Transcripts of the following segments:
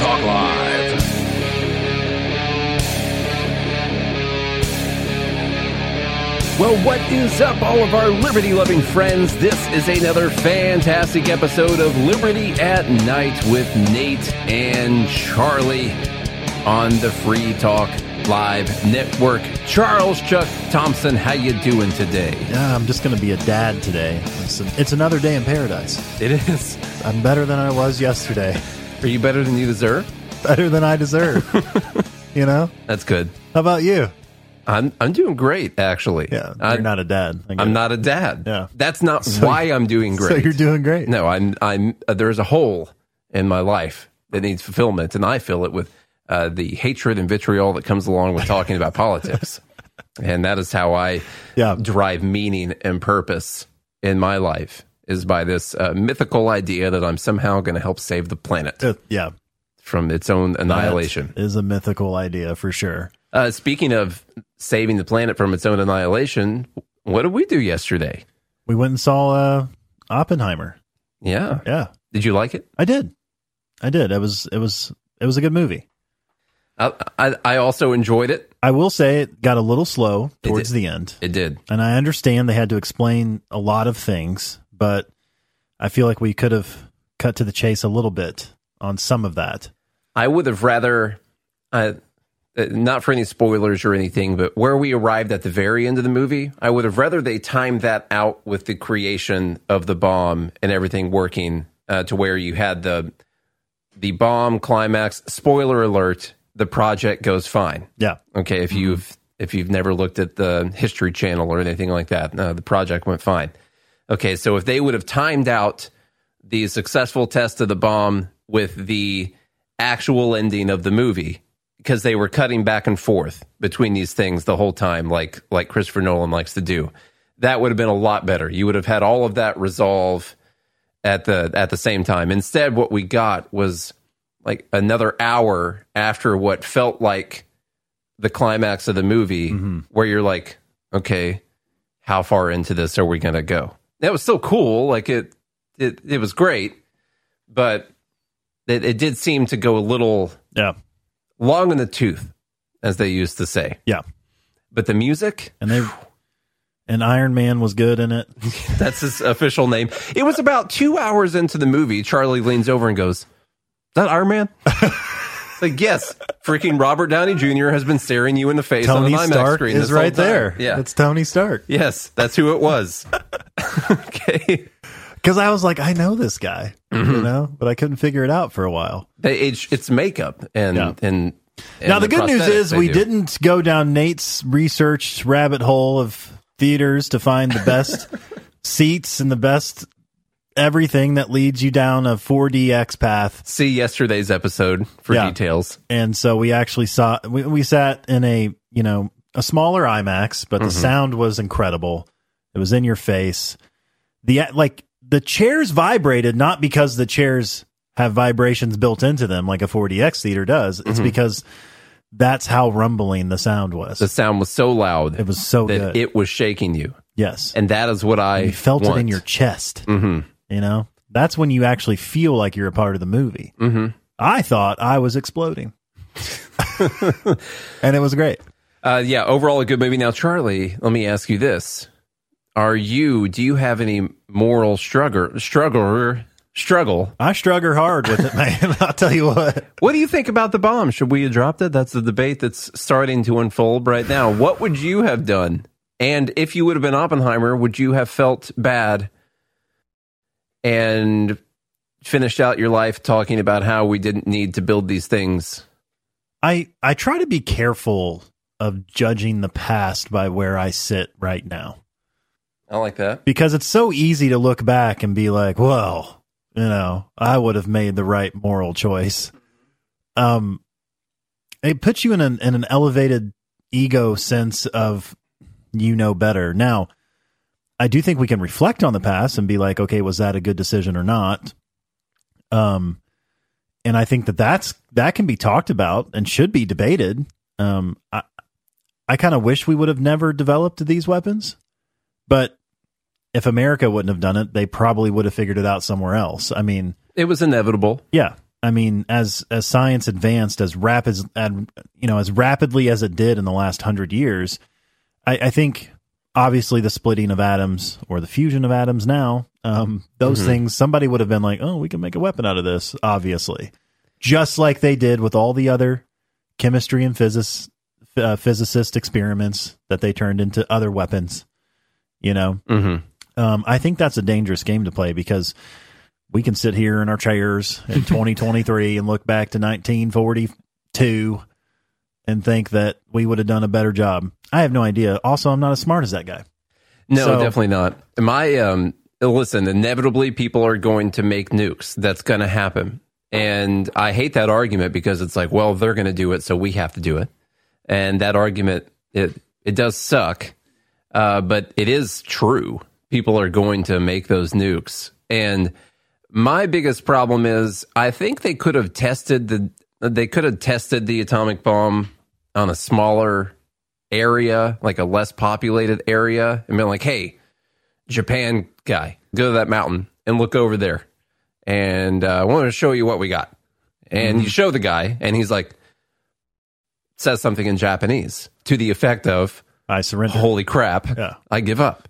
Talk Live. Well, what is up, all of our liberty loving friends? This is another fantastic episode of Liberty at Night with Nate and Charlie on the Free Talk Live Network. Charles Chuck Thompson, how you doing today? Yeah, I'm just going to be a dad today. It's, it's another day in paradise. It is. I'm better than I was yesterday. Are you better than you deserve? Better than I deserve. you know? That's good. How about you? I'm I'm doing great, actually. Yeah, you're not a dad. I'm it. not a dad. Yeah. that's not So why I'm doing great. So you're doing great. No, I'm. I'm. Uh, there's a hole in my life that needs fulfillment, and I fill it with uh, the hatred and vitriol that comes along with talking about politics. And that is how I Yeah. derive meaning and purpose in my life is by this uh, mythical idea that I'm somehow going to help save the planet Uh, yeah. from its own annihilation. That is a mythical idea for sure. Uh, speaking of saving the planet from its own annihilation, what did we do yesterday? We went and saw uh, Oppenheimer. Yeah, Yeah, did you like it? I did. I did. It was it was it was a good movie. I, I, I also enjoyed it. I will say it got a little slow towards the end. It did. And I understand they had to explain a lot of things, but I feel like we could have cut to the chase a little bit on some of that. I would have rather, uh, uh, not for any spoilers or anything, but where we arrived at the very end of the movie, I would have rather they timed that out with the creation of the bomb and everything working uh, to where you had the the bomb climax. Spoiler alert: the project goes fine. Yeah. Okay, if you've if you've never looked at the History Channel or anything like that, uh, the project went fine. Okay, so if they would have timed out the successful test of the bomb with the actual ending of the movie, because they were cutting back and forth between these things the whole time, like like Christopher Nolan likes to do, that would have been a lot better. You would have had all of that resolve at the at the same time. Instead, what we got was like another hour after what felt like the climax of the movie, mm-hmm. where you're like, okay, how far into this are we going to go? That was still cool. Like it, it, it was great, but it, it did seem to go a little Yeah. long in the tooth, as they used to say. Yeah. But the music, And they and Iron Man was good in it. that's his official name. It was about two hours into the movie. Charlie leans over and goes, "Is that Iron Man?" Like, yes, freaking Robert Downey Jr. has been staring you in the face Tony on an IMAX Stark screen. is right there. Yeah. It's Tony Stark. yes, that's who it was. okay. Because I was like, I know this guy, Mm-hmm. you know, but I couldn't figure it out for a while. They, it's, it's makeup and, Yeah. and, now the, good news is we do. didn't go down Nate's research rabbit hole of theaters to find the best seats and the best everything that leads you down a 4DX path. see yesterday's episode for Yeah. details. And so we actually saw we, we sat in a, you know, a smaller IMAX, but the Mm-hmm. sound was incredible. It was in your face. The like the chairs vibrated not because the chairs have vibrations built into them like a 4DX theater does. It's Mm-hmm. because that's how rumbling the sound was. The sound was so loud It was so that good. it was shaking you. yes. And that is what I you felt want. it in your chest. Mhm. You know? That's when you actually feel like you're a part of the movie. Mm-hmm. I thought I was exploding. and it was great. Uh, yeah, overall a good movie. Now, Charlie, let me ask you this: Are you? Do you have any moral struggle? Struggle? Struggle? I struggle hard with it, man. I'll tell you what. What do you think about the bomb? Should we have dropped it? That's the debate that's starting to unfold right now. What would you have done? And if you would have been Oppenheimer, would you have felt bad and finished out your life talking about how we didn't need to build these things? I I try to be careful of judging the past by where I sit right now I like that. because it's so easy to look back and be like, "Well, you know, I would have made the right moral choice." Um it puts you in an in an elevated ego sense of you know better. Now, I do think we can reflect on the past and be like, "Okay, was that a good decision or not?" Um and I think that that's that can be talked about and should be debated. Um, I I kind of wish we would have never developed these weapons, but if America wouldn't have done it, they probably would have figured it out somewhere else. I mean, It was inevitable. yeah, I mean, as as science advanced as rapid, as you know, as rapidly as it did in the last hundred years, I, I, think obviously the splitting of atoms or the fusion of atoms now, um, those mm-hmm. things, somebody would have been like, oh, we can make a weapon out of this, obviously, just like they did with all the other chemistry and physics uh, physicist experiments that they turned into other weapons. You know, mm-hmm. um, I think that's a dangerous game to play because we can sit here in our chairs in 2023 and look back to 1942 and think that we would have done a better job. I have no idea. Also, I'm not as smart as that guy. No, so, definitely not. My um, listen, inevitably people are going to make nukes. That's going to happen. And I hate that argument because it's like, well, they're going to do it, so we have to do it. And that argument, it it does suck, uh, but it is true. People are going to make those nukes, and my biggest problem is I think they could have tested the they could have tested the atomic bomb on a smaller area, like a less populated area, and been like, "Hey, Japan guy, go to that mountain and look over there, and uh, I want to show you what we got." And mm-hmm. you show the guy, and he's like, says something in Japanese to the effect of, "I surrender." Holy crap! Yeah. I give up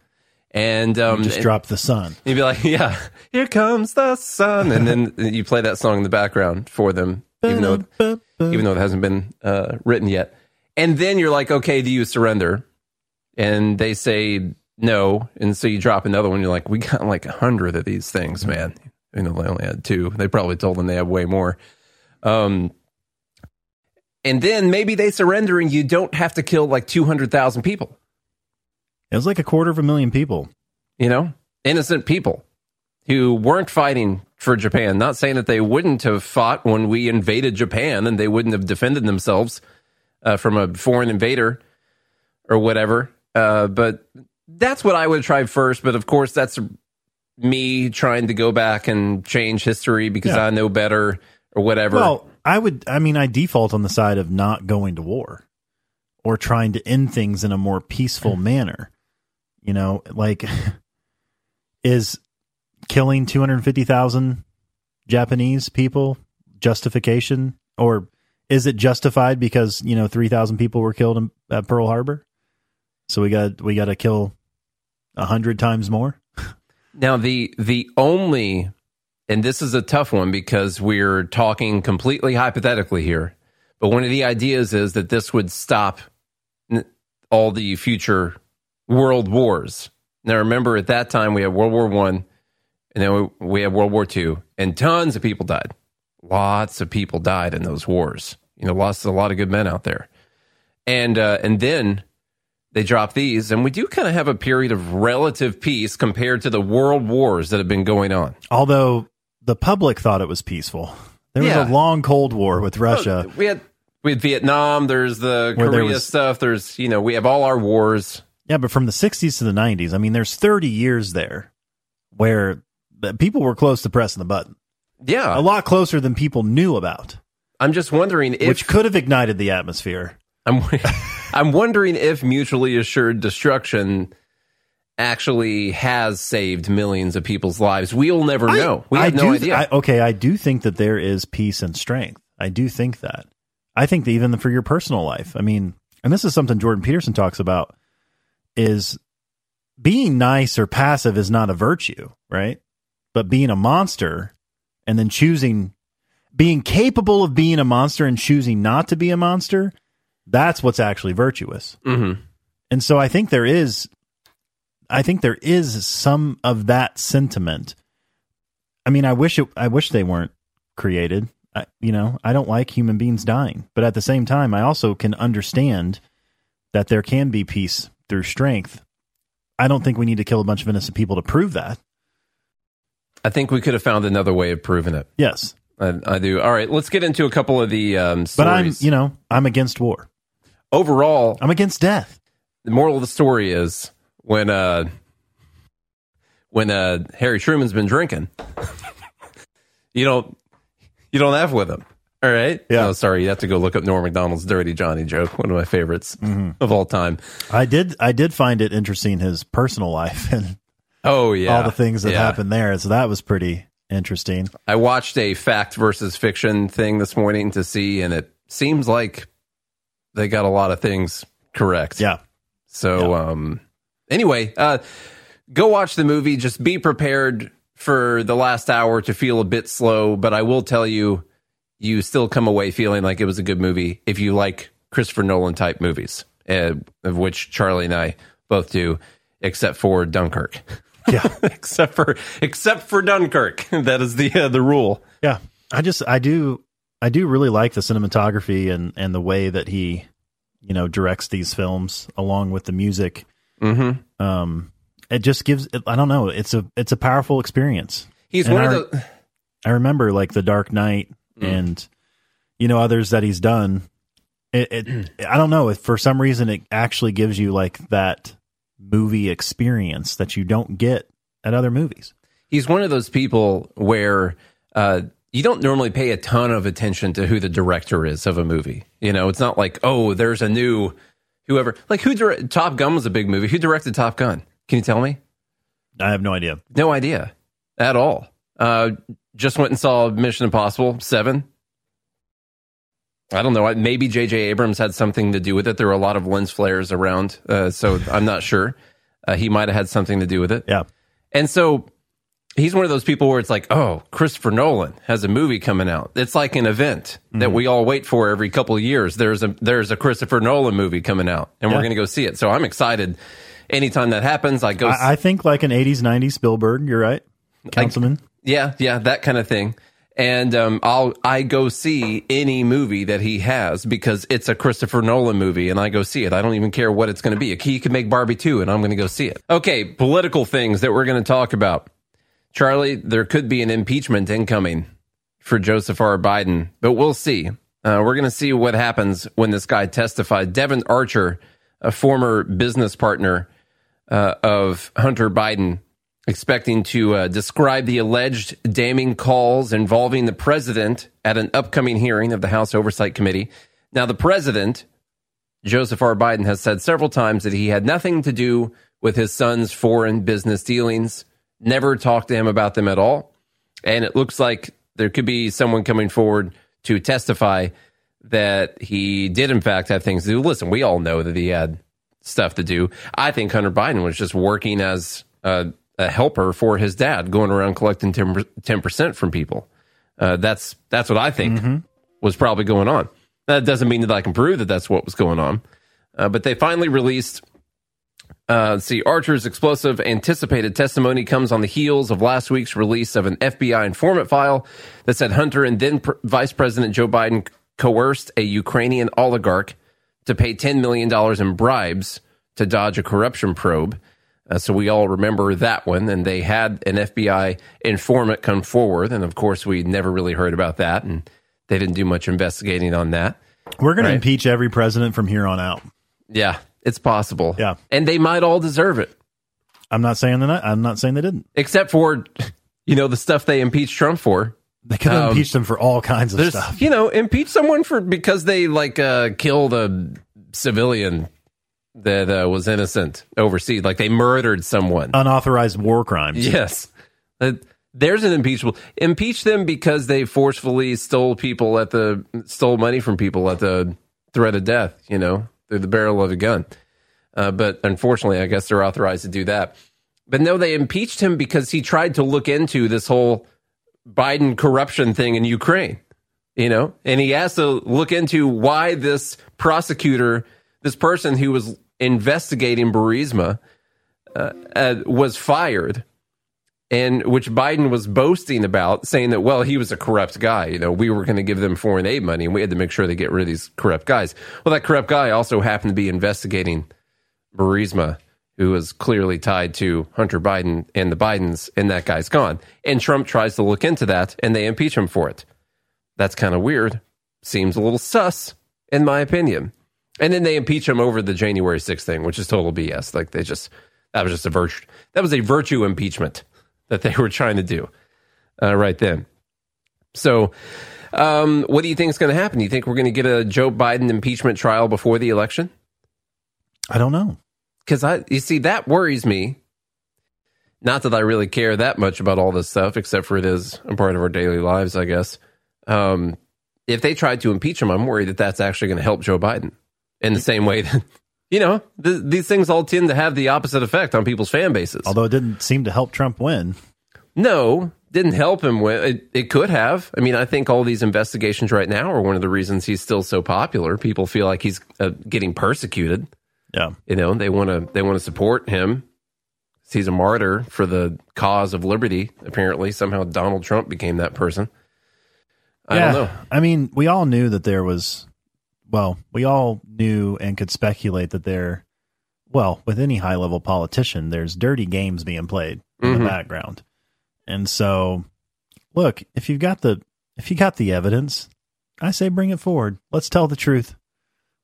and um, you just drop the sun. You'd be like, "Yeah, here comes the sun," and then you play that song in the background for them, even though even though it hasn't been uh, written yet. And then you're like, "Okay, do you surrender?" And they say no, and so you drop another one. You're like, "We got like a hundred of these things, man." You know, they only had two. They probably told them they have way more. Um, and then maybe they surrender, and you don't have to kill like two hundred thousand people. It was like a quarter of a million people. You know, innocent people who weren't fighting for Japan. Not saying that they wouldn't have fought when we invaded Japan and they wouldn't have defended themselves uh, from a foreign invader or whatever. Uh, but that's what I would try first. But of course, that's me trying to go back and change history because yeah. I know better or whatever. Well, I would, I mean, I default on the side of not going to war or trying to end things in a more peaceful manner. You know, like is killing 250,000 Japanese people justification or is it justified because, you know, 3,000 people were killed in, at Pearl Harbor? So we got we got to kill a 100 times more? now the the only and this is a tough one because we're talking completely hypothetically here. But one of the ideas is that this would stop all the future world wars. Now, remember, at that time we had World War One, and then we, we had World War Two, and tons of people died. Lots of people died in those wars. You know, lost a lot of good men out there, and uh, and then they drop these, and we do kind of have a period of relative peace compared to the world wars that have been going on. Although the public thought it was peaceful, there was yeah. a long Cold War with Russia. we had we had Vietnam. There's the Korea there was, stuff. There's you know we have all our wars. Yeah, but from the 60s to the 90s, I mean, there's 30 years there where people were close to pressing the button. Yeah. A lot closer than people knew about. I'm just wondering if. Which could have ignited the atmosphere. I'm, I'm wondering if mutually assured destruction actually has saved millions of people's lives. We'll never know. We have I no idea. I, okay, I do think that there is peace and strength. I do think that. I think that even for your personal life, I mean, and this is something Jordan Peterson talks about is being nice or passive is not a virtue, right? But being a monster and then choosing being capable of being a monster and choosing not to be a monster, that's what's actually virtuous. Mm-hmm. And so I think there is, I think there is some of that sentiment. I mean, I wish it, I wish they weren't created. I, you know, I don't like human beings dying, but at the same time, I also can understand that there can be peace through strength. I don't think we need to kill a bunch of innocent people to prove that. I think we could have found another way of proving it. Yes. I, I do. All right, let's get into a couple of the um, But I'm, you know, I'm against war. Overall, I'm against death. The moral of the story is when uh when uh Harry Truman's been drinking, you don't you don't have with him. All right. Yeah. Oh, sorry. You have to go look up Norm Macdonald's Dirty Johnny joke, one of my favorites mm-hmm. of all time. I did. I did find it interesting his personal life and oh yeah, all the things that yeah. happened there. So that was pretty interesting. I watched a fact versus fiction thing this morning to see, and it seems like they got a lot of things correct. Yeah. So, um, anyway, uh, go watch the movie. Just be prepared for the last hour to feel a bit slow, but I will tell you, you still come away feeling like it was a good movie if you like Christopher Nolan type movies, uh, of which Charlie and I both do, except for Dunkirk. Yeah. except for except for Dunkirk. that is the uh, the rule. Yeah. I just I do I do really like the cinematography and and the way that he you know directs these films along with the music. Mm-hmm. Um it just gives I don't know, it's a it's a powerful experience. He's And one our- of the I remember like The Dark Knight Mm. and you know others that he's done. It, it I don't know if for some reason it actually gives you like that movie experience that you don't get at other movies. he's one of those people where uh, you don't normally pay a ton of attention to who the director is of a movie. You know, it's not like oh, there's a new whoever like who dir- Top Gun was a big movie. Who directed Top Gun? Can you tell me? I have no idea. No idea at all. Uh, just went and saw Mission Impossible Seven. I don't know. Maybe J.J. Abrams had something to do with it. There were a lot of lens flares around, uh, so I'm not sure. Uh, he might have had something to do with it. Yeah. And so he's one of those people where it's like, oh, Christopher Nolan has a movie coming out. It's like an event that we all wait for every couple of years. There's a there's a Christopher Nolan movie coming out, and we're going to go see it. So I'm excited. Anytime that happens, I go. I, I think like an 80s 90s Spielberg, you're right. Councilman. Yeah, yeah, that kind of thing. And um, I'll I go see any movie that he has because it's a Christopher Nolan movie, and I go see it. I don't even care what it's going to be. He could make Barbie too, and I'm going to go see it. Okay, political things that we're going to talk about. Charlie, there could be an impeachment incoming for Joseph R. Biden, but we'll see. Uh, we're going to see what happens when this guy testified. Devon Archer, a former business partner uh, of Hunter Biden, expecting to uh, describe the alleged damning calls involving the president at an upcoming hearing of the House Oversight Committee. Now, the president, Joseph R. Biden, has said several times that he had nothing to do with his son's foreign business dealings, never talked to him about them at all. And it looks like there could be someone coming forward to testify that he did, in fact, have things to do. Listen, we all know that he had stuff to do. I think Hunter Biden was just working as a, a helper for his dad, going around collecting 10 percent from people. Uh, that's that's what I think was probably going on. That doesn't mean that I can prove that that's what was going on. Uh, but they finally released. Uh, see, Archer's explosive anticipated testimony comes on the heels of last week's release of an FBI informant file that said Hunter and then Pr- Vice President Joe Biden coerced a Ukrainian oligarch to pay $10 million in bribes to dodge a corruption probe. Uh, so we all remember that one. And they had an FBI informant come forward. And of course, we never really heard about that. And they didn't do much investigating on that. We're going Right. to impeach every president from here on out. Yeah, it's possible. Yeah. And they might all deserve it, I'm not saying that. I'm not saying they didn't. except for, you know, the stuff they impeached Trump for. They could have Um, impeached them for all kinds of stuff. you know, impeach someone for because they like uh, killed a civilian that uh, was innocent overseas, like they murdered someone. Unauthorized war crimes. Yes. Uh, there's an impeachable. Impeach them because they forcefully stole people at the stole money from people at the threat of death, you know, through the barrel of a gun. Uh, but unfortunately, I guess they're authorized to do that. But no, they impeached him because he tried to look into this whole Biden corruption thing in Ukraine, you know, and he has to look into why this prosecutor, this person who was investigating Burisma, uh, uh, was fired and which Biden was boasting about, saying that, well, he was a corrupt guy. You know, we were going to give them foreign aid money and we had to make sure they get rid of these corrupt guys. Well, that corrupt guy also happened to be investigating Burisma, who was clearly tied to Hunter Biden and the Bidens, and that guy's gone. And Trump tries to look into that and they impeach him for it. That's kind of weird. Seems a little sus, in my opinion. And then they impeach him over the January 6th thing, which is total BS. Like they just, that was just a virtue, that was a virtue impeachment that they were trying to do uh, right then. So, um, what do you think is going to happen? Do you think we're going to get a Joe Biden impeachment trial before the election? I don't know. Because I, you see, that worries me not that I really care that much about all this stuff, except for it is a part of our daily lives, I guess. Um, if they tried to impeach him, I'm worried that that's actually going to help Joe Biden in the same way that, you know, th- these things all tend to have the opposite effect on people's fan bases. Although it didn't seem to help Trump win. No, didn't help him win. It, it could have. I mean, I think all these investigations right now are one of the reasons he's still so popular. People feel like he's uh, getting persecuted. Yeah. You know, they want to they want to support him. He's a martyr for the cause of liberty. Apparently, somehow Donald Trump became that person. I yeah. don't know. I mean, we all knew that there was, well, we all knew and could speculate that there, well, with any high level politician, there's dirty games being played in Mhm. the background. And so, look, if you've got the, if you got the evidence, I say bring it forward. Let's tell the truth.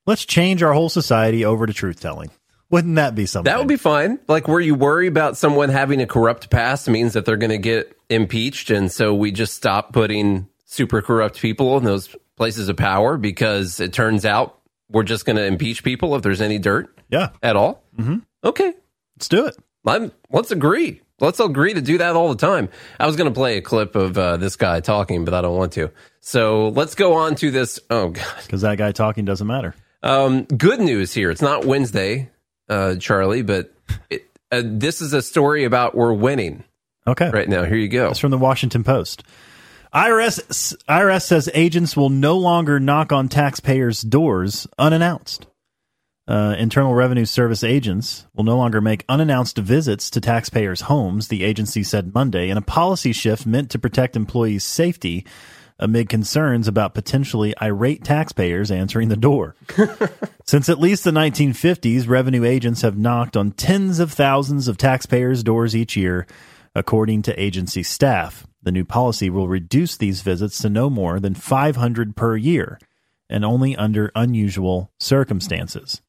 Let's change our whole society over to truth telling. Wouldn't that be something? That would be fine. Like where you worry about someone having a corrupt past means that they're going to get impeached, and so we just stop putting super corrupt people in those places of power because it turns out we're just going to impeach people if there's any dirt yeah. at all. Mm-hmm. Okay, Let's do it. I'm, let's agree. Let's agree to do that all the time. I was going to play a clip of uh, this guy talking, but I don't want to. So let's go on to this. Oh God. Because that guy talking doesn't matter. Um, good news here. It's not Wednesday, uh, Charlie, but it, uh, this is a story about we're winning Okay. right now. Here you go. it's from the Washington Post. IRS IRS says agents will no longer knock on taxpayers' doors unannounced. Uh, Internal Revenue Service agents will no longer make unannounced visits to taxpayers' homes, the agency said Monday, in a policy shift meant to protect employees' safety amid concerns about potentially irate taxpayers answering the door. Since at least the 1950s, revenue agents have knocked on tens of thousands of taxpayers' doors each year, according to agency staff. The new policy will reduce these visits to no more than 500 per year and only under unusual circumstances.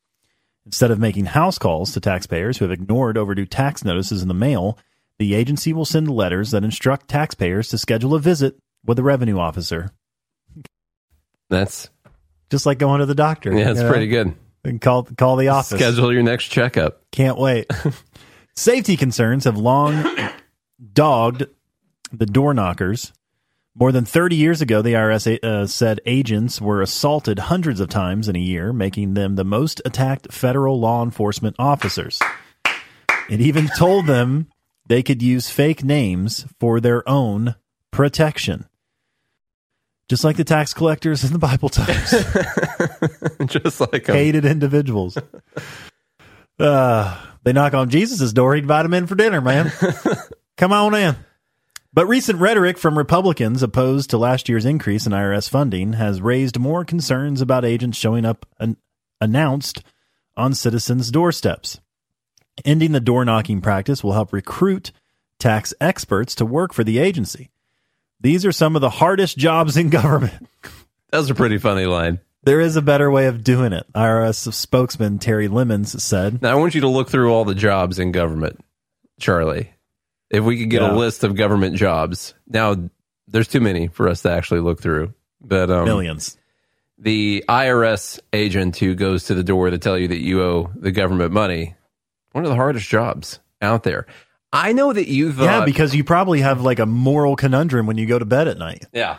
Instead of making house calls to taxpayers who have ignored overdue tax notices in the mail, the agency will send letters that instruct taxpayers to schedule a visit with a revenue officer, That's just like going to the doctor. yeah, it's you know? pretty good. And call call the office. Schedule your next checkup. Can't wait. Safety concerns have long dogged the door knockers. More than 30 years ago, the IRS uh, said agents were assaulted hundreds of times in a year, making them the most attacked federal law enforcement officers. It even told them they could use fake names for their own protection. Just like the tax collectors in the Bible times Just like hated individuals. Uh, they knock on Jesus' door. He'd invite him in for dinner, man. Come on in. But recent rhetoric from Republicans opposed to last year's increase in IRS funding has raised more concerns about agents showing up an- announced on citizens' doorsteps. Ending the door knocking practice will help recruit tax experts to work for the agency. These are some of the hardest jobs in government. That was a pretty funny line. There is a better way of doing it, IRS spokesman Terry Lemons said. Now I want you to look through all the jobs in government, Charlie. If we could get Yeah. a list of government jobs. Now there's too many for us to actually look through. But um, Millions. the IRS agent who goes to the door to tell you that you owe the government money, one of the hardest jobs out there. I know that you thought, yeah, because you probably have like a moral conundrum when you go to bed at night. yeah,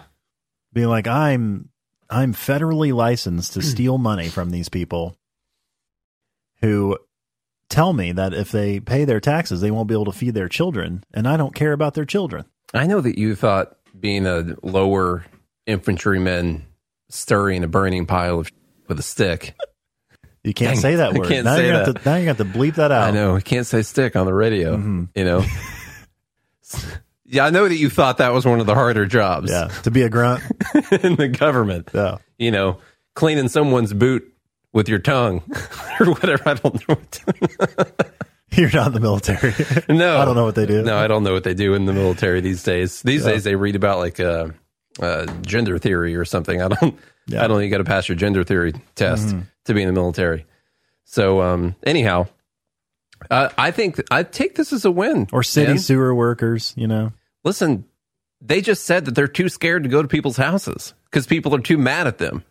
Being like, I'm I'm federally licensed to steal money from these people who tell me that if they pay their taxes, they won't be able to feed their children, and I don't care about their children. I know that you thought being a lower infantryman stirring a burning pile of with a stick. You can't Dang, say that I word. can't now say that. to now you have to bleep that out. I know we can't say stick on the radio. Mhm. You know. yeah, I know that you thought that was one of the harder jobs Yeah, to be a grunt. in the government. Yeah. You know, cleaning someone's boot with your tongue or whatever. I don't know. What You're not in the military. no, I don't know what they do. No, I don't know what they do in the military these days. These Yeah. days, they read about like uh, uh, gender theory or something. I don't. Yeah. Mm-hmm. I don't. think You got to pass your gender theory test to be in the military. So, um, anyhow, uh, I think I take this as a win. or city man. sewer workers, you know. Listen, they just said that they're too scared to go to people's houses because people are too mad at them.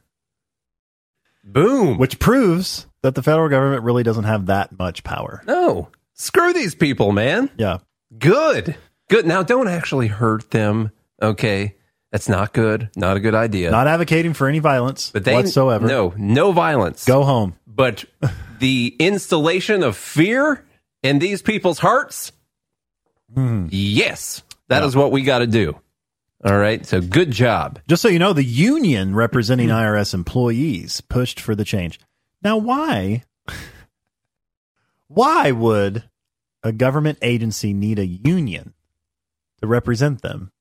Boom. Which proves that the federal government really doesn't have that much power. no, screw these people, man. Yeah. Good. Good. Now, don't actually hurt them. Okay. That's not good. Not a good idea. Not advocating for any violence but they, whatsoever. No, no violence. Go home. But the installation of fear in these people's hearts, hmm. yes, that is what we got to do. All right. So good job. Just so you know, the union representing mm-hmm. IRS employees pushed for the change. Now, why? Why would a government agency need a union to represent them?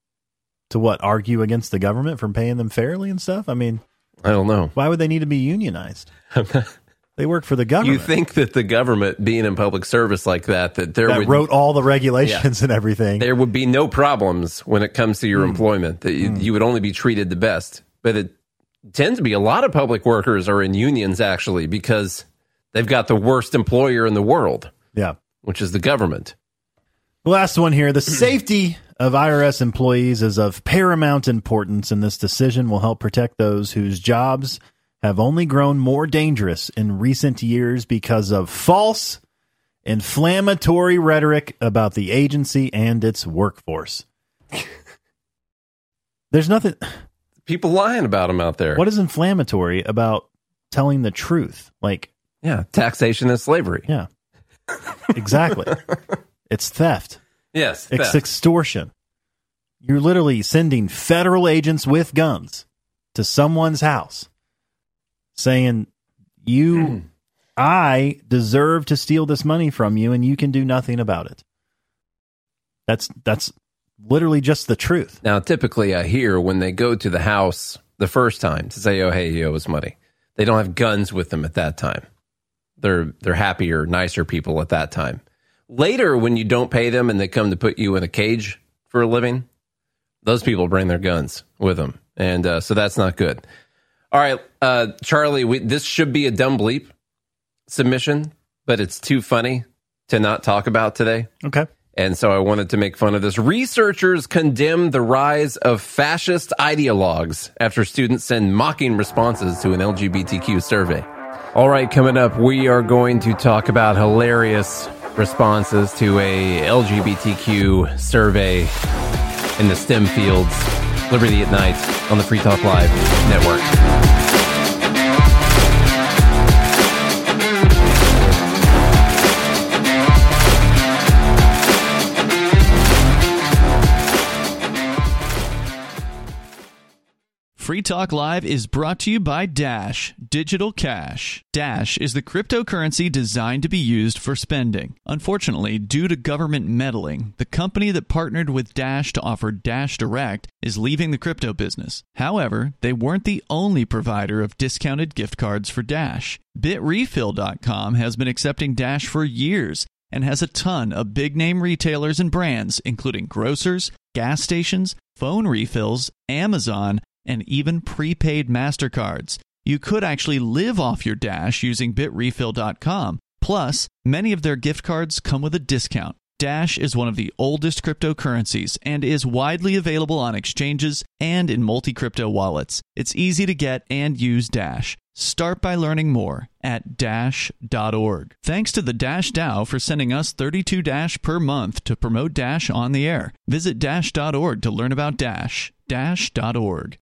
To what? Argue against the government from paying them fairly and stuff? I mean, I don't know. why would they need to be unionized? they work for the government. You think that the government being in public service like that, that there that would wrote all the regulations and everything. there would be no problems when it comes to your hmm. employment. That you, hmm. you would only be treated the best. But it tends to be a lot of public workers are in unions actually because they've got the worst employer in the world, yeah. which is the government. The last one here. The safety of IRS employees is of paramount importance, and this decision will help protect those whose jobs have only grown more dangerous in recent years because of false, inflammatory rhetoric about the agency and its workforce. There's nothing. People lying about them out there. What is inflammatory about telling the truth? Like, Yeah, taxation is slavery. yeah, exactly. it's theft. Yes, It's theft. extortion. You're literally sending federal agents with guns to someone's house saying, You, I deserve to steal this money from you and you can do nothing about it. That's, that's literally just the truth. Now, typically, I hear when they go to the house the first time to say, "Oh, hey, you owe us money," they don't have guns with them at that time. They're they're happier, nicer people at that time. Later, when you don't pay them and they come to put you in a cage for a living, those people bring their guns with them, and uh, so that's not good. All right, uh, Charlie, we, this should be a dumb bleep submission, but it's too funny to not talk about today. Okay. And so I wanted to make fun of this. Researchers condemn the rise of fascist ideologues after students send mocking responses to an LGBTQ survey. All right, coming up, we are going to talk about hilarious responses to a LGBTQ survey in the STEM fields. Liberty at Night on the Free Talk Live network. Free Talk Live is brought to you by Dash Digital Cash. Dash is the cryptocurrency designed to be used for spending. Unfortunately, due to government meddling, the company that partnered with Dash to offer Dash Direct is leaving the crypto business. However, they weren't the only provider of discounted gift cards for Dash. BitRefill.com has been accepting Dash for years and has a ton of big name retailers and brands, including grocers, gas stations, phone refills, Amazon, and even prepaid MasterCards. You could actually live off your Dash using bitrefill.com. Plus, many of their gift cards come with a discount. Dash is one of the oldest cryptocurrencies and is widely available on exchanges and in multi crypto wallets. It's easy to get and use Dash. Start by learning more at dash.org. Thanks to the Dash DAO for sending us 32 Dash per month to promote Dash on the air. Visit dash.org to learn about Dash. Dash.org.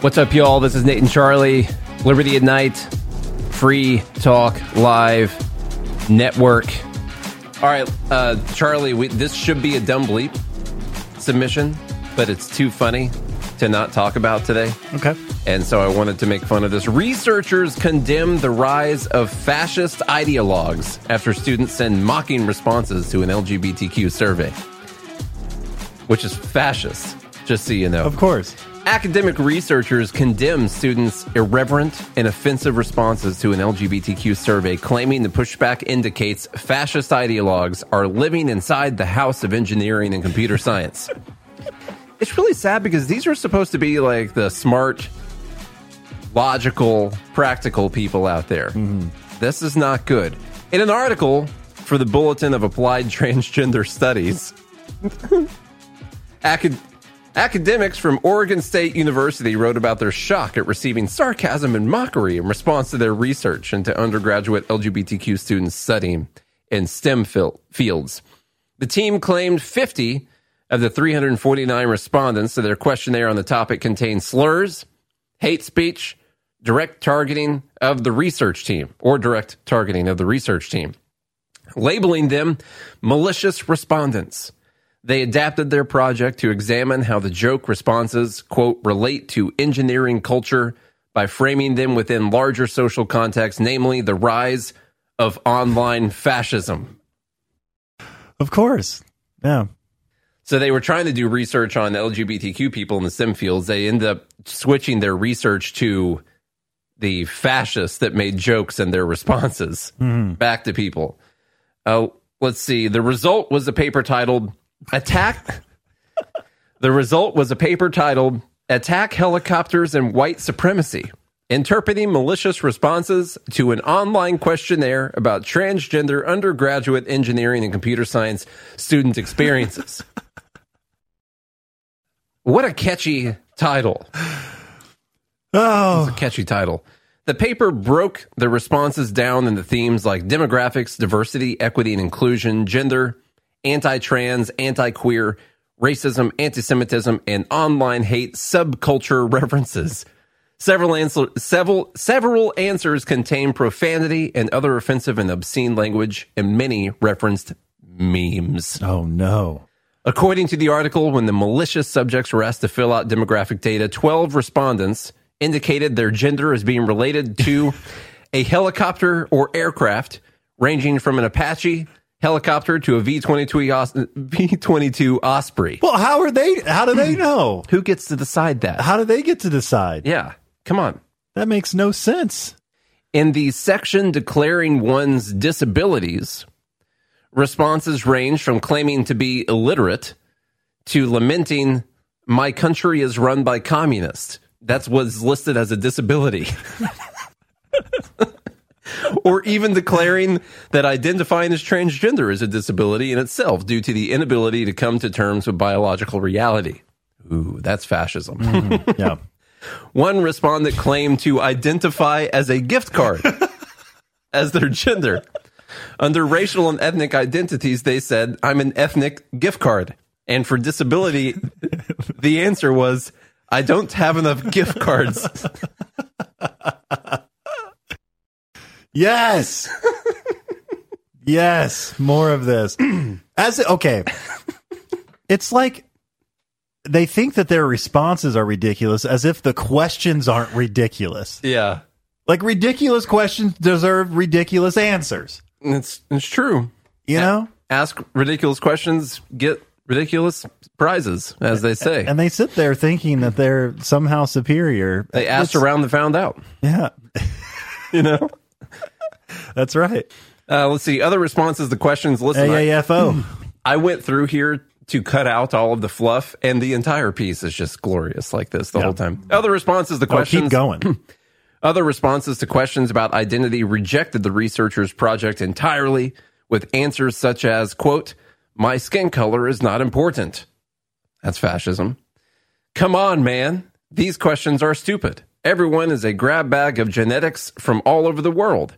What's up, y'all? This is Nate and Charlie, Liberty at Night, Free Talk Live Network. All right, uh, Charlie, we, this should be a dumb bleep submission, but it's too funny to not talk about today. Okay. And so I wanted to make fun of this. Researchers condemn the rise of fascist ideologues after students send mocking responses to an LGBTQ survey, which is fascist, just so you know. Of course. Academic researchers condemn students' irreverent and offensive responses to an LGBTQ survey, claiming the pushback indicates fascist ideologues are living inside the house of engineering and computer science. it's really sad because these are supposed to be like the smart, logical, practical people out there. Mm-hmm. This is not good. In an article for the Bulletin of Applied Transgender Studies, Acad- academics from Oregon State University wrote about their shock at receiving sarcasm and mockery in response to their research into undergraduate LGBTQ students studying in STEM fields. The team claimed 50 of the 349 respondents to their questionnaire on the topic contained slurs, hate speech, direct targeting of the research team, or direct targeting of the research team, labeling them malicious respondents. They adapted their project to examine how the joke responses, quote, relate to engineering culture by framing them within larger social contexts, namely the rise of online fascism. Of course. Yeah. So they were trying to do research on LGBTQ people in the STEM fields. They ended up switching their research to the fascists that made jokes and their responses back to people. Uh, let's see. The result was a paper titled "Attack." the result was a paper titled "Attack Helicopters and White Supremacy." Interpreting malicious responses to an online questionnaire about transgender undergraduate engineering and computer science student experiences. What a catchy title. Oh, a Catchy title. The paper broke the responses down into themes like demographics, diversity, equity and inclusion, gender, anti trans, anti queer, racism, anti Semitism, and online hate subculture references. Several, answer, several, several answers contain profanity and other offensive and obscene language, and many referenced memes. oh no. According to the article, when the malicious subjects were asked to fill out demographic data, 12 respondents indicated their gender as being related to a helicopter or aircraft ranging from an Apache helicopter to a V-22 V-22 Osprey. Well, how are they? How do they know? Who gets to decide that? How do they get to decide? Yeah, come on. That makes no sense. In the section declaring one's disabilities, responses range from claiming to be illiterate to lamenting my country is run by communists. That's what's listed as a disability. or even declaring that identifying as transgender is a disability in itself due to the inability to come to terms with biological reality. Ooh, that's fascism. Mm-hmm. Yeah. One respondent claimed to identify as a gift card as their gender. Under racial and ethnic identities, they said, I'm an ethnic gift card. And for disability, the answer was, I don't have enough gift cards. Yes. yes. More of this. As okay. It's like they think that their responses are ridiculous as if the questions aren't ridiculous. Yeah. Like ridiculous questions deserve ridiculous answers. It's, it's true. You know? Ask ridiculous questions, get ridiculous prizes, as they say. And they sit there thinking that they're somehow superior. they asked It's- around and found out, Yeah. you know? That's right. Uh, let's see. Other responses to questions. Listen, I- AAFO. I went through here to cut out all of the fluff, and the entire piece is just glorious like this the Yeah. whole time. Other responses to Oh, questions. keep going. Other responses to questions about identity rejected the researchers' project entirely with answers such as, quote, my skin color is not important. That's fascism. Come on, man. These questions are stupid. Everyone is a grab bag of genetics from all over the world.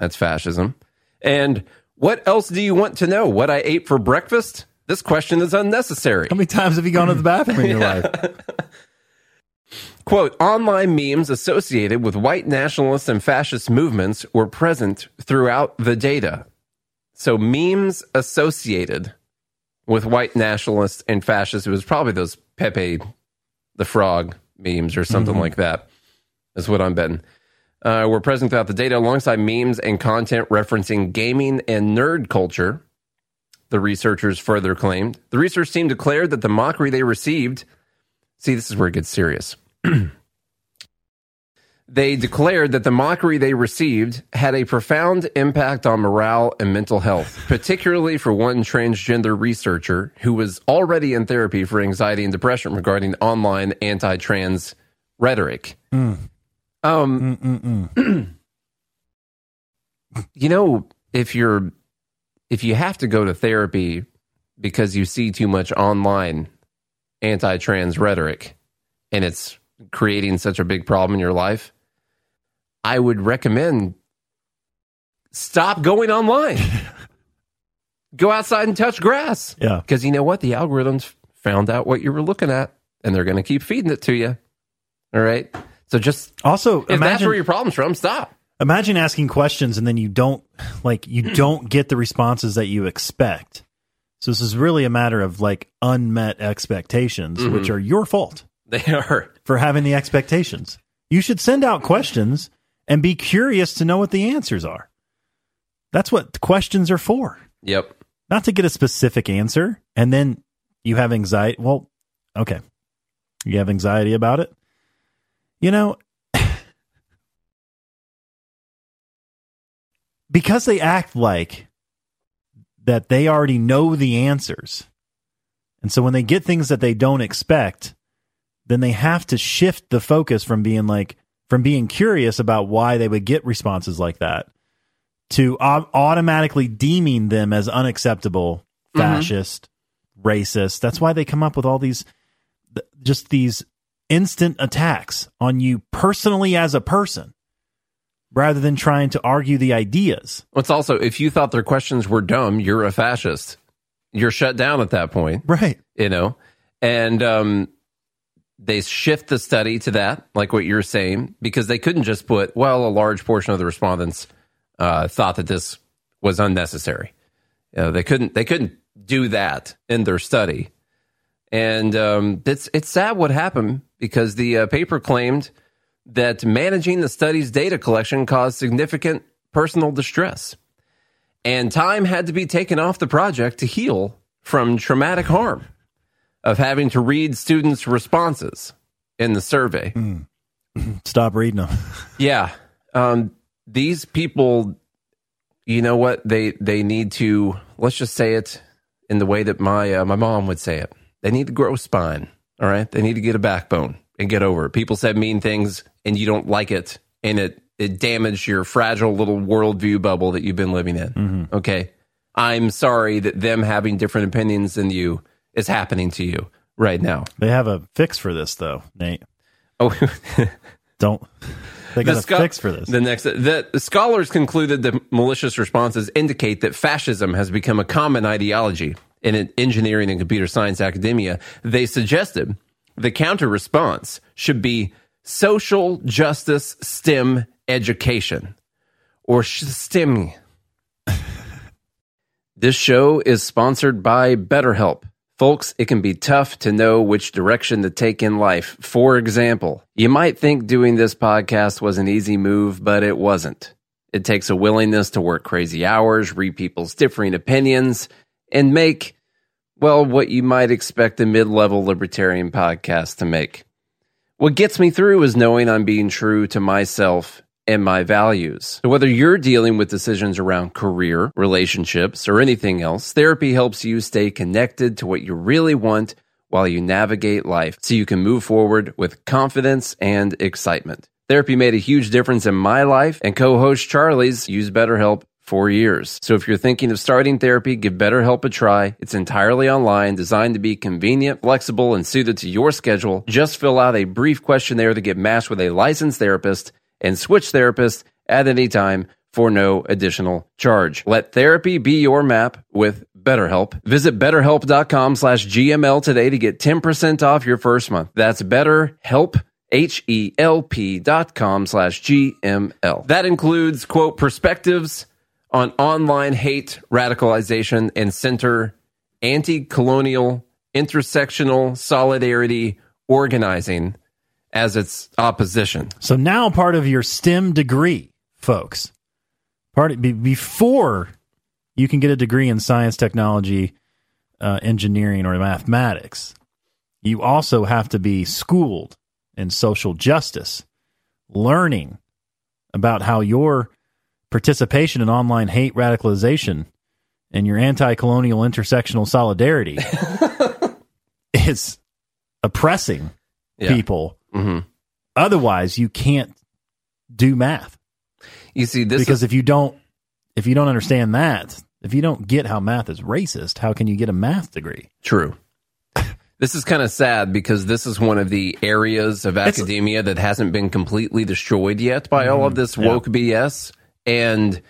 That's fascism. And what else do you want to know? What I ate for breakfast? This question is unnecessary. How many times have you gone to the bathroom in your life? Quote, online memes associated with white nationalist and fascist movements were present throughout the data. So memes associated with white nationalists and fascists, it was probably those Pepe the Frog memes or something mm-hmm. like that. That's what I'm betting. Uh, were present throughout the data alongside memes and content referencing gaming and nerd culture. The researchers further claimed. The research team declared that the mockery they received. See, this is where it gets serious. they declared that the mockery they received had a profound impact on morale and mental health, particularly for one transgender researcher who was already in therapy for anxiety and depression regarding online anti trans rhetoric. Um, you know, if you're if you have to go to therapy because you see too much online anti trans rhetoric and it's creating such a big problem in your life, I would recommend stop going online. Go outside and touch grass. Yeah. Because you know what? The algorithms found out what you were looking at and they're going to keep feeding it to you. All right. So just Also, if that's imagine where your problem's from, stop. imagine asking questions and then you don't like you don't get the responses that you expect. So this is really a matter of like unmet expectations, mm-hmm. which are your fault They are. for having the expectations. You should send out questions and be curious to know what the answers are. That's what questions are for. Yep. Not to get a specific answer and then you have anxiety. Well, okay. You have anxiety about it. You know, because they act like that they already know the answers. And so when they get things that they don't expect, then they have to shift the focus from being like from being curious about why they would get responses like that to au- automatically deeming them as unacceptable, mm-hmm. fascist, racist. That's why they come up with all these just these instant attacks on you personally as a person rather than trying to argue the ideas. It's also, if you thought their questions were dumb, you're a fascist. You're shut down at that point, Right. you know? And um, they shift the study to that, like what you're saying, because they couldn't just put, well, a large portion of the respondents uh, thought that this was unnecessary. You know, they couldn't. They couldn't do that in their study, and um, it's it's sad what happened because the uh, paper claimed that managing the study's data collection caused significant personal distress, and time had to be taken off the project to heal from traumatic harm of having to read students' responses in the survey. Stop reading them. Yeah. Um, these people, you know what? They they need to let's just say it in the way that my uh, my mom would say it. They need to grow a spine. All right. They need to get a backbone and get over it. People said mean things and you don't like it, and it it damaged your fragile little worldview bubble that you've been living in. Mm-hmm. Okay. I'm sorry that them having different opinions than you is happening to you right now. They have a fix for this though, Nate. Oh. Don't they got a scho- fix for this. The next, the, the scholars concluded that malicious responses indicate that fascism has become a common ideology in engineering and computer science academia. They suggested the counter response should be social justice STEM education or STEM. this show is sponsored by BetterHelp. Folks, it can be tough to know which direction to take in life. For example, you might think doing this podcast was an easy move, but it wasn't. It takes a willingness to work crazy hours, read people's differing opinions, and make, well, what you might expect a mid level libertarian podcast to make. What gets me through is knowing I'm being true to myself and my values. So whether you're dealing with decisions around career, relationships, or anything else, therapy helps you stay connected to what you really want while you navigate life so you can move forward with confidence and excitement. Therapy made a huge difference in my life, and co host Charlie's used BetterHelp for years. So if you're thinking of starting therapy, give BetterHelp a try. It's entirely online, designed to be convenient, flexible, and suited to your schedule. Just fill out a brief questionnaire to get matched with a licensed therapist and switch therapists at any time for no additional charge. Let therapy be your map with BetterHelp. Visit betterhelp.com slash GML today to get 10% off your first month. That's betterhelp, H-E-L-P dot com slash GML. That includes, quote, perspectives on online hate, radicalization, and center anti-colonial, intersectional solidarity organizing as its opposition. So now part of your STEM degree, folks, part of, be, before you can get a degree in science, technology, uh, engineering, or mathematics, you also have to be schooled in social justice, learning about how your participation in online hate radicalization and your anti-colonial intersectional solidarity is oppressing Yeah. people hmm Otherwise, you can't do math You see, this because is if you don't if you don't understand that, if you don't get how math is racist, how can you get a math degree? true. This is kind of sad because this is one of the areas of academia that hasn't been completely destroyed yet by all of this woke BS. And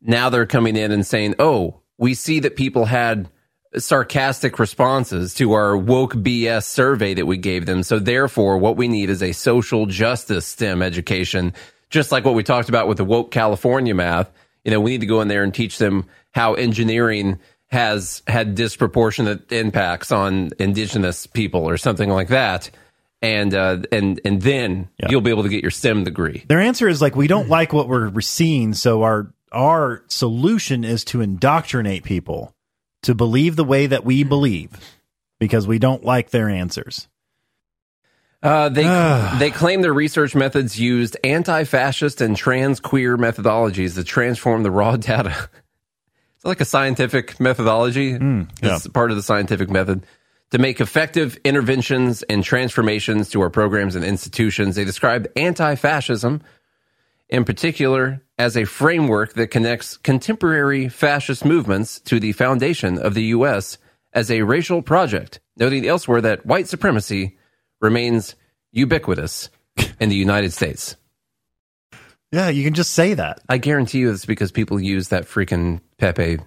now they're coming in and saying, oh, we see that people had sarcastic responses to our woke BS survey that we gave them. So therefore, what we need is a social justice STEM education, just like what we talked about with the woke California math. You know, we need to go in there and teach them how engineering has had disproportionate impacts on indigenous people or something like that. And uh, and and then Yeah. you'll be able to get your STEM degree. Their answer is like we don't like what we're seeing, so our our solution is to indoctrinate people to believe the way that we believe because we don't like their answers. Uh, they they claim their research methods used anti-fascist and trans queer methodologies to transform the raw data. it's like a scientific methodology. Mm, yeah. It's part of the scientific method to make effective interventions and transformations to our programs and institutions. They described anti-fascism in particular as a framework that connects contemporary fascist movements to the foundation of the U.S. as a racial project, noting elsewhere that white supremacy remains ubiquitous in the United States. Yeah, you can just say that. I guarantee you it's because people use that freaking Pepe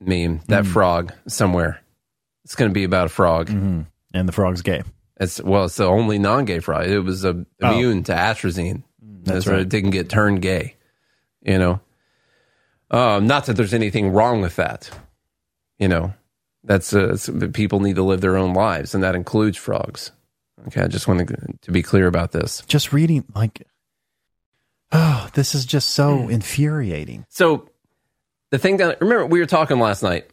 meme, that mm. frog somewhere. It's going to be about a frog. And the frog's gay. It's well, it's the only non-gay frog. It was uh, immune to atrazine. That's why right. it didn't get turned gay. You know, um, not that there's anything wrong with that. You know, that's uh, people need to live their own lives, and that includes frogs. Okay, I just want to, to be clear about this. Just reading like Oh, this is just so infuriating. So the thing that remember we were talking last night.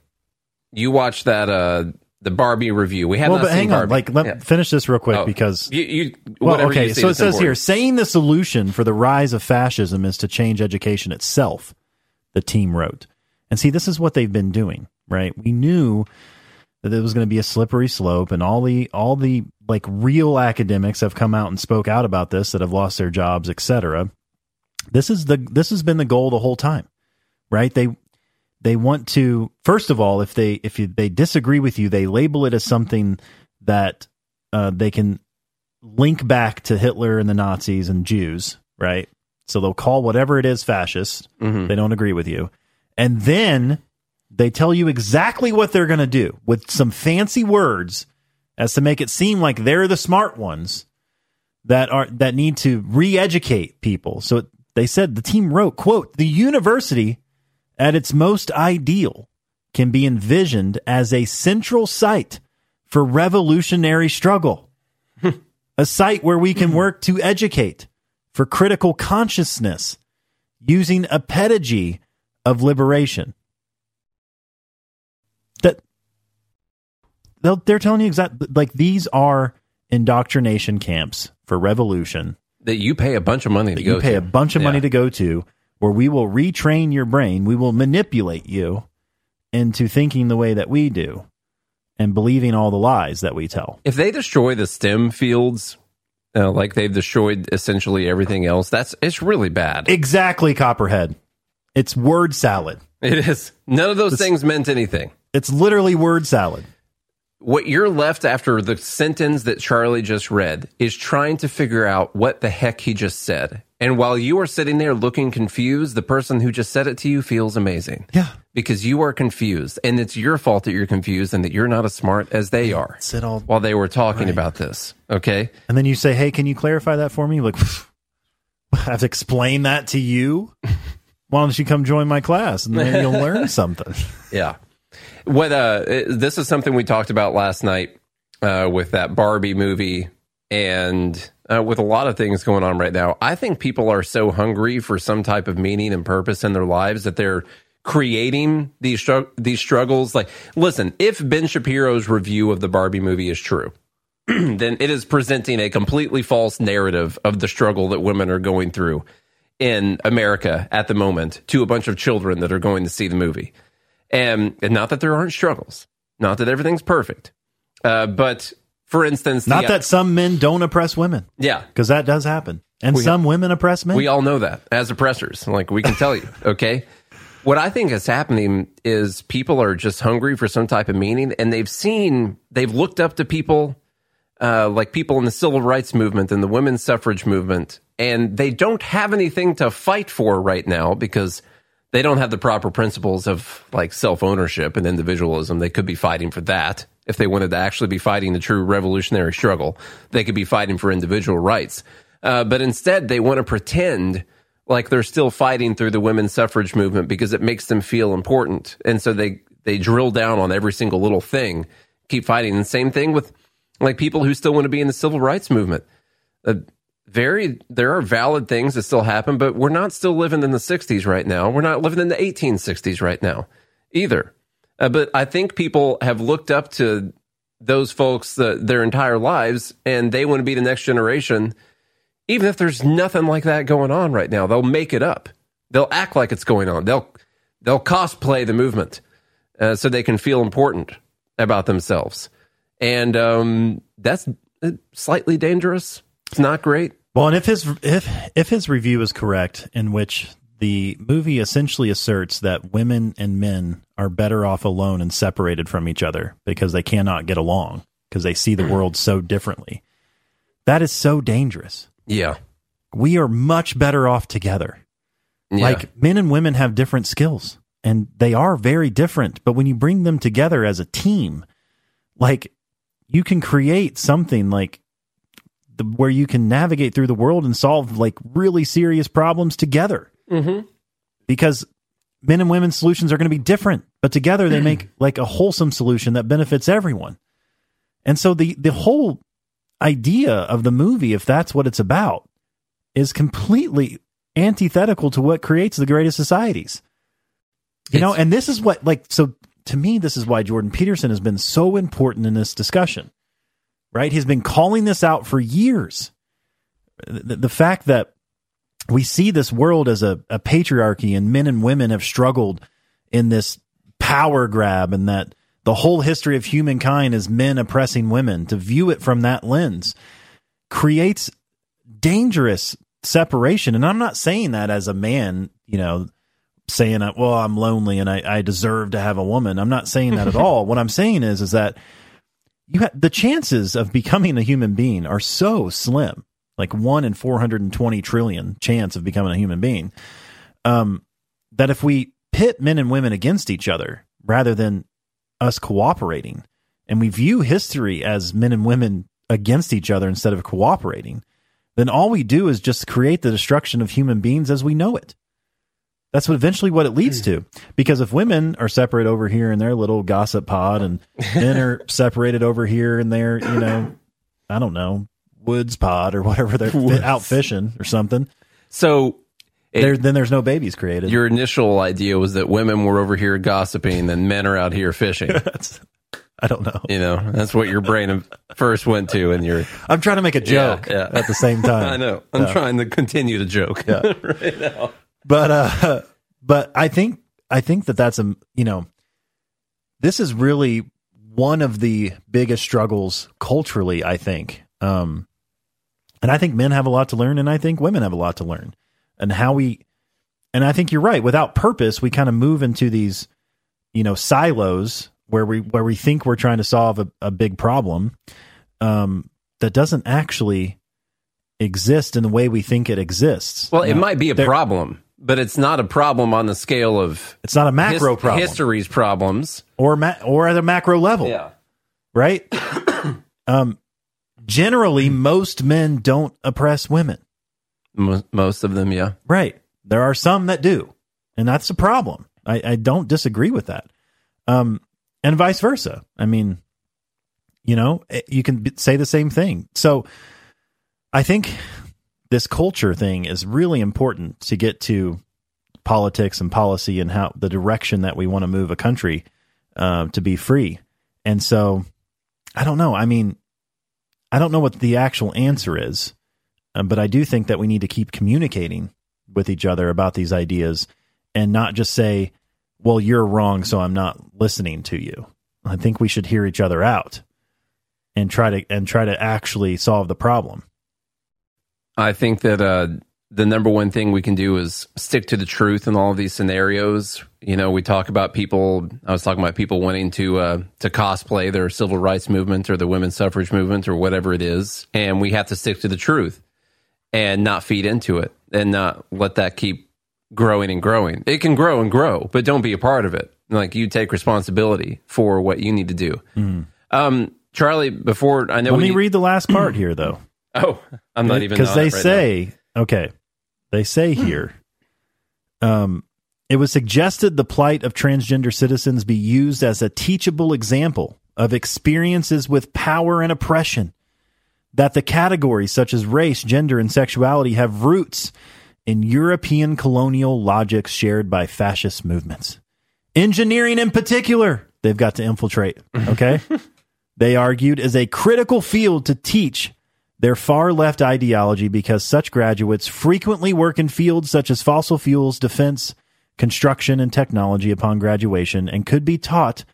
You watched that uh the Barbie review. We had Well, but hang on, Barbie. like let Yeah. finish this real quick Oh, because you, you Well, okay, you so it says here saying the solution for the rise of fascism is to change education itself, the team wrote. And see, this is what they've been doing, right? We knew that it was going to be a slippery slope and all the all the like real academics have come out and spoke out about this that have lost their jobs, etc. This is the this has been the goal the whole time. Right? They they want to first of all if they if you, they disagree with you they label it as something that uh, they can link back to Hitler and the Nazis and Jews, right? So they'll call whatever it is fascist. Mhm. They don't agree with you. And then they tell you exactly what they're going to do with some fancy words as to make it seem like they're the smart ones that are that need to re-educate people. So they said the team wrote, quote, "The university at its most ideal can be envisioned as a central site for revolutionary struggle, a site where we can work to educate for critical consciousness using a pedagogy of liberation. That they'll, they're telling you exactly like these are indoctrination camps for revolution that you pay a bunch of money to go you pay to. a bunch of money to go to where we will retrain your brain we will manipulate you into thinking the way that we do and believing all the lies that we tell If they destroy the STEM fields, uh, like they've destroyed essentially everything else, that's it's really bad. exactly copperhead it's word salad it is. None of those things meant anything. it's literally word salad What you're left after the sentence that Charlie just read is trying to figure out what the heck he just said. And while you are sitting there looking confused, the person who just said it to you feels amazing. yeah Because you are confused. And it's your fault that you're confused and that you're not as smart as they are sit all while they were talking about this. Okay. and then you say hey can you clarify that for me like I have to explain that to you why don't you come join my class and then you'll learn something Yeah. What uh this is something we talked about last night uh with that Barbie movie and uh, with a lot of things going on right now. I think people are so hungry for some type of meaning and purpose in their lives that they're creating these these struggles like listen, if Ben Shapiro's review of the Barbie movie is true, then it is presenting a completely false narrative of the struggle that women are going through in America at the moment to a bunch of children that are going to see the movie. And, and not that there aren't struggles, not that everything's perfect. Uh, but for instance, not the- that some men don't oppress women yeah, because that does happen and We- some women oppress men we all know that as oppressors. Like we can tell you, okay? What I think is happening is people are just hungry for some type of meaning and they've seen, they've looked up to people uh, like people in the civil rights movement and the women's suffrage movement, and they don't have anything to fight for right now because they don't have the proper principles of like self ownership and individualism. They could be fighting for that if they wanted to actually be fighting the true revolutionary struggle. They could be fighting for individual rights. Uh, but instead, they want to pretend like they're still fighting through the women's suffrage movement because it makes them feel important. And so they, they drill down on every single little thing, keep fighting. And same thing with like people who still want to be in the civil rights movement. Uh, very there are valid things that still happen, but we're not still living in the 60s right now. We're not living in the 1860s right now either. Uh, but I think people have looked up to those folks the, their entire lives and they want to be the next generation. Even if there's nothing like that going on right now, they'll make it up. They'll act like it's going on. They'll they'll cosplay the movement uh, so they can feel important about themselves, and um, that's uh, slightly dangerous. It's not great. Well, and if his if if his review is correct, in which the movie essentially asserts that women and men are better off alone and separated from each other because they cannot get along because they see the world so differently. That is so dangerous. Yeah. We are much better off together. Yeah. Like men and women have different skills and they are very different, but when you bring them together as a team, like you can create something like the, where you can navigate through the world and solve like really serious problems together. Mm-hmm. Because men and women's solutions are going to be different, but together they make like a wholesome solution that benefits everyone. And so the the whole idea of the movie, if that's what it's about, is completely antithetical to what creates the greatest societies. You know, and this is what like so to me this is why Jordan Peterson has been so important in this discussion. Right? He's been calling this out for years. The, the fact that we see this world as a, a patriarchy and men and women have struggled in this power grab and that the whole history of humankind is men oppressing women to view it from that lens creates dangerous separation and i'm not saying that as a man you know saying well i'm lonely and I, I deserve to have a woman i'm not saying that at all what i'm saying is is that you ha- the chances of becoming a human being are so slim. Like 1 in 420 trillion chance of becoming a human being. Um that if we pit men and women against each other rather than us cooperating and we view history as men and women against each other instead of cooperating then all we do is just create the destruction of human beings as we know it that's what eventually what it leads hmm. to. Because if women are separate over here in their little gossip pod and men are separated over here in their, you know, I don't know, woods pod or whatever they're fi- out fishing or something, So it- there, then there's no babies created. your initial idea was that women were over here gossiping and men are out here fishing. I don't know. you know, that's what your brain first went to, and you're. I'm trying to make a joke yeah. at the same time. I know. I'm trying to continue the joke. Yeah. right now. But uh but i think i think that that's a you know this is really one of the biggest struggles culturally i think. Um and i think men have a lot to learn and i think women have a lot to learn. And how we and i think you're right. Without purpose we kind of move into these you know silos where we where we think we're trying to solve a, a big problem um that doesn't actually exist in the way we think it exists. Well, it might be a problem, but it's not a problem on the scale of it's not a macro his- problem history's problems. or ma- or at a macro level, Yeah. right? um, generally, most men don't oppress women, most of them, yeah. right? There are some that do, and that's a problem. I, I don't disagree with that, um, and vice versa. I mean, you know, eh, you can b- say the same thing. So, I think this culture thing is really important to get to politics and policy and how the direction that we want to move a country uh, to be free. And so, I don't know. I mean, I don't know what the actual answer is, uh, but I do think that we need to keep communicating with each other about these ideas and not just say, "Well, you're wrong, so I'm not listening to you." I think we should hear each other out and try to and try to actually solve the problem. I think that uh, the number one thing we can do is stick to the truth in all of these scenarios. You know, we talk about people. I was talking about people wanting to uh, to cosplay their civil rights movement or the women's suffrage movement or whatever it is, and we have to stick to the truth and not feed into it and not let that keep growing and growing. It can grow and grow, but don't be a part of it. Like you take responsibility for what you need to do. Um, Charlie, before I know Let me need- read the last part here, though. Oh, I'm not even because they it right say okay they say here um it was suggested the plight of transgender citizens be used as a teachable example of experiences with power and oppression that the categories such as race gender and sexuality have roots in european colonial logics shared by fascist movements. Engineering in particular they've got to infiltrate okay? They argued is a critical field to teach their far left ideology because such graduates frequently work in fields such as fossil fuels, defense, construction, and technology upon graduation and could be taught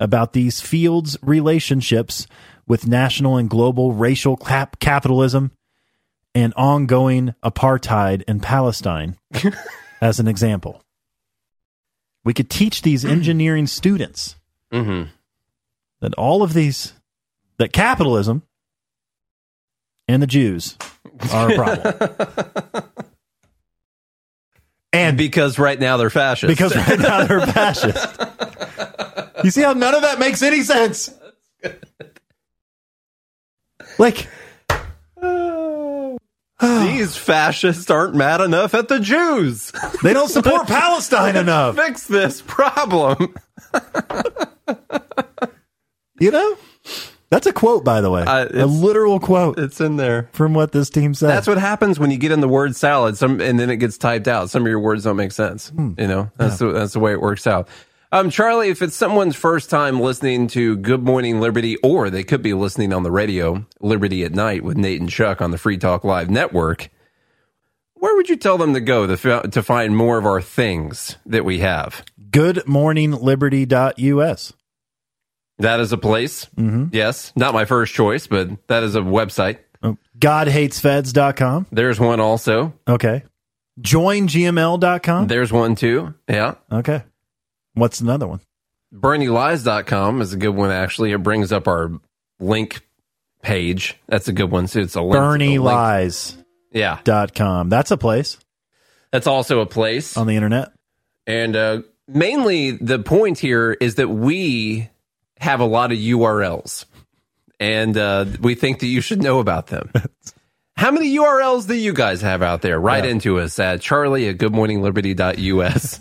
about these fields' relationships with national and global racial cap- capitalism and ongoing apartheid in Palestine, as an example. We could teach these engineering students now. hmm that all of these, that capitalism and the Jews are a problem. And because right now they're fascist. because right now they're fascist. You see how none of that makes any sense? Like, these fascists aren't mad enough at the Jews. they don't support Palestine enough. Fix this problem. You know? That's a quote, by the way. Uh, a literal quote It's in there. from what this team said. That's what happens when you get in the word salad, some and then it gets typed out. Some of your words don't make sense. Hmm. You know, that's the, that's the way it works out. Um, Charlie, if it's someone's first time listening to Good Morning Liberty, or they could be listening on the radio, Liberty at Night with Nate and Chuck on the Free Talk Live network, where would you tell them to go to, to find more of our things that we have? goodmorningliberty.us. That is a place. Mm-hmm. Yes, not my first choice, but that is a website. Oh, GodHatesFeds.com. There's one also. Okay. JoinGML.com. There's one too. Yeah. Okay. What's another one? BernieLies.com is a good one, actually. It brings up our link page. That's a good one, too. It's a link. to the link. BernieLies.com. Yeah. That's a place That's also a place. on the internet. And uh, mainly the point here is that we have a lot of URLs and uh, we think that you should know about them. How many URLs do you guys have out there? Write Yeah. into us at charlie at goodmorningliberty.us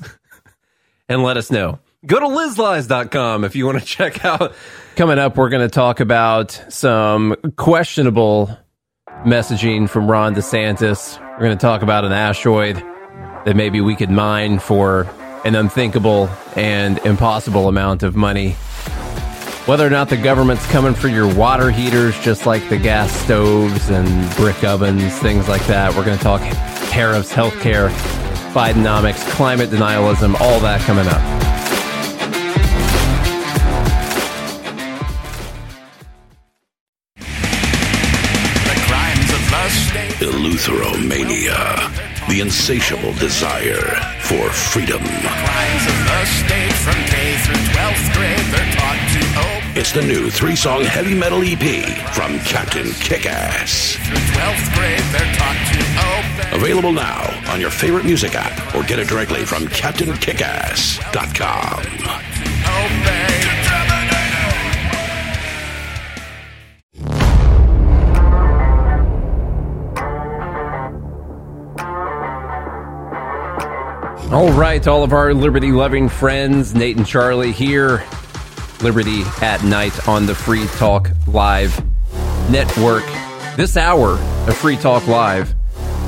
and let us know. Go to lizlies.com if you want to check out. Coming up, we're going to talk about some questionable messaging from Ron DeSantis. We're going to talk about an asteroid that maybe we could mine for an unthinkable and impossible amount of money. Whether or not the government's coming for your water heaters, just like the gas stoves and brick ovens, things like that. We're going to talk tariffs, healthcare, Bidenomics, climate denialism, all that coming up. The crimes of the state. Eleutheromania, the insatiable desire for freedom. The Crimes of the state from K through 12th grade. They're taught to obey. It's the new three song heavy metal EP from Captain Kickass. Through 12th grade, they're taught to obey. Available now on your favorite music app or get it directly from CaptainKickass.com. Obey. All right, all of our liberty loving friends, Nate and Charlie here. Liberty at night on the Free Talk Live network. This hour of Free Talk Live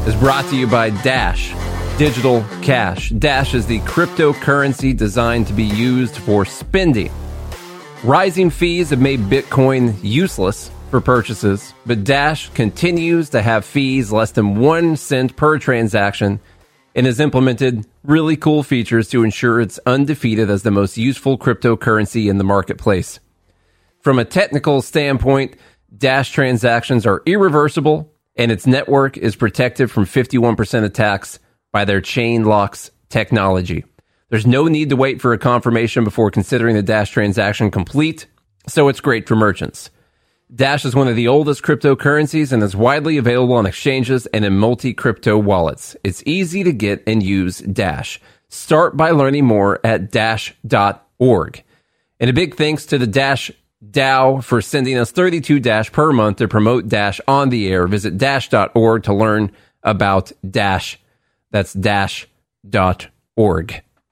is brought to you by Dash Digital Cash. Dash is the cryptocurrency designed to be used for spending. Rising fees have made Bitcoin useless for purchases, but Dash continues to have fees less than one cent per transaction and has implemented really cool features to ensure it's undefeated as the most useful cryptocurrency in the marketplace. From a technical standpoint, Dash transactions are irreversible and its network is protected from 51% attacks by their chain locks technology. There's no need to wait for a confirmation before considering the Dash transaction complete, so it's great for merchants. Dash is one of the oldest cryptocurrencies and is widely available on exchanges and in multi crypto wallets. It's easy to get and use Dash. Start by learning more at dash.org. And a big thanks to the Dash DAO for sending us 32 Dash per month to promote Dash on the air. Visit dash.org to learn about Dash. That's dash.org.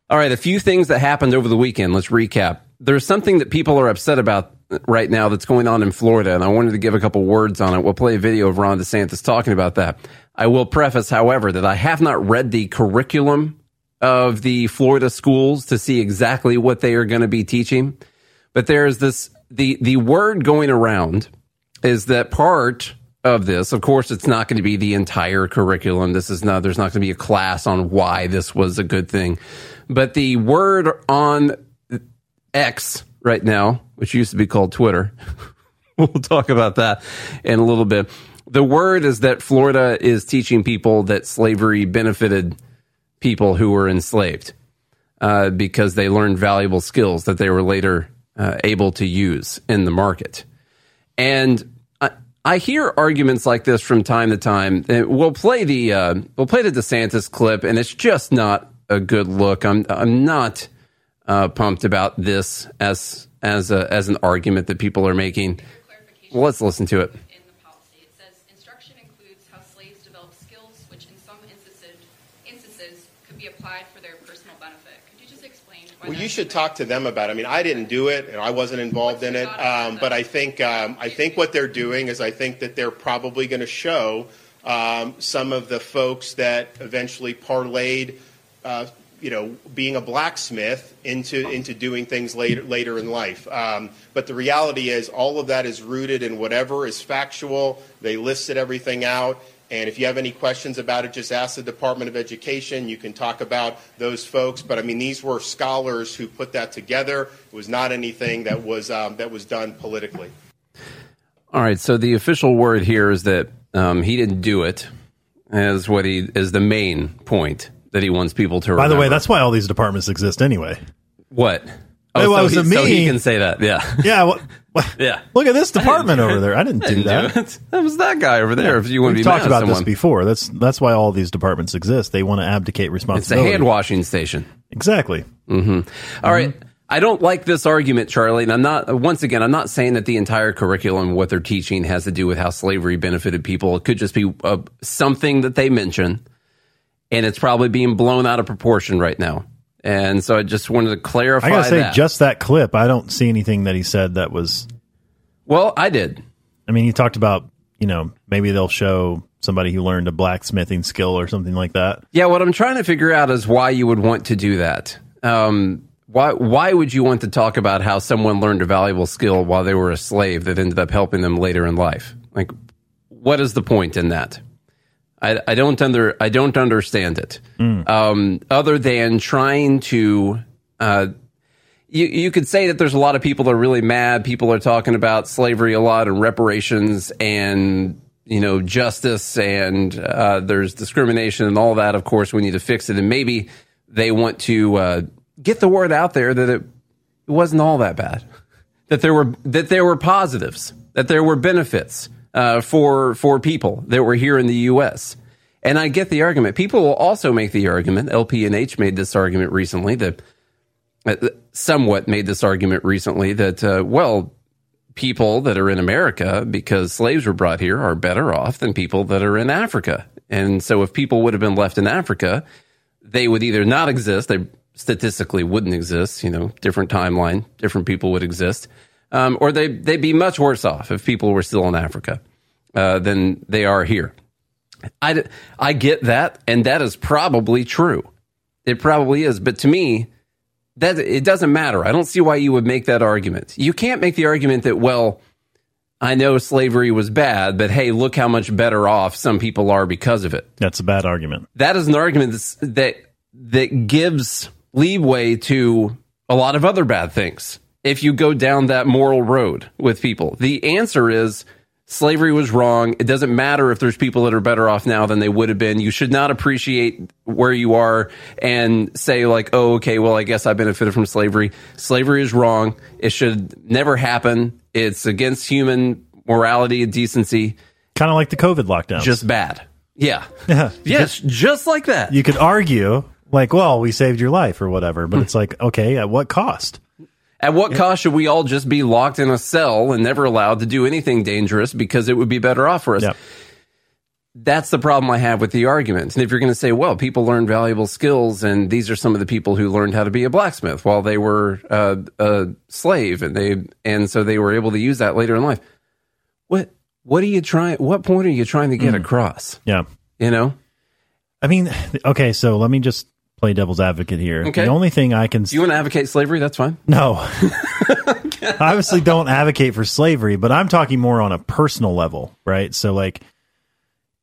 All right, a few things that happened over the weekend. Let's recap. There's something that people are upset about right now that's going on in Florida, and I wanted to give a couple words on it. We'll play a video of Ron DeSantis talking about that. I will preface, however, that I have not read the curriculum of the Florida schools to see exactly what they are going to be teaching. But there's this the the word going around is that part of this, of course, it's not going to be the entire curriculum. This is not there's not going to be a class on why this was a good thing. But the word on X right now, which used to be called Twitter, we'll talk about that in a little bit. The word is that Florida is teaching people that slavery benefited people who were enslaved uh, because they learned valuable skills that they were later uh, able to use in the market. And I, I, hear arguments like this from time to time. We'll play the uh, we'll play the DeSantis clip, and it's just not a good look. I'm I'm not uh, pumped about this as as a, as an argument that people are making. Well, let's listen to it. In the policy, it says instruction includes how slaves develop skills, which in some instances instances could be applied for their personal benefit. Could you just explain? Why Well, you should talk to them about it. I mean, I didn't do it, and I wasn't involved in it. Um, but I think um, I think what they're doing is I think that they're probably going to show um, some of the folks that eventually parlayed, uh, you know, being a blacksmith into into doing things later later in life. Um, but the reality is, all of that is rooted in whatever is factual. They listed everything out. And if you have any questions about it, just ask the Department of Education. You can talk about those folks. But I mean, these were scholars who put that together. It was not anything that was um, that was done politically. All right. So the official word here is that um, he didn't do it. As what he is the main point that he wants people to. By remember. the way, that's why all these departments exist anyway. what. It so, wasn't he, so me. he can say that. Yeah. Yeah. What, Yeah. Look at this department over there. I didn't do Didn't that. do. That was that guy over there. If you want to We've be talked about someone. this before. That's that's why all these departments exist. They want to abdicate responsibility. It's a hand washing station. Exactly. All right. I don't like this argument, Charlie. And I'm not, once again, I'm not saying that the entire curriculum, what they're teaching, has to do with how slavery benefited people. It could just be uh, something that they mention, and it's probably being blown out of proportion right now. And so I just wanted to clarify I gotta say, that. just that clip, I don't see anything that he said that was. well, I did. I mean, he talked about you know maybe they'll show somebody who learned a blacksmithing skill or something like that. Yeah, what I'm trying to figure out is why you would want to do that. Um, why why would you want to talk about how someone learned a valuable skill while they were a slave that ended up helping them later in life? Like, what is the point in that? I, I don't under I don't understand it. Um, other than trying to. Uh, you, you could say that there's a lot of people that are really mad. People are talking about slavery a lot and reparations and you know justice and uh, there's discrimination and all that. Of course, we need to fix it. And maybe they want to uh, get the word out there that it, it wasn't all that bad. That there were that there were positives. That there were benefits uh, for for people that were here in the U.S. And I get the argument. People will also make the argument. LPNH made this argument recently that uh, somewhat made this argument recently that, uh, well, people that are in America because slaves were brought here are better off than people that are in Africa. And so if people would have been left in Africa, they would either not exist, they statistically wouldn't exist, you know, different timeline, different people would exist, um, or they, they'd be much worse off if people were still in Africa uh, than they are here. I, I get that, and that is probably true. It probably is. But to me, that it doesn't matter. I don't see why you would make that argument. You can't make the argument that, well, I know slavery was bad, but hey, look how much better off some people are because of it. That's a bad argument. That is an argument that's, that that gives leeway to a lot of other bad things. If you go down that moral road with people, the answer is Slavery was wrong. It doesn't matter if there's people that are better off now than they would have been. You should not appreciate where you are and say like, "Oh, okay, well, I guess I benefited from slavery." Slavery is wrong. It should never happen. It's against human morality and decency. Kind of like the COVID lockdown. Just bad. Yeah. yeah. Yes, just like that. You could argue like, well, we saved your life or whatever, Hmm. but it's like, okay, at what cost? At what cost should we all just be locked in a cell and never allowed to do anything dangerous because it would be better off for us? Yeah. That's the problem I have with the argument. And if you're going to say, well, people learn valuable skills, and these are some of the people who learned how to be a blacksmith while they were uh, a slave, and they and so they were able to use that later in life. What what are you trying? What point are you trying to get across? Yeah. You know, I mean, okay, so let me just play devil's advocate here. Okay. The only thing I can you want to advocate slavery? That's fine. No. I obviously don't advocate for slavery, but I'm talking more on a personal level, right? So like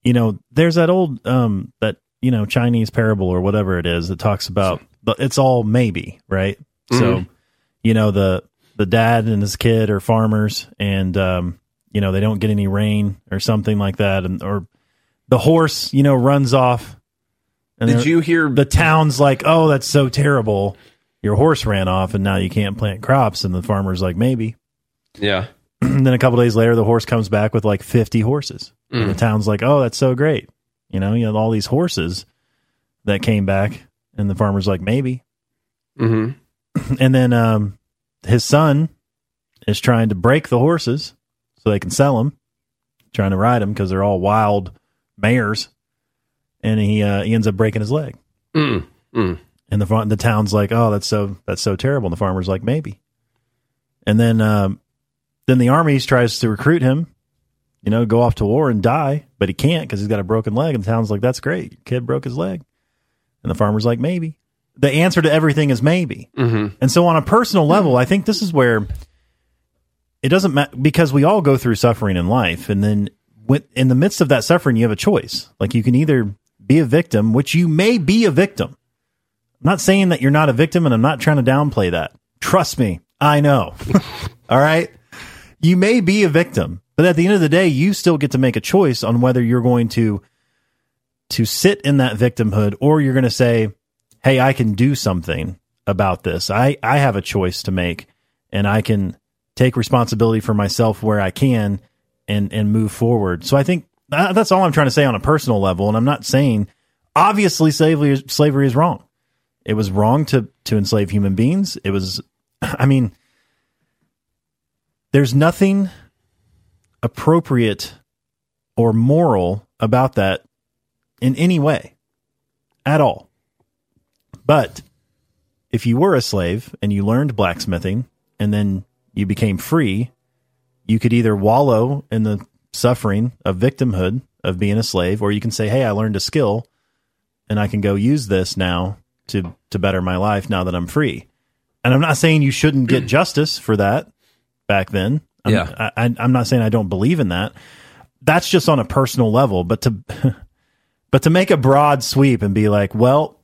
you know, there's that old um that, you know, Chinese parable or whatever it is that talks about but it's all maybe, right? So, you know, the the dad and his kid are farmers and um you know, they don't get any rain or something like that and or the horse, you know, runs off and Did you hear the town's like, "Oh, that's so terrible. Your horse ran off and now you can't plant crops." And the farmer's like, "Maybe." Yeah. and then a couple days later the horse comes back with like 50 horses. And Mm. the town's like, "Oh, that's so great." You know, you have all these horses that came back and the farmer's like, "Maybe." Mm-hmm. And then um his son is trying to break the horses so they can sell them, trying to ride them because they're all wild mares. And he uh, he ends up breaking his leg. Mm. Mm. And the the town's like, oh, that's so that's so terrible. And the farmer's like, maybe. And then um, then the army tries to recruit him, you know, go off to war and die, but he can't because he's got a broken leg. And the town's like, that's great, your kid broke his leg. And the farmer's like, maybe. The answer to everything is maybe. Mm-hmm. And so on a personal level, I think this is where it doesn't matter because we all go through suffering in life, and then in the midst of that suffering, you have a choice. Like you can either be a victim, which you may be a victim. I'm not saying that you're not a victim, and I'm not trying to downplay that. Trust me, I know. all right, you may be a victim, but at the end of the day, you still get to make a choice on whether you're going to to sit in that victimhood or you're going to say, "Hey, I can do something about this. I I have a choice to make, and I can take responsibility for myself where I can, and and move forward." So I think that's all I'm trying to say on a personal level, and I'm not saying obviously slavery is, slavery is wrong. It was wrong to to enslave human beings. It was, I mean, there's nothing appropriate or moral about that in any way at all. But if you were a slave and you learned blacksmithing and then you became free, you could either wallow in the suffering of victimhood of being a slave, or you can say, Hey, I learned a skill and I can go use this now to, to better my life now that I'm free. And I'm not saying you shouldn't get justice for that back then. I'm, Yeah. I, I, I'm not saying I don't believe in that. That's just on a personal level, but to, but to make a broad sweep and be like, well,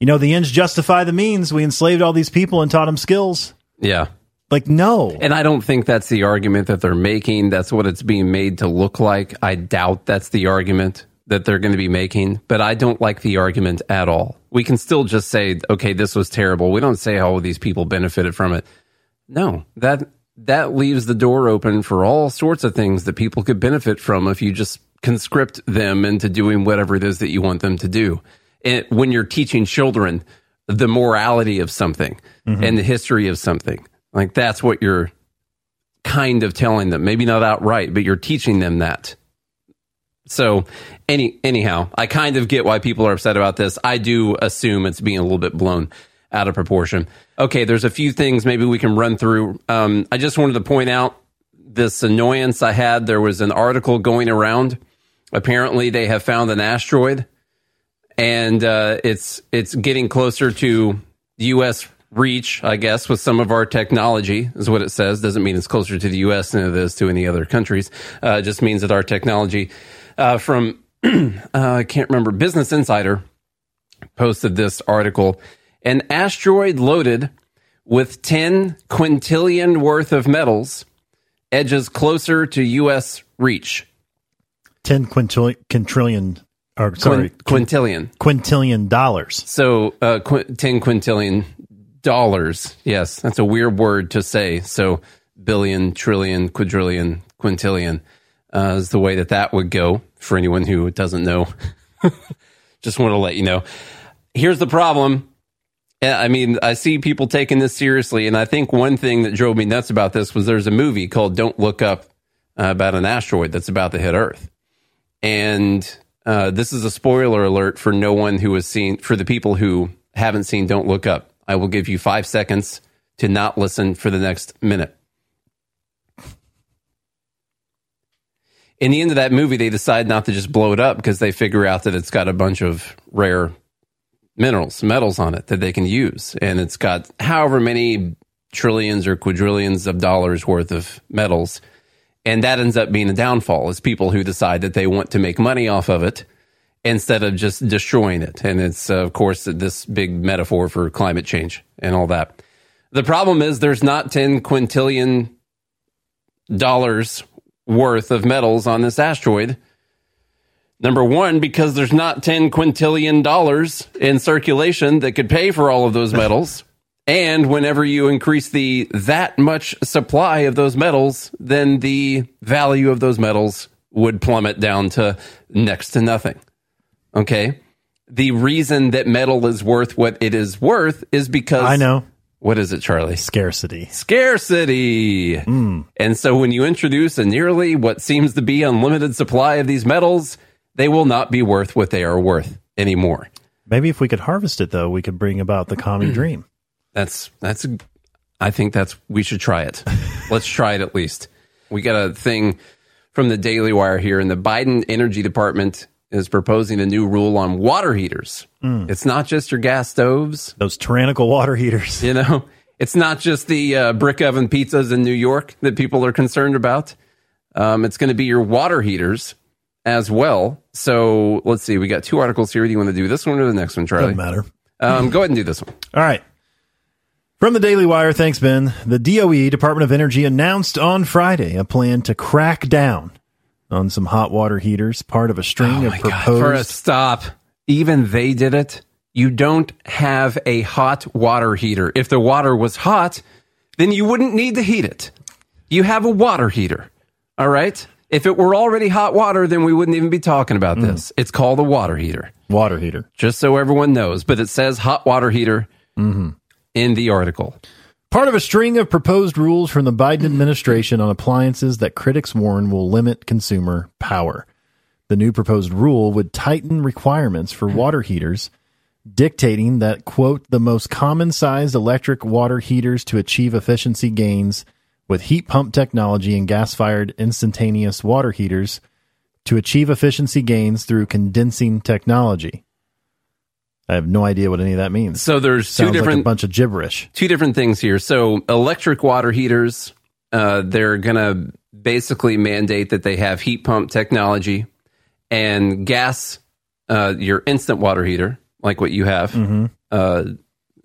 you know, the ends justify the means. We enslaved all these people and taught them skills. Yeah. Like, no. And I don't think that's the argument that they're making. That's what it's being made to look like. I doubt that's the argument that they're going to be making, but I don't like the argument at all. We can still just say, okay, this was terrible. We don't say how these people benefited from it. No, that that leaves the door open for all sorts of things that people could benefit from if you just conscript them into doing whatever it is that you want them to do. And when you're teaching children the morality of something mm-hmm. and the history of something, like that's what you're kind of telling them. Maybe not outright, but you're teaching them that. So, any anyhow, I kind of get why people are upset about this. I do assume it's being a little bit blown out of proportion. Okay, there's a few things maybe we can run through. Um, I just wanted to point out this annoyance I had. There was an article going around. Apparently, they have found an asteroid, and uh, it's it's getting closer to U.S. reach. I guess with some of our technology is what it says. Doesn't mean it's closer to the U.S. than it is to any other countries. Uh, it just means that our technology uh, from uh, I can't remember Business Insider posted this article. An asteroid loaded with 10 quintillion worth of metals edges closer to U.S. reach. 10 quintillion, quintillion or sorry, quintillion. quintillion dollars. So uh, qu- 10 quintillion dollars. Yes, that's a weird word to say. So billion, trillion, quadrillion, quintillion uh, is the way that that would go for anyone who doesn't know. Just want to let you know. Here's the problem. I mean, I see people taking this seriously, and I think one thing that drove me nuts about this was there's a movie called "Don't Look Up" uh, about an asteroid that's about to hit Earth, and uh, this is a spoiler alert for no one who has seen. For the people who haven't seen "Don't Look Up," I will give you five seconds to not listen for the next minute. In the end of that movie, they decide not to just blow it up because they figure out that it's got a bunch of rare minerals, metals on it that they can use. And it's got however many trillions or quadrillions of dollars worth of metals. And that ends up being a downfall is people who decide that they want to make money off of it instead of just destroying it. And it's, uh, of course, this big metaphor for climate change and all that. The problem is there's not 10 quintillion dollars worth of metals on this asteroid. Number one, because there's not 10 quintillion dollars in circulation that could pay for all of those metals. and whenever you increase the that much supply of those metals, then the value of those metals would plummet down to next to nothing. Okay. The reason that metal is worth what it is worth is because I know. What is it, Charlie? Scarcity. Scarcity. Hmm. And so when you introduce a nearly what seems to be unlimited supply of these metals, they will not be worth what they are worth anymore. Maybe if we could harvest it, though, we could bring about the common dream. That's that's I think that's we should try it. Let's try it at least. We got a thing from the Daily Wire here and the Biden Energy Department is proposing a new rule on water heaters. It's not just your gas stoves, Those tyrannical water heaters. you know. It's not just the uh, brick oven pizzas in New York that people are concerned about. Um, it's going to be your water heaters as well. So let's see. We got two articles here. Do you want to do this one or the next one, Charlie? Doesn't matter. Um, go ahead and do this one. All right. From the Daily Wire, thanks, Ben. The DOE, Department of Energy, announced on Friday a plan to crack down on some hot water heaters, part of a string of Oh For a proposed. stop, even they did it. You don't have a hot water heater. If the water was hot, then you wouldn't need to heat it. You have a water heater. All right? If it were already hot water, then we wouldn't even be talking about Mm. this. It's called a water heater, water heater. just so everyone knows. But it says hot water heater Mm-hmm. in the article. Part of a string of proposed rules from the Biden administration on appliances that critics warn will limit consumer power. The new proposed rule would tighten requirements for water heaters, dictating that, quote, the most common sized electric water heaters to achieve efficiency gains with heat pump technology and gas fired instantaneous water heaters to achieve efficiency gains through condensing technology. I have no idea what any of that means. So there's two Sounds like a different bunch of gibberish. two different things here. So electric water heaters, uh, they're gonna basically mandate that they have heat pump technology and gas. Uh, your instant water heater, like what you have, Mm-hmm. uh,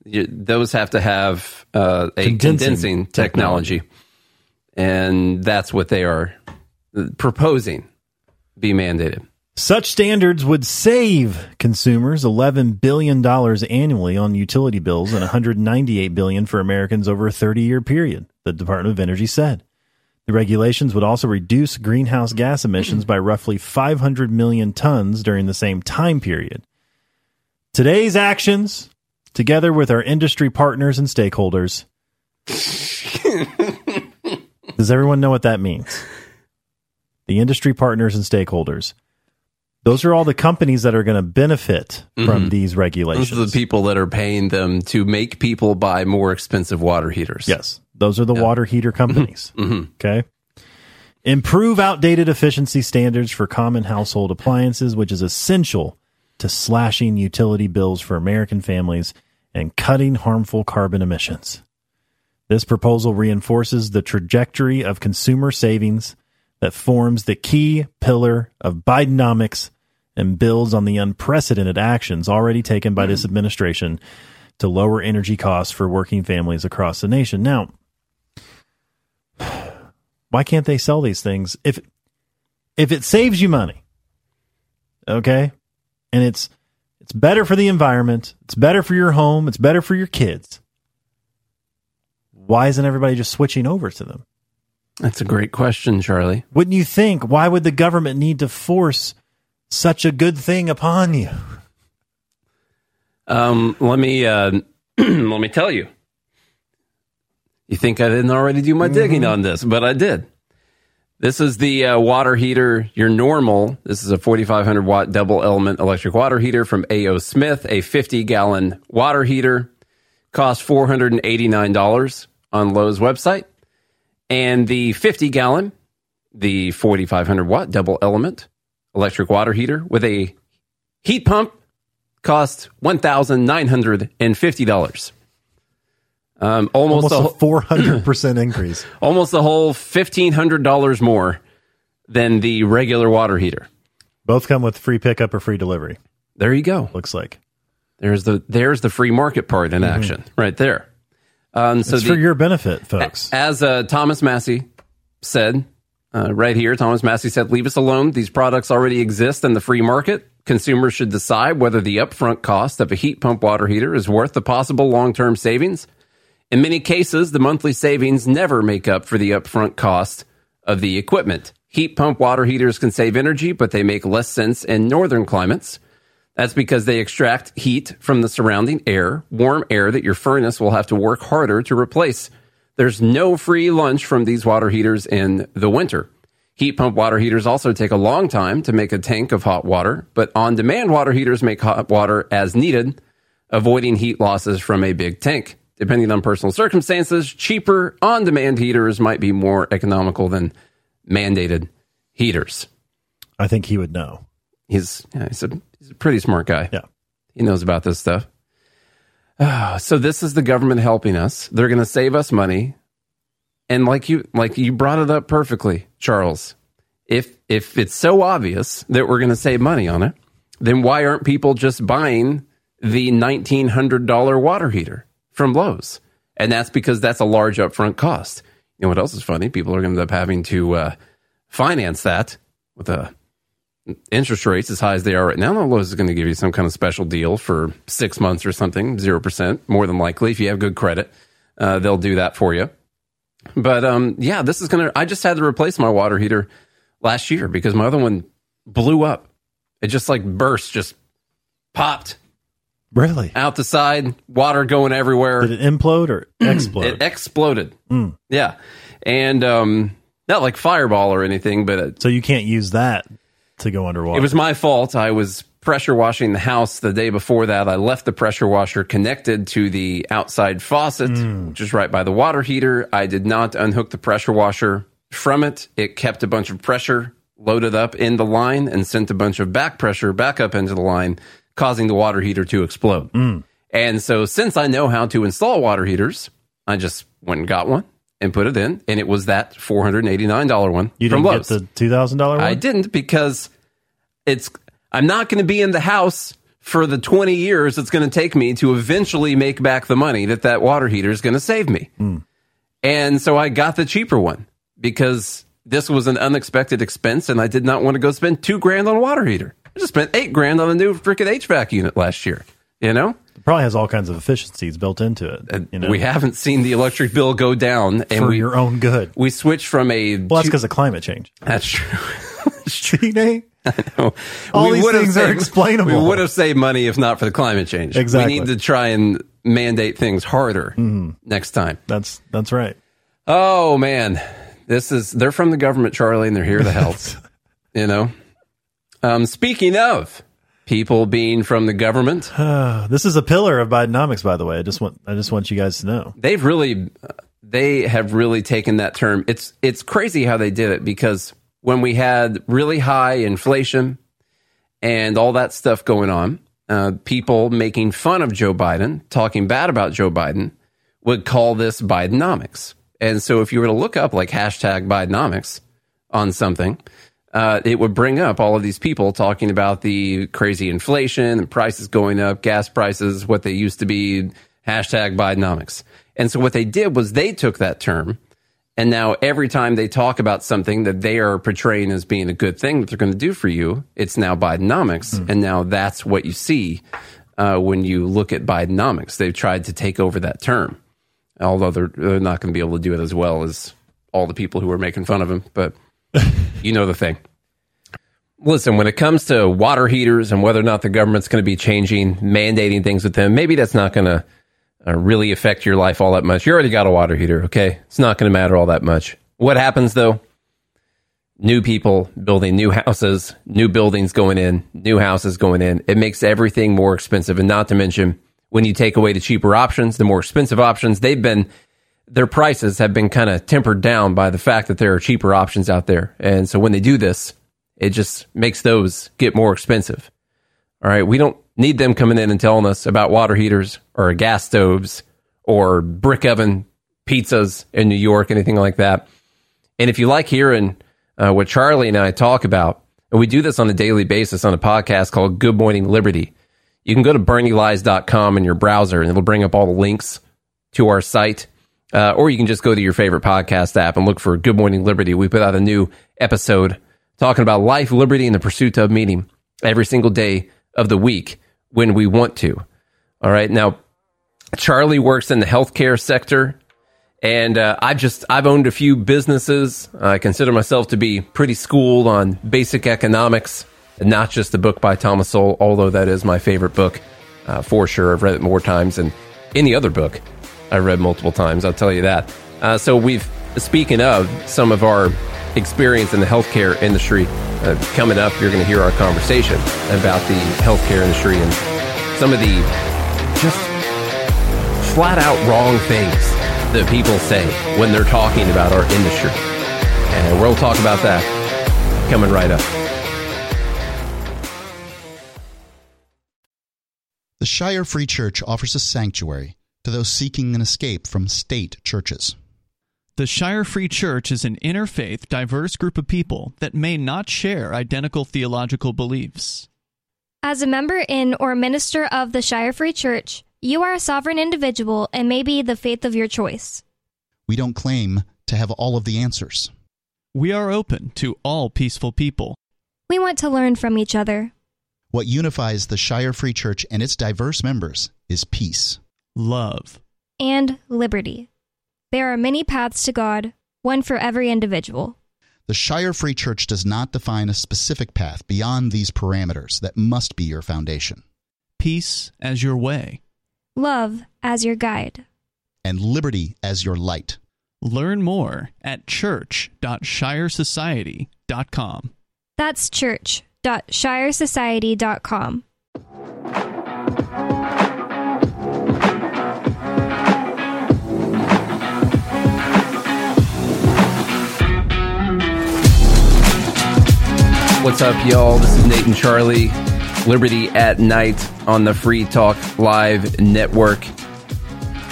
you, those have to have uh, a Condensing condensing, technology. and that's what they are proposing be mandated. Such standards would save consumers $11 billion annually on utility bills and 198 billion for Americans over a 30 year period, the Department of Energy said. The regulations would also reduce greenhouse gas emissions by roughly 500 million tons during the same time period. Today's actions, together with our industry partners and stakeholders, does everyone know what that means? The industry partners and stakeholders. Those are all the companies that are going to benefit from mm-hmm. these regulations. Those are the people that are paying them to make people buy more expensive water heaters. Yes, those are the water heater mm-hmm. companies. Mm-hmm. Okay. Improve outdated efficiency standards for common household appliances, which is essential to slashing utility bills for American families and cutting harmful carbon emissions. This proposal reinforces the trajectory of consumer savings that forms the key pillar of Bidenomics and builds on the unprecedented actions already taken by this hmm. administration to lower energy costs for working families across the nation. Now, Why can't they sell these things if if it saves you money? Okay? And it's it's better for the environment, it's better for your home, it's better for your kids. Why isn't everybody just switching over to them? That's a great question, Charlie. Wouldn't you think why would the government need to force such a good thing upon you? Um, let me uh, let me tell you. You think I didn't already do my digging on this, but I did. This is the uh, water heater, your normal. This is a 4,500 watt double element electric water heater from A.O. Smith, a 50 gallon water heater. Cost $489 on Lowe's website. And the 50 gallon, the 4,500 watt double element electric water heater with a heat pump cost $1,950. Um, almost, Almost a four hundred percent increase. almost the whole fifteen hundred dollars more than the regular water heater. Both come with free pickup or free delivery. There you go. Looks like There's the there's the free market part in action right there. Um, so it's the, for your benefit, folks. as uh, Thomas Massie said uh, right here, Thomas Massie said, "Leave us alone. These products already exist in the free market. Consumers should decide whether the upfront cost of a heat pump water heater is worth the possible long term savings." In many cases, the monthly savings never make up for the upfront cost of the equipment. Heat pump water heaters can save energy, but they make less sense in northern climates. That's because they extract heat from the surrounding air, warm air that your furnace will have to work harder to replace. There's no free lunch from these water heaters in the winter. Heat pump water heaters also take a long time to make a tank of hot water, but on demand water heaters make hot water as needed, avoiding heat losses from a big tank. Depending on personal circumstances, cheaper on demand heaters might be more economical than mandated heaters. I think he would know. He's, yeah, he's, a, he's a pretty smart guy. Yeah. He knows about this stuff. Ah, so this is the government helping us. They're going to save us money. And like you like you brought it up perfectly, Charles. If if it's so obvious that we're going to save money on it, then why aren't people just buying the $1900 water heater from Lowe's? And that's because that's a large upfront cost. You know what else is funny? People are going to end up having to uh, finance that with a interest rates as high as they are right now, No, Lowe's is going to give you some kind of special deal for six months or something, zero percent, more than likely. If you have good credit, uh, they'll do that for you. But um, yeah, this is going to. I just had to replace my water heater last year because my other one blew up. It just like burst, just popped Really? out the side, water going everywhere. Did it implode or explode? It exploded. Yeah, and um, not like fireball or anything, but it, so you can't use that to go underwater. It was my fault. I was pressure washing the house the day before that. I left the pressure washer connected to the outside faucet, mm. which is right by the water heater. I did not unhook the pressure washer from it. It kept a bunch of pressure loaded up in the line and sent a bunch of back pressure back up into the line, causing the water heater to explode. Mm. And so, since I know how to install water heaters, I just went and got one and put it in, and it was that four hundred eighty nine dollar one you didn't get the two thousand dollar one. I didn't because it's I'm not going to be in the house for the 20 years it's going to take me to eventually make back the money that that water heater is going to save me. Hmm. And so I got the cheaper one because this was an unexpected expense and I did not want to go spend 2 grand on a water heater. I just spent 8 grand on a new freaking HVAC unit last year, you know? It probably has all kinds of efficiencies built into it. And you know, we haven't seen the electric bill go down and for we your own good. we switched from a Well, that's because of climate change. That's true. See, Nate? No. All these would have things are explainable. We would have saved money if not for the climate change. Exactly. We need to try and mandate things harder Mm-hmm. next time. That's that's right. Oh man, this is they're from the government, Charlie, and they're here to help. you know. Um, speaking of people being from the government, this is a pillar of Bidenomics, by the way. I just want I just want you guys to know. they've really they have really taken that term. It's it's crazy how they did it because when we had really high inflation and all that stuff going on, uh, people making fun of Joe Biden, talking bad about Joe Biden, would call this Bidenomics. And so if you were to look up like hashtag Bidenomics on something, uh, it would bring up all of these people talking about the crazy inflation and prices going up, gas prices, what they used to be, hashtag Bidenomics. And so what they did was they took that term And now every time they talk about something that they are portraying as being a good thing that they're going to do for you, it's now Bidenomics. And now that's what you see uh, when you look at Bidenomics. They've tried to take over that term, although they're, they're not going to be able to do it as well as all the people who are making fun of him. But you know the thing. Listen, when it comes to water heaters and whether or not the government's going to be changing, mandating things with them, maybe that's not going to uh, really affect your life all that much. You already got a water heater, okay? It's not going to matter all that much. What happens though? New people building new houses, new buildings going in, new houses going in. It makes everything more expensive. And not to mention, when you take away the cheaper options, the more expensive options, they've been, their prices have been kind of tempered down by the fact that there are cheaper options out there. And so when they do this, it just makes those get more expensive. All right. We don't need them coming in and telling us about water heaters or gas stoves or brick oven pizzas in New York, anything like that. And if you like hearing uh, what Charlie and I talk about, and we do this on a daily basis on a podcast called Good Morning Liberty, you can go to bernielies.com in your browser and it'll bring up all the links to our site. Uh, or you can just go to your favorite podcast app and look for Good Morning Liberty. We put out a new episode talking about life, liberty, and the pursuit of meaning every single day of the week when we want to. All right. Now, Charlie works in the healthcare sector, and uh, I just I've owned a few businesses. I consider myself to be pretty schooled on basic economics, and not just the book by Thomas Sowell, although that is my favorite book uh, for sure. I've read it more times than any other book I've read multiple times. I'll tell you that. Uh, so we've speaking of some of our experience in the healthcare industry. Uh, coming up, you're going to hear our conversation about the healthcare industry and some of the just flat out wrong things that people say when they're talking about our industry. And we'll talk about that coming right up. The Shire Free Church offers a sanctuary to those seeking an escape from state churches. The Shire Free Church is an interfaith, diverse group of people that may not share identical theological beliefs. As a member in or minister of the Shire Free Church, you are a sovereign individual and may be the faith of your choice. We don't claim to have all of the answers. We are open to all peaceful people. We want to learn from each other. What unifies the Shire Free Church and its diverse members is peace, love, and liberty. There are many paths to God, one for every individual. The Shire Free Church does not define a specific path beyond these parameters that must be your foundation. Peace as your way, love as your guide, and liberty as your light. Learn more at church.shiresociety.com. That's church.shiresociety.com. What's up, y'all? This is Nate and Charlie. Liberty at Night on the Free Talk Live Network.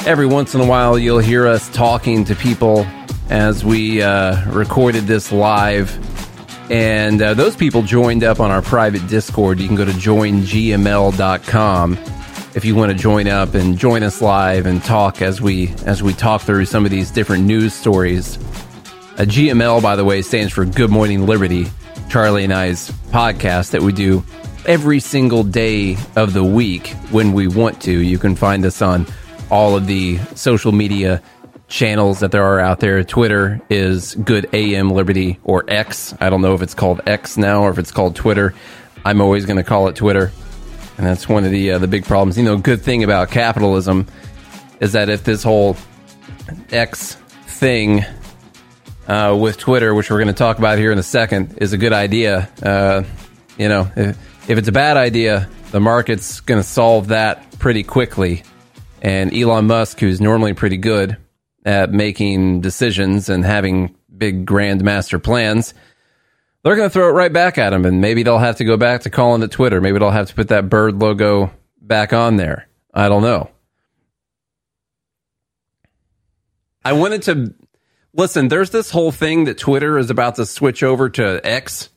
Every once in a while, you'll hear us talking to people as we uh, recorded this live. And uh, those people joined up on our private Discord. You can go to joingml.com if you want to join up and join us live and talk as we as we talk through some of these different news stories. A GML, by the way, stands for Good Morning Liberty. Charlie and I's podcast that we do every single day of the week when we want to. You can find us on all of the social media channels that there are out there. Twitter is Good AM Liberty or X. I don't know if it's called X now or if it's called Twitter. I'm always going to call it Twitter, and that's one of the uh, the big problems. You know, good thing about capitalism is that if this whole X thing uh, with Twitter, which we're going to talk about here in a second, is a good idea. Uh, you know, if, if, it's a bad idea, the market's going to solve that pretty quickly. And Elon Musk, who's normally pretty good at making decisions and having big grand master plans, they're going to throw it right back at him. And maybe they'll have to go back to calling it Twitter. Maybe they'll have to put that bird logo back on there. I don't know. I wanted to Listen, there's this whole thing that Twitter is about to switch over to X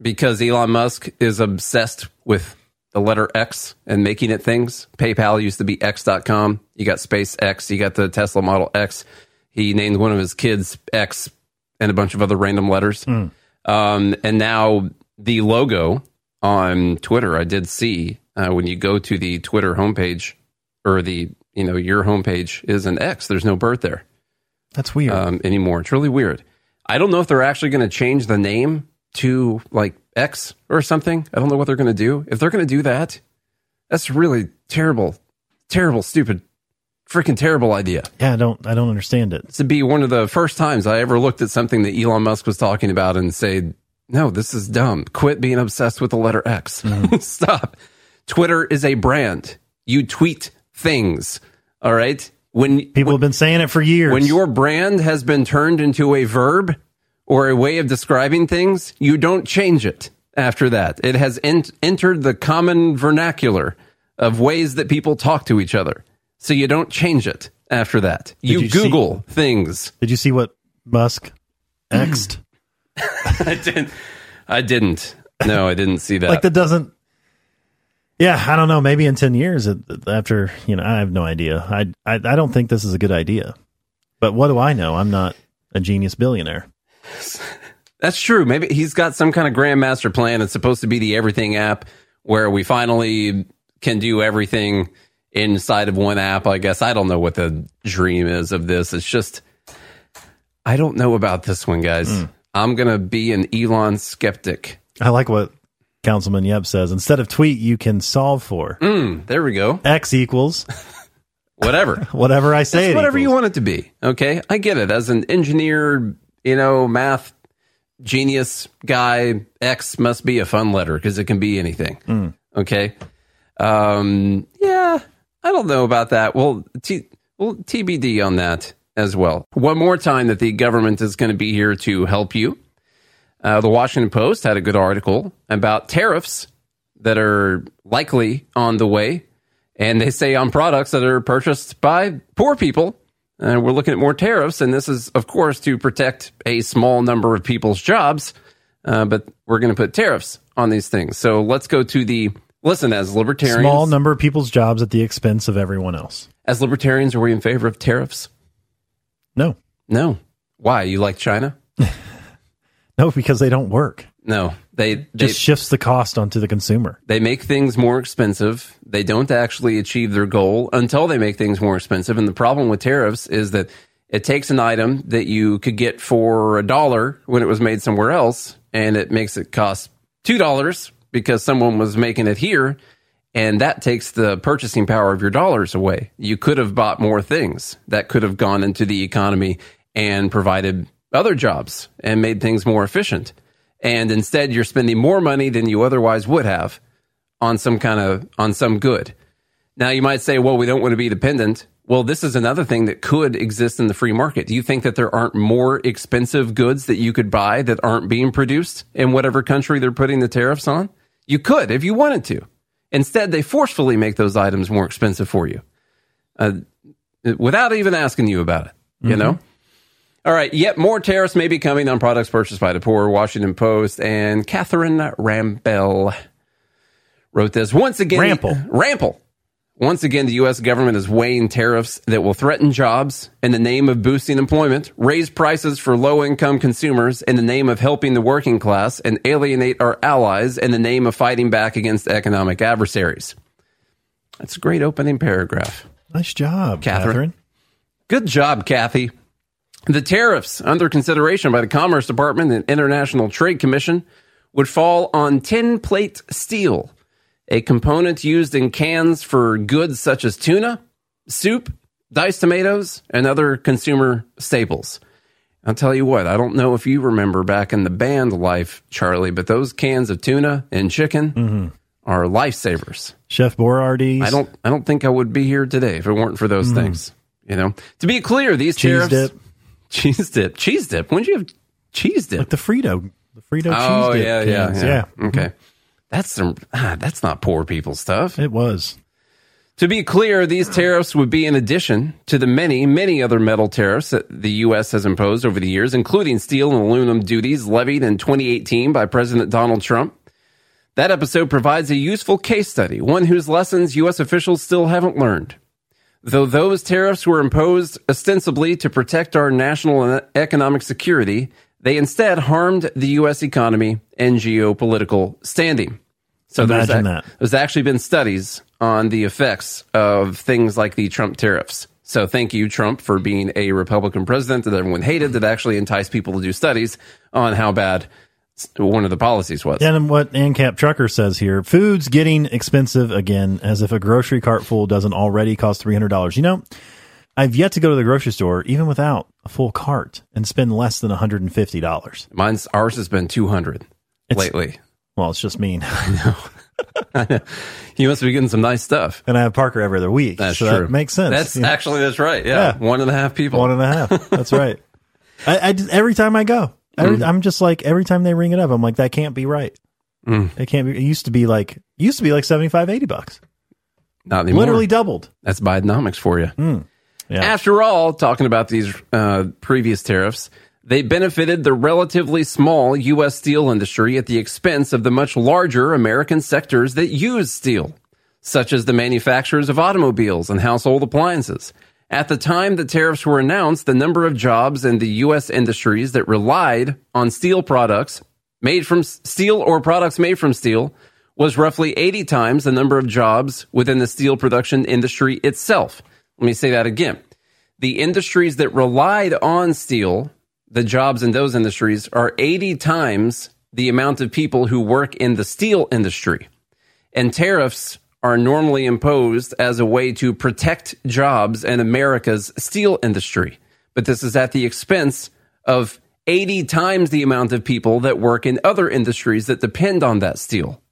because Elon Musk is obsessed with the letter X and making it things. PayPal used to be X.com. You got SpaceX. You got the Tesla Model X. He named one of his kids X and a bunch of other random letters. Um, and now the logo on Twitter, I did see uh, when you go to the Twitter homepage or the you know your homepage is an X. There's no bird there That's weird. um, anymore. It's really weird. I don't know if they're actually going to change the name to like X or something. I don't know what they're going to do. If they're going to do that, that's really terrible, terrible, stupid, freaking terrible idea. yeah, I don't I don't understand it. Would be one of the first times I ever looked at something that Elon Musk was talking about and say, no, this is dumb. Quit being obsessed with the letter X. Stop. Twitter is a brand. You tweet things. All right. When People have been saying it for years. when your brand has been turned into a verb or a way of describing things, you don't change it after that. It has en- entered the common vernacular of ways that people talk to each other. So you don't change it after that. You, you see- Google things. Did you see what Musk xed? I didn't. I didn't. No, I didn't see that. like that doesn't yeah i don't know maybe in 10 years after you know i have no idea I, I i don't think this is a good idea but what do i know i'm not a genius billionaire That's true. Maybe he's got some kind of grandmaster plan. It's supposed to be the everything app where we finally can do everything inside of one app. I guess I don't know what the dream is of this. It's just I don't know about this one, guys. Hmm. I'm gonna be an Elon skeptic. i like what councilman yep says instead of tweet you can solve for Mm, there we go. x equals Whatever. whatever i say whatever you want it to be. Okay, I get it. As an engineer, you know, math genius guy, X must be a fun letter because it can be anything. Okay, um, yeah, I don't know about that. Well, t- well, TBD on that as well. One more time that the government is going to be here to help you. Uh, the Washington Post had a good article about tariffs that are likely on the way. And they say on products that are purchased by poor people. And we're looking at more tariffs. And this is, of course, to protect a small number of people's jobs. Uh, but we're going to put tariffs on these things. So let's go to the listen as libertarians. small number of people's jobs at the expense of everyone else As libertarians, are we in favor of tariffs? no No. Why? You like China? no because they don't work No. They, they just shifts the cost onto the consumer They make things more expensive. They don't actually achieve their goal until they make things more expensive. And the problem with tariffs is that it takes an item that you could get for a dollar when it was made somewhere else, and it makes it cost two dollars because someone was making it here. And that takes the purchasing power of your dollars away. You could have bought more things that could have gone into the economy and provided other jobs and made things more efficient. And instead, you're spending more money than you otherwise would have on some kind of on some good. Now you might say, well, we don't want to be dependent. Well, this is another thing that could exist in the free market. Do you think that there aren't more expensive goods that you could buy that aren't being produced in whatever country they're putting the tariffs on? You could if you wanted to. Instead, they forcefully make those items more expensive for you uh, without even asking you about it, you know? All right, yet more tariffs may be coming on products purchased by the poor. Washington Post and Catherine Rampell wrote this once again. Rampell. Rampell. Once again, the U.S. government is weighing tariffs that will threaten jobs in the name of boosting employment, raise prices for low income consumers in the name of helping the working class, and alienate our allies in the name of fighting back against economic adversaries. That's a great opening paragraph. nice job Catherine. catherine. Good job, Kathy. The tariffs under consideration by the Commerce Department and International Trade Commission would fall on tin plate steel, a component used in cans for goods such as tuna, soup, diced tomatoes, and other consumer staples. I'll tell you what, I don't know if you remember back in the band life, Charlie, but those cans of tuna and chicken mm-hmm. are lifesavers. chef Boyardee. I don't I don't think I would be here today if it weren't for those mm. things. You know, to be clear, these cheese tariffs, dip cheese dip, cheese dip. When did you have cheese dip? like the frito the frito oh cheese dip yeah, yeah, cans. yeah, Okay, that's some ah, that's not poor people stuff. it was To be clear, these tariffs would be in addition to the many, many other metal tariffs that the U.S. has imposed over the years, including steel and aluminum duties levied in 2018 by President Donald Trump. That episode provides a useful case study, one whose lessons U.S. officials still haven't learned. Though those tariffs were imposed ostensibly to protect our national and economic security, they instead harmed the U.S. economy and geopolitical standing. So there's, Imagine ac- that. there's actually been studies on the effects of things like the Trump tariffs. So thank you, Trump, for being a Republican president that everyone hated that actually enticed people to do studies on how bad one of the policies was. And what ANCAP Trucker says here food's getting expensive again, as if a grocery cart full doesn't already cost $300. You know, I've yet to go to the grocery store, even without a full cart, and spend less than $150. Mine's ours has been 200 It's- lately. Well, it's just mean. I know. you must be getting some nice stuff. and I have Parker every other week. That's so true. That makes sense. That's actually that's right. Yeah. Yeah. one and a half people. One and a half. That's right. I, I every time I go, every, I'm just like every time they ring it up, I'm like that can't be right. Mm. It can't be. It used to be like used to be like 75, 80 bucks. Not anymore. Literally doubled. That's Bidenomics for you. Yeah. After all, talking about these uh, previous tariffs, they benefited the relatively small U.S. steel industry at the expense of the much larger American sectors that use steel, such as the manufacturers of automobiles and household appliances. At the time the tariffs were announced, the number of jobs in the U.S. industries that relied on steel products made from steel or products made from steel was roughly 80 times the number of jobs within the steel production industry itself. Let me say that again. The industries that relied on steel, the jobs in those industries are 80 times the amount of people who work in the steel industry. And tariffs are normally imposed as a way to protect jobs and America's steel industry. But this is at the expense of 80 times the amount of people that work in other industries that depend on that steel.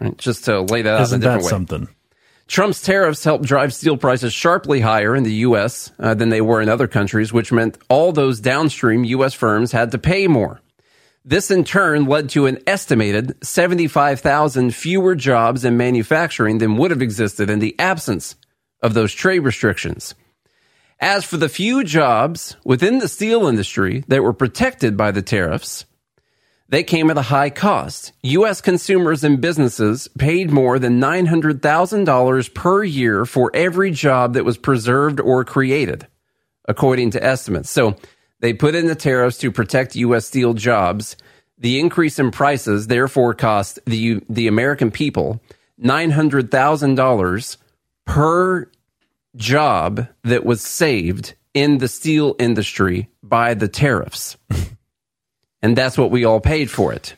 Right? Just to lay that out in a different way. something? Trump's tariffs helped drive steel prices sharply higher in the U.S. uh, than they were in other countries, which meant all those downstream U.S. firms had to pay more. This in turn led to an estimated 75,000 fewer jobs in manufacturing than would have existed in the absence of those trade restrictions. As for the few jobs within the steel industry that were protected by the tariffs, they came at a high cost. U.S. consumers and businesses paid more than $900,000 per year for every job that was preserved or created, according to estimates. So they put in the tariffs to protect U.S. steel jobs. The increase in prices therefore cost the, the American people $900,000 per job that was saved in the steel industry by the tariffs. and that's what we all paid for it.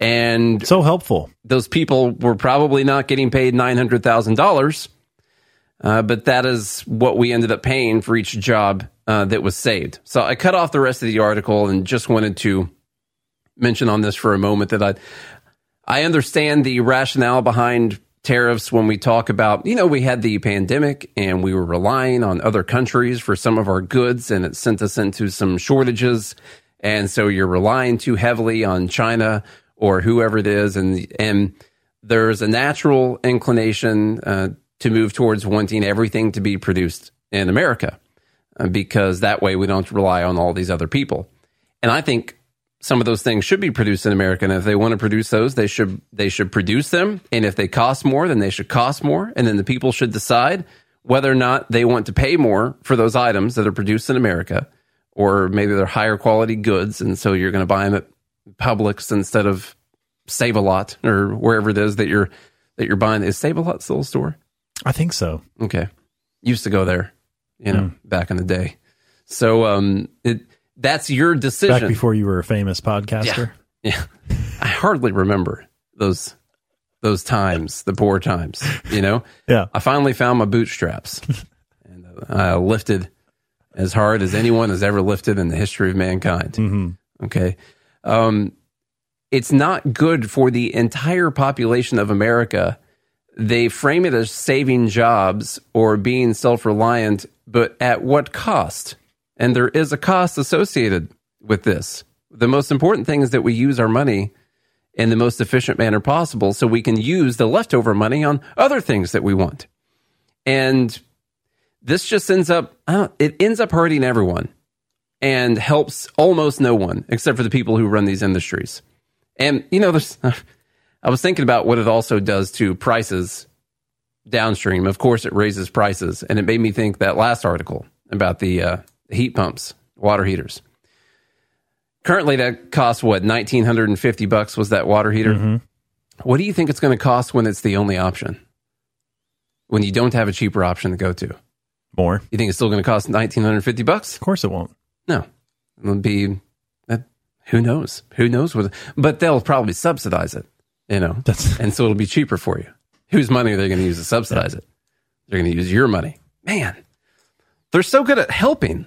And So helpful. those people were probably not getting paid $900,000, uh, but that is what we ended up paying for each job uh, that was saved. So I cut off the rest of the article and just wanted to mention on this for a moment that I, I understand the rationale behind tariffs when we talk about, you know, we had the pandemic and we were relying on other countries for some of our goods and it sent us into some shortages. And so you're relying too heavily on China or whoever it is. And, and there's a natural inclination uh, to move towards wanting everything to be produced in America because that way we don't rely on all these other people. And I think some of those things should be produced in America. And if they want to produce those, they should they should produce them. And if they cost more, then they should cost more. And then the people should decide whether or not they want to pay more for those items that are produced in America, or maybe they're higher quality goods, and so you're going to buy them at Publix instead of Save a Lot or wherever it is that you're that you're buying. Is Save a Lot still a store? I think so. Okay. Used to go there, you know, back in the day. So um it that's your decision. Back before you were a famous podcaster. Yeah. I hardly remember those those times, the poor times, you know? Yeah. I finally found my bootstraps and uh, I lifted as hard as anyone has ever lifted in the history of mankind. Mm-hmm. Okay. Um, it's not good for the entire population of America. They frame it as saving jobs or being self reliant, but at what cost? And there is a cost associated with this. The most important thing is that we use our money in the most efficient manner possible so we can use the leftover money on other things that we want. And this just ends up, it ends up hurting everyone and helps almost no one except for the people who run these industries. And, you know, there's, I was thinking about what it also does to prices downstream, of course, it raises prices. And it made me think that last article about the uh, heat pumps, water heaters. Currently, that costs what nineteen hundred and fifty bucks was that water heater. What do you think it's going to cost when it's the only option? When you don't have a cheaper option to go to, More. you think it's still going to cost nineteen hundred fifty bucks? Of course it won't. No, it'll be. That, who knows? Who knows what? But they'll probably subsidize it. You know, That's- and so it'll be cheaper for you. Whose money are they going to use to subsidize it? They're going to use your money. Man, they're so good at helping.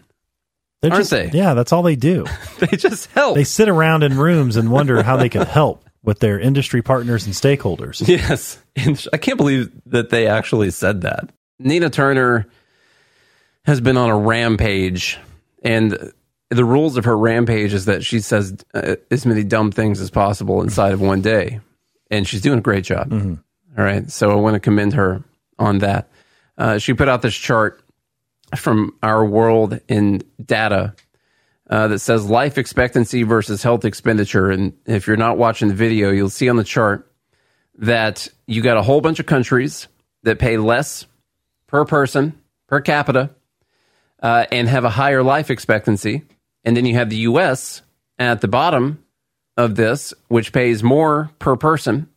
They're Aren't just, they? Yeah, that's all they do. They just help. They sit around in rooms and wonder how they can help with their industry partners and stakeholders. Yes. And I can't believe that they actually said that. Nina Turner has been on a rampage, and the rules of her rampage is that she says uh, as many dumb things as possible inside of one day. And she's doing a great job. All right. So I want to commend her on that. Uh, she put out this chart from our world in data uh, that says life expectancy versus health expenditure. And if you're not watching the video, you'll see on the chart that you got a whole bunch of countries that pay less per person, per capita, uh, and have a higher life expectancy. And then you have the US at the bottom of this, which pays more per person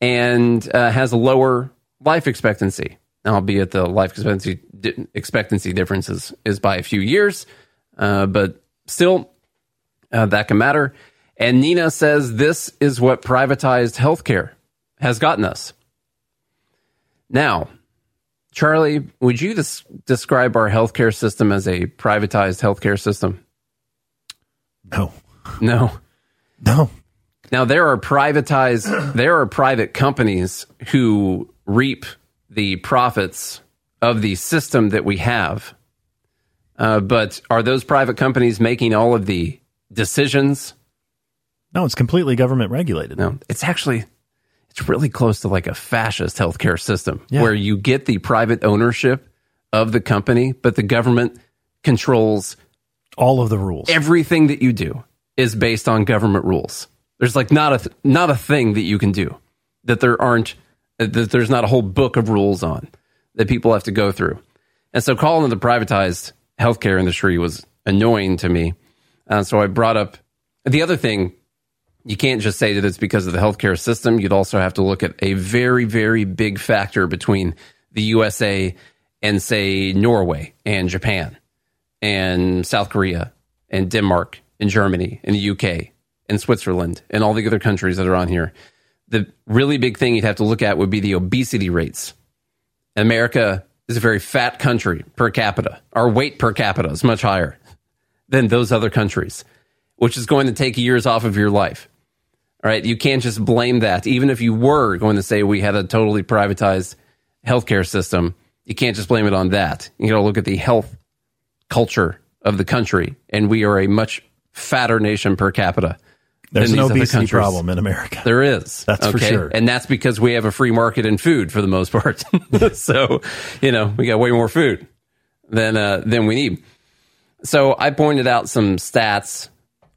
and uh, has a lower life expectancy, albeit the life expectancy expectancy difference is, is by a few years, uh, but still, uh, that can matter. And Nina says this is what privatized healthcare has gotten us. Now, Charlie, would you des- describe our healthcare system as a privatized healthcare system? No, No. No. Now there are privatized there are private companies who reap the profits of the system that we have. Uh, but are those private companies making all of the decisions? No, it's completely government regulated. No, it's actually it's really close to like a fascist healthcare system Yeah. where you get the private ownership of the company, but the government controls All of the rules. everything that you do is based on government rules. There's like not a th- not a thing that you can do that there aren't that there's not a whole book of rules on that people have to go through. And so calling the privatized healthcare industry was annoying to me. Uh, so I brought up the other thing. You can't just say that it's because of the healthcare system. You'd also have to look at a very, very big factor between the USA and, say, Norway and Japan and South Korea and Denmark and Germany in the UK in Switzerland and all the other countries that are on here. The really big thing you'd have to look at would be the obesity rates. America is a very fat country per capita. Our weight per capita is much higher than those other countries, which is going to take years off of your life. All right. You can't just blame that. Even if you were going to say we had a totally privatized healthcare system, you can't just blame it on that. You got to look at the health culture of the country, and we are a much fatter nation per capita. There's an these obesity problem in America. There is. That's for sure. And that's because we have a free market in food for the most part. so, you know, we got way more food than uh, than we need. So I pointed out some stats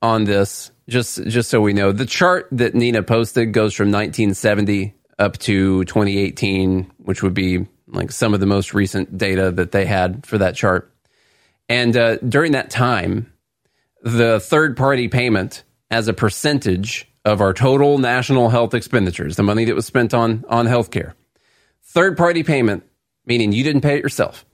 on this just just so we know. The chart that Nina posted goes from 1970 up to 2018, which would be like some of the most recent data that they had for that chart. And uh, during that time, the third party payment as a percentage of our total national health expenditures, the money that was spent on on healthcare, third party payment, meaning you didn't pay it yourself,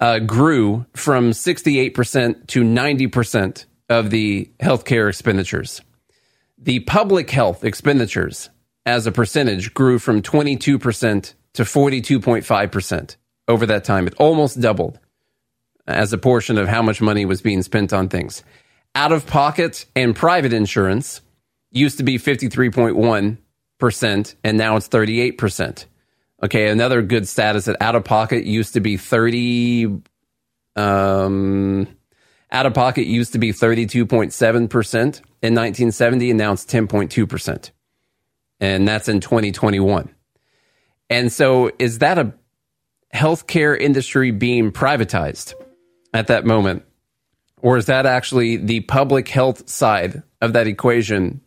uh, grew from 68% to 90% of the healthcare expenditures. The public health expenditures as a percentage grew from 22% to 42.5% over that time. It almost doubled as a portion of how much money was being spent on things. Out of pocket and private insurance used to be 53.1%, and now it's 38%. Okay, another good stat is that out of pocket used to be 30, um, out of pocket used to be 32.7% in 1970, and now it's 10.2%. And that's in 2021. And so is that a healthcare industry being privatized at that moment? Or is that actually the public health side of that equation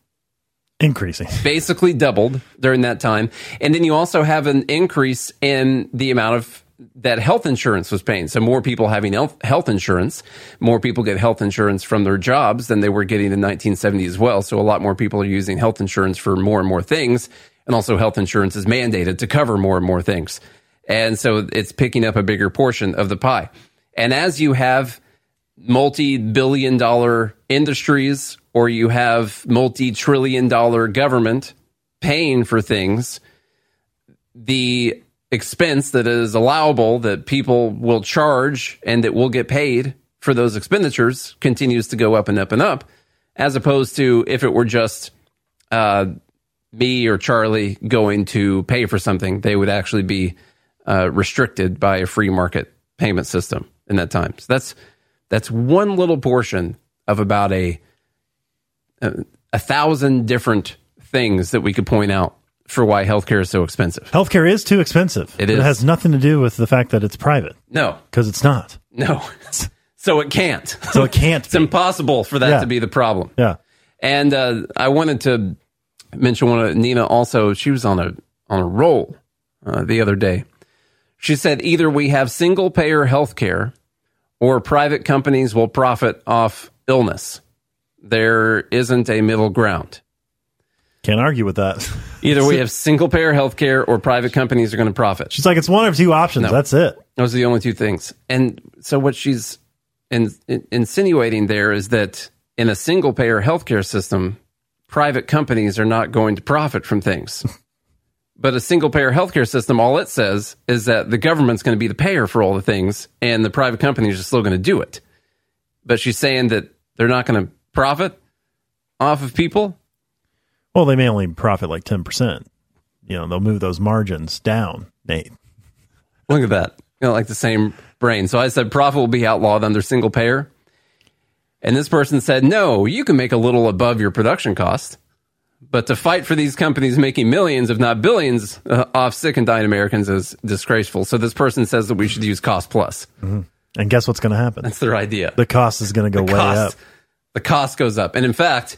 Increasing. basically doubled during that time. And then you also have an increase in the amount of that health insurance was paying. So more people having health, health insurance, more people get health insurance from their jobs than they were getting in 1970 as well. So a lot more people are using health insurance for more and more things. And also health insurance is mandated to cover more and more things. And so it's picking up a bigger portion of the pie. And as you have multi billion dollar industries or you have multi trillion dollar government paying for things, the expense that is allowable that people will charge and that will get paid for those expenditures continues to go up and up and up, as opposed to if it were just uh, me or Charlie going to pay for something, they would actually be uh, restricted by a free market payment system in that time. So that's that's one little portion of about a a, a thousand different things that we could point out for why healthcare is so expensive. Healthcare is too expensive. It It is. has nothing to do with the fact that it's private No, because it's not. no. So it can't. So it can't. It's impossible for that Yeah. to be the problem. Yeah. And uh, I wanted to mention one of Nina also. She was on a on a roll uh, the other day. She said either we have single payer health care or private companies will profit off illness. There isn't a middle ground. Can't argue with that. Either we have single payer health care or private companies are going to profit. She's like, it's one of two options. No. That's it. Those are the only two things. And so what she's in, in- insinuating there is that in a single payer healthcare system, private companies are not going to profit from things. but a single payer healthcare system, all it says is that the government's going to be the payer for all the things and the private companies are still going to do it. But she's saying that they're not going to profit off of people. Well, they may only profit like 10%. You know, they'll move those margins down, Nate. Look at that. You know, like the same brain. So I said profit will be outlawed under single payer. And this person said, no, you can make a little above your production cost. But to fight for these companies making millions, if not billions, uh, off sick and dying Americans is disgraceful. So this person says that we should use cost plus. And guess what's going to happen? That's their idea. The cost is going to go The way cost, up. the cost goes up. And in fact,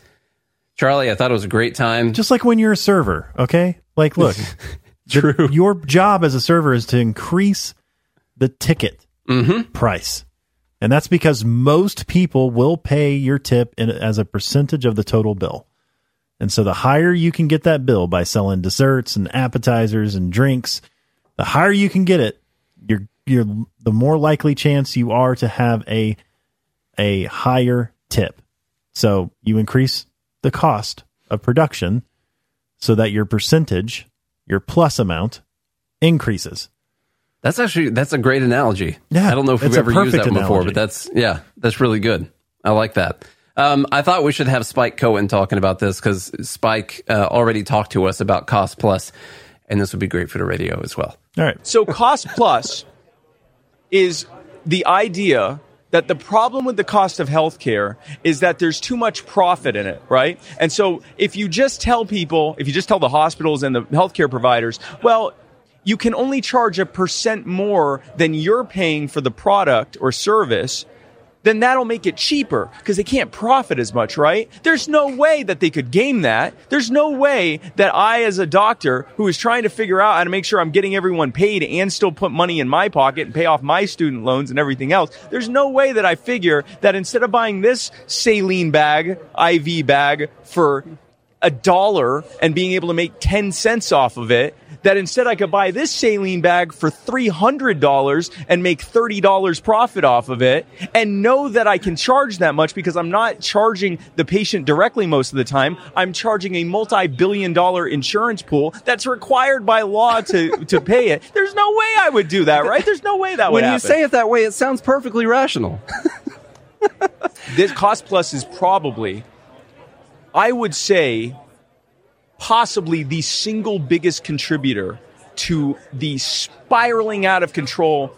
Charlie, I thought it was a great time. Just like when you're a server, okay? Like, look, the- your job as a server is to increase the ticket Mm-hmm. price. And that's because most people will pay your tip in, as a percentage of the total bill. And so the higher you can get that bill by selling desserts and appetizers and drinks, the higher you can get it, you're you're the more likely chance you are to have a a higher tip. So you increase the cost of production so that your percentage, your plus amount increases. That's actually that's a great analogy. Yeah, I don't know if we've ever used that before, but that's yeah, that's really good. I like that. Um, I thought we should have Spike Cohen talking about this because Spike uh, already talked to us about cost plus, and this would be great for the radio as well. All right. So cost plus is the idea that the problem with the cost of healthcare is that there's too much profit in it, right? And so if you just tell people, if you just tell the hospitals and the healthcare providers, well, you can only charge a percent more than you're paying for the product or service, then that'll make it cheaper because they can't profit as much, right? There's no way that they could game that. There's no way that I, as a doctor who is trying to figure out how to make sure I'm getting everyone paid and still put money in my pocket and pay off my student loans and everything else, there's no way that I figure that instead of buying this saline bag, IV bag for a dollar and being able to make 10 cents off of it, that instead I could buy this saline bag for $300 and make $30 profit off of it and know that I can charge that much because I'm not charging the patient directly most of the time. I'm charging a multi-billion dollar insurance pool that's required by law to, to pay it. There's no way I would do that, right? There's no way that would when you happen. say it that way, it sounds perfectly rational. this cost plus is probably i would say possibly the single biggest contributor to the spiraling out of control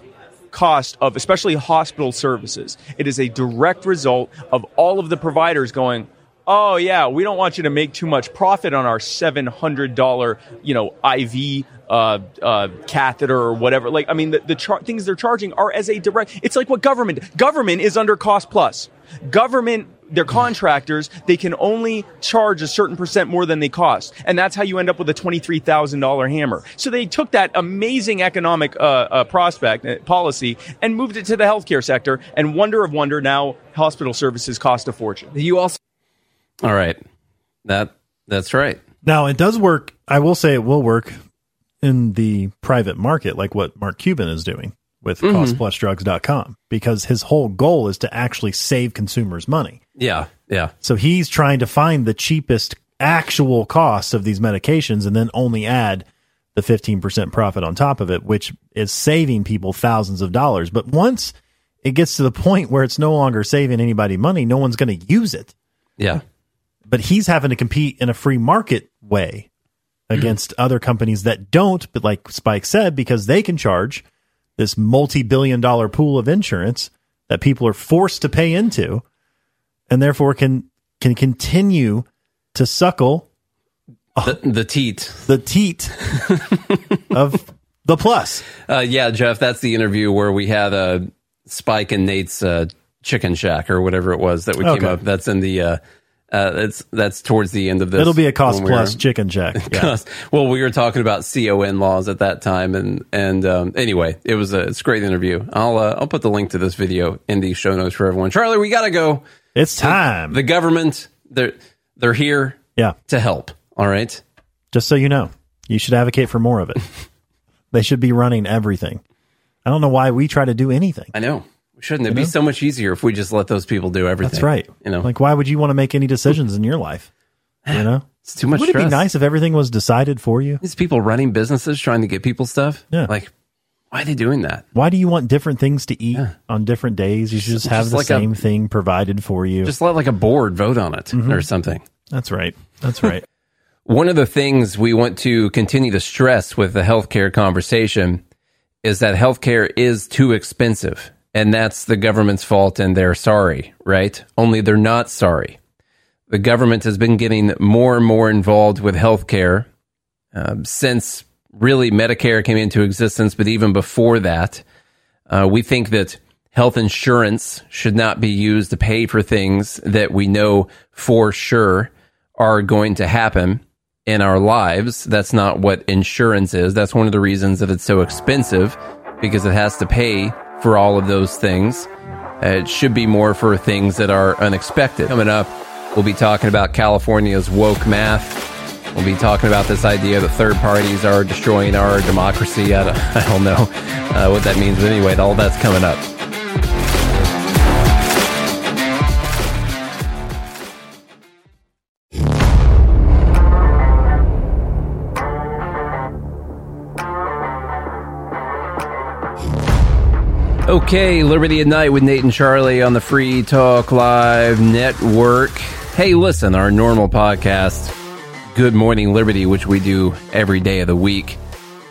cost of especially hospital services. It is a direct result of all of the providers going oh yeah we don't want you to make too much profit on our $700 you know iv uh, uh, catheter or whatever. Like i mean the, the char- things they're charging are as a direct it's like what government government is under cost plus. Government they're contractors. They can only charge a certain percent more than they cost, and that's how you end up with a twenty-three thousand dollar hammer. So they took that amazing economic uh, uh, prospect uh, policy and moved it to the healthcare sector. And wonder of wonder, now hospital services cost a fortune. You also, all right, that that's right. Now it does work. I will say it will work in the private market, like what Mark Cuban is doing with Mhm. costplusdrugs.com, because his whole goal is to actually save consumers money. Yeah, yeah. So he's trying to find the cheapest actual costs of these medications and then only add the 15% profit on top of it, which is saving people thousands of dollars. But once it gets to the point where it's no longer saving anybody money, no one's going to use it. Yeah. But he's having to compete in a free market way against other companies that don't, but like Spike said, because they can charge this multi billion dollar pool of insurance that people are forced to pay into and therefore can can continue to suckle the, the teat. the teat of the plus. Uh, yeah jeff that's the interview where we had uh, spike and nate's uh, chicken shack or whatever it was that we Okay. came up. That's in the uh, that's that's towards the end of this It'll be a cost we were- plus chicken check. Yeah. Cost- well, we were talking about CON laws at that time, and and um, anyway, it was a it's a great interview. I'll uh, I'll put the link to this video in the show notes for everyone. Charlie, we gotta go. It's time. The government they're they're here Yeah. to help. All right. Just so you know, you should advocate for more of it. they should be running everything. I don't know why we try to do anything. I know. Shouldn't it You be so much easier if we just let those people do everything? That's right. You know, like why would you want to make any decisions in your life? You know, it's too much Would it be nice if everything was decided for you? these people running businesses trying to get people stuff. Yeah. Like, why are they doing that? Why do you want different things to eat on different days? You should just have Just the like a- same thing provided for you. Just let like a board vote on it Mm-hmm. or something. That's right. That's right. One of the things we want to continue to stress with the healthcare conversation is that healthcare is too expensive. And that's the government's fault, and they're sorry, right? Only they're not sorry. The government has been getting more and more involved with healthcare um, since really Medicare came into existence, but even before that. Uh, we think that health insurance should not be used to pay for things that we know for sure are going to happen in our lives. That's not what insurance is. That's one of the reasons that it's so expensive because it has to pay for all of those things. Uh, it should be more for things that are unexpected. Coming up, we'll be talking about California's woke math. We'll be talking about this idea that third parties are destroying our democracy. I don't, I don't know uh, what that means, but anyway, all that's coming up. Okay, Liberty at Night with Nate and Charlie on the Free Talk Live Network. Hey, listen, our normal podcast, Good Morning Liberty, which we do every day of the week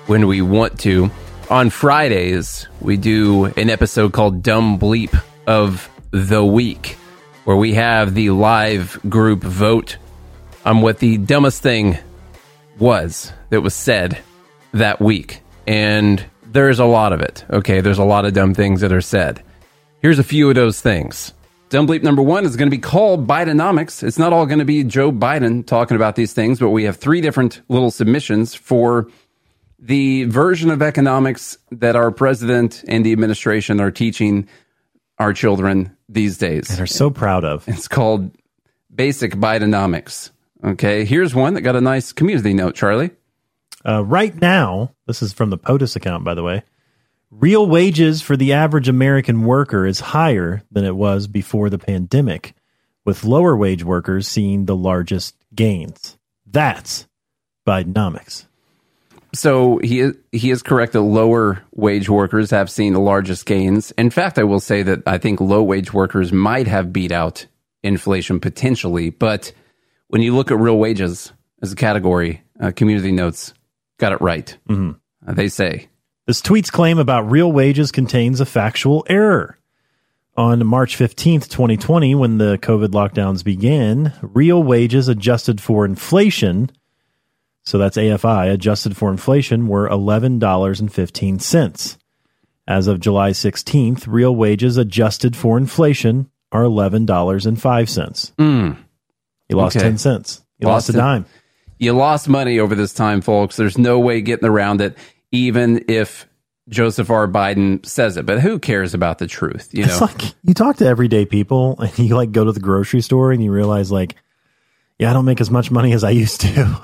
when we want to. On Fridays, we do an episode called Dumb Bleep of the Week, where we have the live group vote on what the dumbest thing was that was said that week. And there's a lot of it. Okay, there's a lot of dumb things that are said. Here's a few of those things. Dumb bleep number one is going to be called Bidenomics. It's not all going to be Joe Biden talking about these things, but we have three different little submissions for the version of economics that our president and the administration are teaching our children these days. They're so proud of. It's called Basic Bidenomics. Okay, here's one that got a nice community note, Charlie. Uh, right now, this is from the POTUS account, by the way. Real wages for the average American worker is higher than it was before the pandemic, with lower wage workers seeing the largest gains. That's Bidenomics. So he is, he is correct that lower wage workers have seen the largest gains. In fact, I will say that I think low wage workers might have beat out inflation potentially, but when you look at real wages as a category, uh, community notes got it right. Mhm. Uh, they say This tweet's claim about real wages contains a factual error. On March 15th, 2020, when the COVID lockdowns began, real wages adjusted for inflation, so that's AFI, adjusted for inflation, were $11.15. As of July 16th, real wages adjusted for inflation are eleven dollars and five cents. Mm. You lost Okay. ten cents. You Lost lost, a it. You lost money over this time, folks. There's no way getting around it, even if Joseph R. Biden says it. But who cares about the truth? You know, It's like you talk to everyday people and you like go to the grocery store and you realize like, yeah, I don't make as much money as I used to.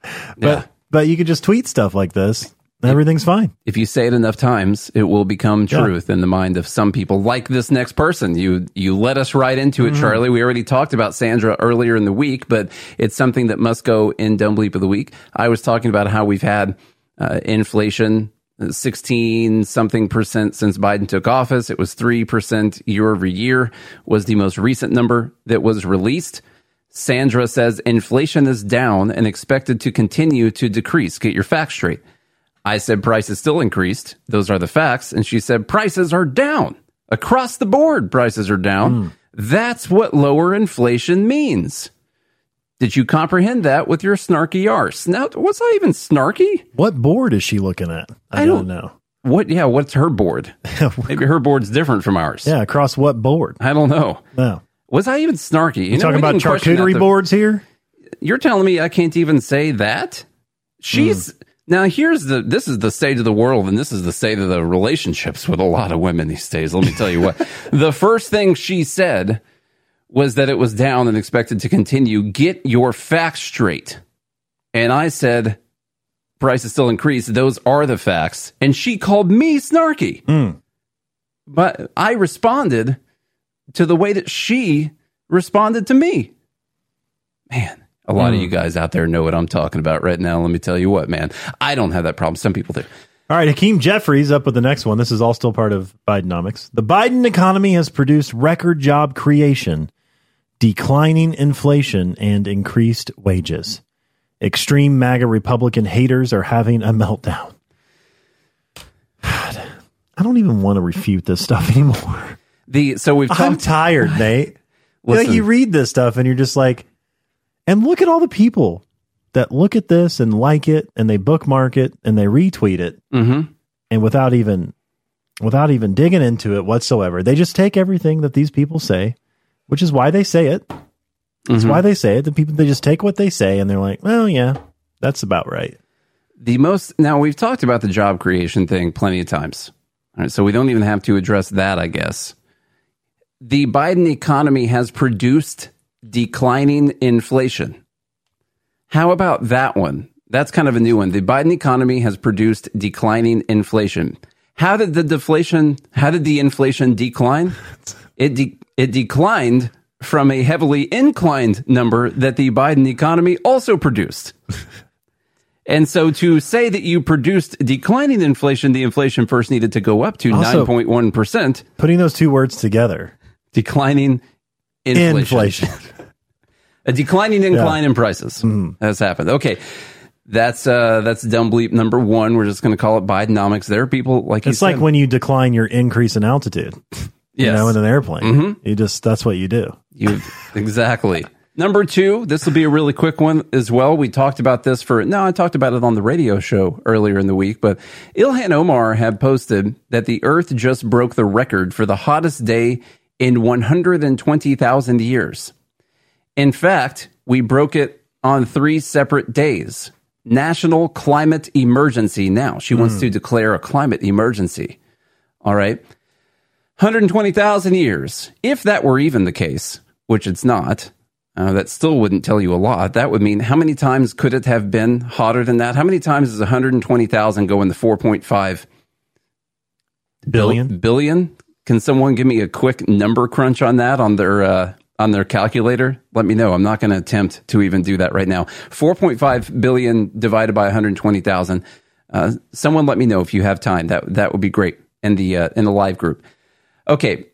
but Yeah. but you could just tweet stuff like this. Everything's fine. if you say it enough times, it will become Yeah. truth in the mind of some people. Like this next person, you you let us right into it, Mhm. Charlie. We already talked about Sandra earlier in the week, but it's something that must go in Dumb Bleep of the week. I was talking about how we've had uh, inflation. 16 something percent since Biden took office. It was 3% year over year was the most recent number that was released. Sandra says inflation is down and expected to continue to decrease. Get your facts straight. I said prices still increased. Those are the facts. And she said prices are down. Across the board, prices are down. Hmm. That's what lower inflation means. Did you comprehend that with your snarky arse? Now, what's that even snarky? What board is she looking at? I, I don't don't- know. What? Yeah, what's her board? Maybe her board's different from ours. Yeah, across what board? I don't know. No. Was I even snarky? You, talking about didn't question that charcuterie the- boards here? You're telling me I can't even say that? She's hmm. Now here's the this is the state of the world and this is the state of the relationships with a lot of women these days. Let me tell you what. the first thing she said was that it was down and expected to continue. Get your facts straight. And I said prices still increase. Those are the facts. And she called me snarky. Hmm. But I responded to the way that she responded to me. Man, a lot of Hmm. you guys out there know what I'm talking about right now. Let me tell you what, man. I don't have that problem. Some people do. All right, Hakeem Jeffries up with the next one. This is all still part of Bidenomics. The Biden economy has produced record job creation, declining inflation, and increased wages. Extreme MAGA Republican haters are having a meltdown. God, I don't even want to refute this stuff anymore. The so we've I'm tired, Nate. like you read this stuff and you're just like, and look at all the people that look at this and like it and they bookmark it and they retweet it Mhm. and without even without even digging into it whatsoever they just take everything that these people say which is why they say it that's Mhm. why they say it the people they just take what they say and they're like well yeah that's about right the most now we've talked about the job creation thing plenty of times. All right, so we don't even have to address that, I guess. The Biden economy has produced declining inflation. How about that one? That's kind of a new one. The Biden economy has produced declining inflation. How did the deflation, how did the inflation decline? It de- it declined from a heavily inclined number that the Biden economy also produced. And so to say that you produced declining inflation, the inflation first needed to go up to Also- 9.1%, putting those two words together declining inflation. inflation A declining incline in prices Mm-hmm. has happened. Okay. That's uh that's dumb bleep number one. We're just gonna call it Bidenomics. There are people like you it's like said- when you decline your increase in altitude you Yes. know in an airplane Mhm. you just that's what you do You exactly. Number two, this will be a really quick one as well. We talked about this for no, I talked about it on the radio show earlier in the week, but Ilhan Omar had posted that the Earth just broke the record for the hottest day in 120,000 years. In fact, we broke it on three separate days. National climate emergency. Now she wants to declare a climate emergency. All right. 120,000 years. If that were even the case, which it's not, uh, that still wouldn't tell you a lot. That would mean how many times could it have been hotter than that? How many times does 120,000 go in the 4.5 billion billion? Billion? Can someone give me a quick number crunch on that on their uh, on their calculator? Let me know. I'm not going to attempt to even do that right now. 4.5 billion divided by 120,000. Uh, someone let me know if you have time. That that would be great in the uh, in the live group. Okay,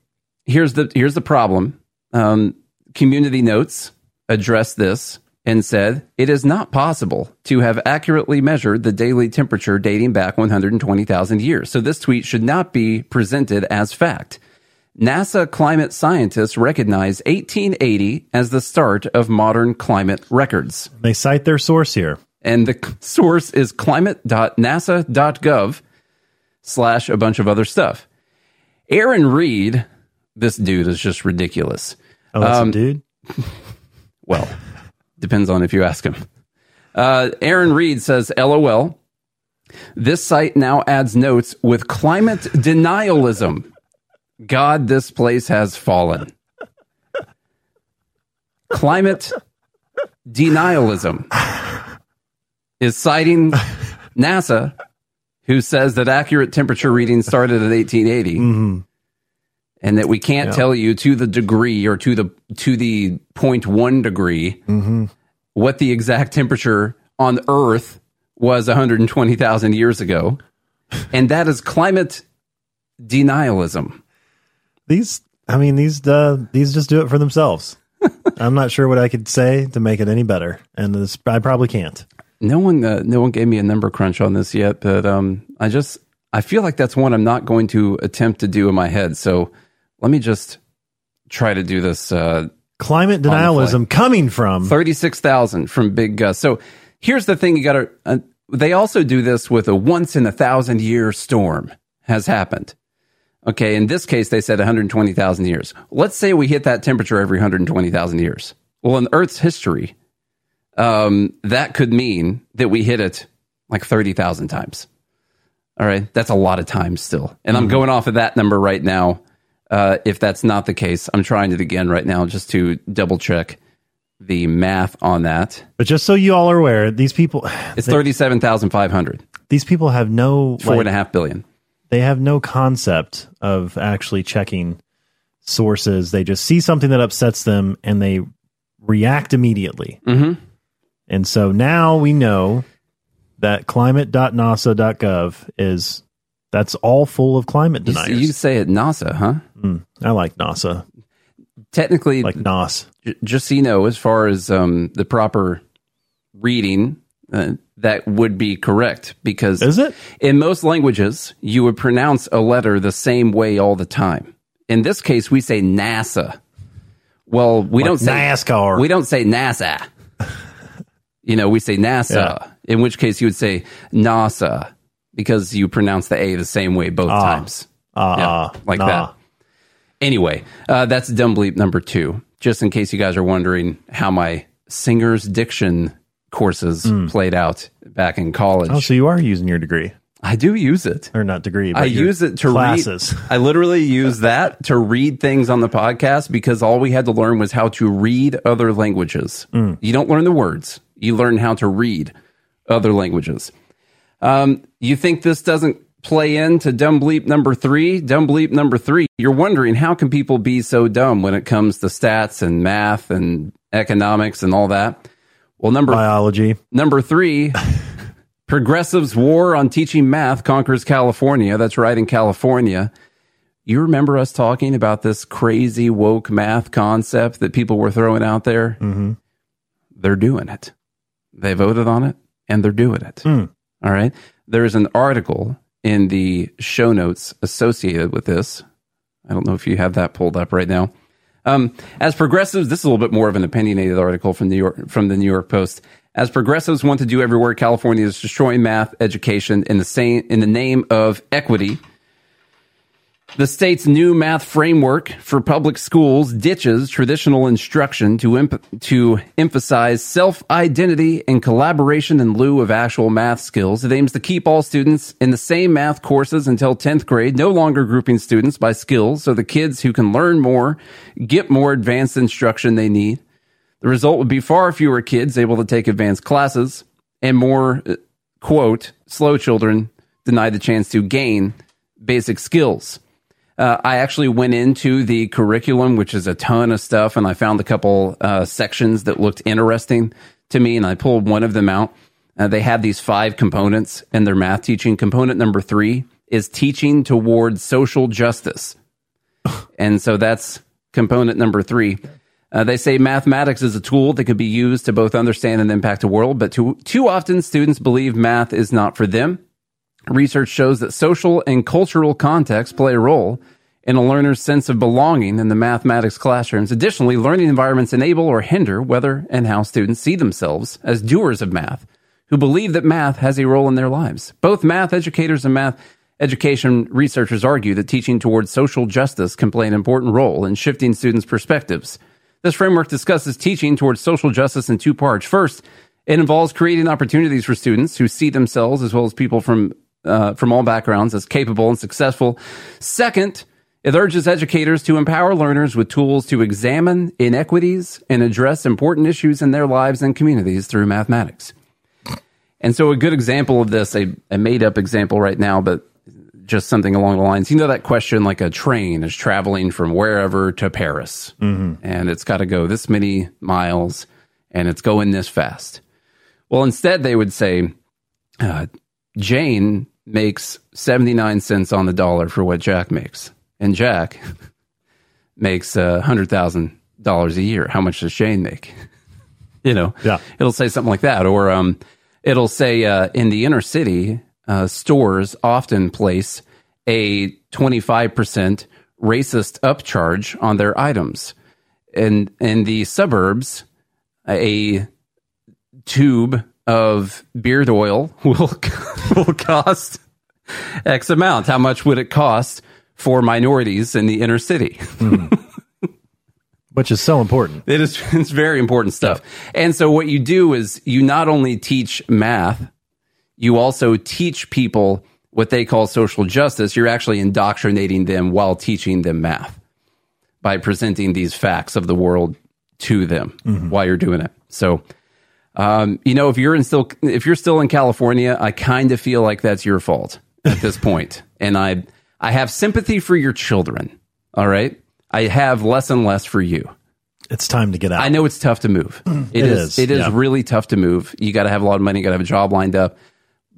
here's the here's the problem. Um, community notes addressed this and said it is not possible to have accurately measured the daily temperature dating back 120,000 years. So this tweet should not be presented as fact. NASA climate scientists recognize 1880 as the start of modern climate records. they cite their source here And the source is climate.nasa.gov slash a bunch of other stuff. Aaron Reed this dude is just ridiculous. Oh, that's Um, a dude. Well, depends on if you ask him. Uh, Aaron Reed says, LOL. This site now adds notes with climate denialism. God, this place has fallen. Climate denialism is citing NASA, who says that accurate temperature readings started in 1880 mm-hmm. and that we can't Yeah. tell you to the degree or to the to the 0.1 degree mm-hmm. what the exact temperature on earth was 120,000 years ago and that is climate denialism These, I mean, these uh, these just do it for themselves. I'm not sure what I could say to make it any better, and this, I probably can't. no one uh, no one gave me a number crunch on this yet but um i just i feel like that's one i'm not going to attempt to do in my head so let me just try to do this uh Climate denialism coming from 36,000 from Big Gus. So here's the thing you got to, uh, they also do this with a once in a thousand year storm has happened. Okay. In this case, they said 120,000 years. Let's say we hit that temperature every 120,000 years. Well, in Earth's history, um, that could mean that we hit it like 30,000 times. All right. That's a lot of times still. And I'm going off of that number right now. Uh, if that's not the case, I'm trying it again right now just to double check the math on that. But just so you all are aware, these people, It's they- 37,500, these people have no four like, and a half billion. They have no concept of actually checking sources. They just see something that upsets them and they react immediately. Mhm. And so now we know that climate.nasa.gov is that's all full of climate You, deniers. you say it NASA, huh? Mm, I like NASA. Technically, like NAS. j- just so you know, as far as um, the proper reading, uh, that would be correct because Is it? in most languages you would pronounce a letter the same way all the time. In this case, we say NASA. Well, we Like don't say NASCAR. We don't say NASA. you know, we say NASA. Yeah. In which case, you would say NASA because you pronounce the A the same way both Ah. times. Ah, Yeah, ah, like nah. that. Anyway, uh, that's dumb bleep number two. Just in case you guys are wondering how my singer's diction courses played out back in college. Oh, so you are using your degree. I do use it. Or not degree, but I use it to classes. read. I literally use that to read things on the podcast because all we had to learn was how to read other languages. Mm. You don't learn the words; you learn how to read other languages. Um, you think this doesn't play into dumb bleep number three? Dumb bleep number three. You're wondering how can people be so dumb when it comes to stats and math and economics and all that? Well, number biology. Number three, progressives' war on teaching math conquers California. That's right in California. You remember us talking about this crazy woke math concept that people were throwing out there? Mm-hmm. They're doing it. They voted on it and they're doing it. Hmm. All right. There's an article in the show notes associated with this. I don't know if you have that pulled up right now. Um, as progressives, this is a little bit more of an opinionated article from New York from the New York Post. As progressives want to do everywhere, California is destroying math education in the same in the name of equity. The state's new math framework for public schools ditches traditional instruction to imp- to emphasize self-identity and collaboration in lieu of actual math skills. It aims to keep all students in the same math courses until 10th grade, no longer grouping students by skills so the kids who can learn more get more advanced instruction they need. The result would be far fewer kids able to take advanced classes and more, uh, quote, slow children denied the chance to gain basic skills. Uh, I actually went into the curriculum, which is a ton of stuff, and I found a couple uh, sections that looked interesting to me, and I pulled one of them out. Uh, they have these five components in their math teaching. Component number three is teaching towards social justice. And so that's component number three. Uh, they say mathematics is a tool that can be used to both understand and impact the world, but too, too often students believe math is not for them. Research shows that social and cultural context play a role in a learner's sense of belonging in the mathematics classrooms. Additionally, learning environments enable or hinder whether and how students see themselves as doers of math who believe that math has a role in their lives. Both math educators and math Education researchers argue that teaching towards social justice can play an important role in shifting students' perspectives. This framework discusses teaching towards social justice in two parts. First, it involves creating opportunities for students who see themselves as well as people from uh, from all backgrounds as capable and successful. Second, it urges educators to empower learners with tools to examine inequities and address important issues in their lives and communities through mathematics. And so, a good example of this, a, a made up example right now, but just something along the lines, you know, that question like a train is traveling from wherever to Paris, Mhm. and it's got to go this many miles, and it's going this fast. Well, instead, they would say, uh, Jane makes 79 cents on the dollar for what Jack makes. And Jack makes uh, $100,000 a year. How much does Jane make? you know, Yeah. it'll say something like that. Or um, it'll say uh, in the inner city, uh, stores often place a 25% racist upcharge on their items. And in the suburbs, a tube of beard oil will will cost X amount. How much would it cost for minorities in the inner city? Hmm. Which is so important. It is it's very important stuff. And so what you do is you not only teach math, you also teach people what they call social justice. You're actually indoctrinating them while teaching them math by presenting these facts of the world to them mm-hmm. while you're doing it. So um, you know, if you're in still if you're still in California, I kind of feel like that's your fault at this point. And I I have sympathy for your children. All right. I have less and less for you. It's time to get out. I know it's tough to move. It is. is, It is yeah. really tough to move. You got to have a lot of money. You got to have a job lined up.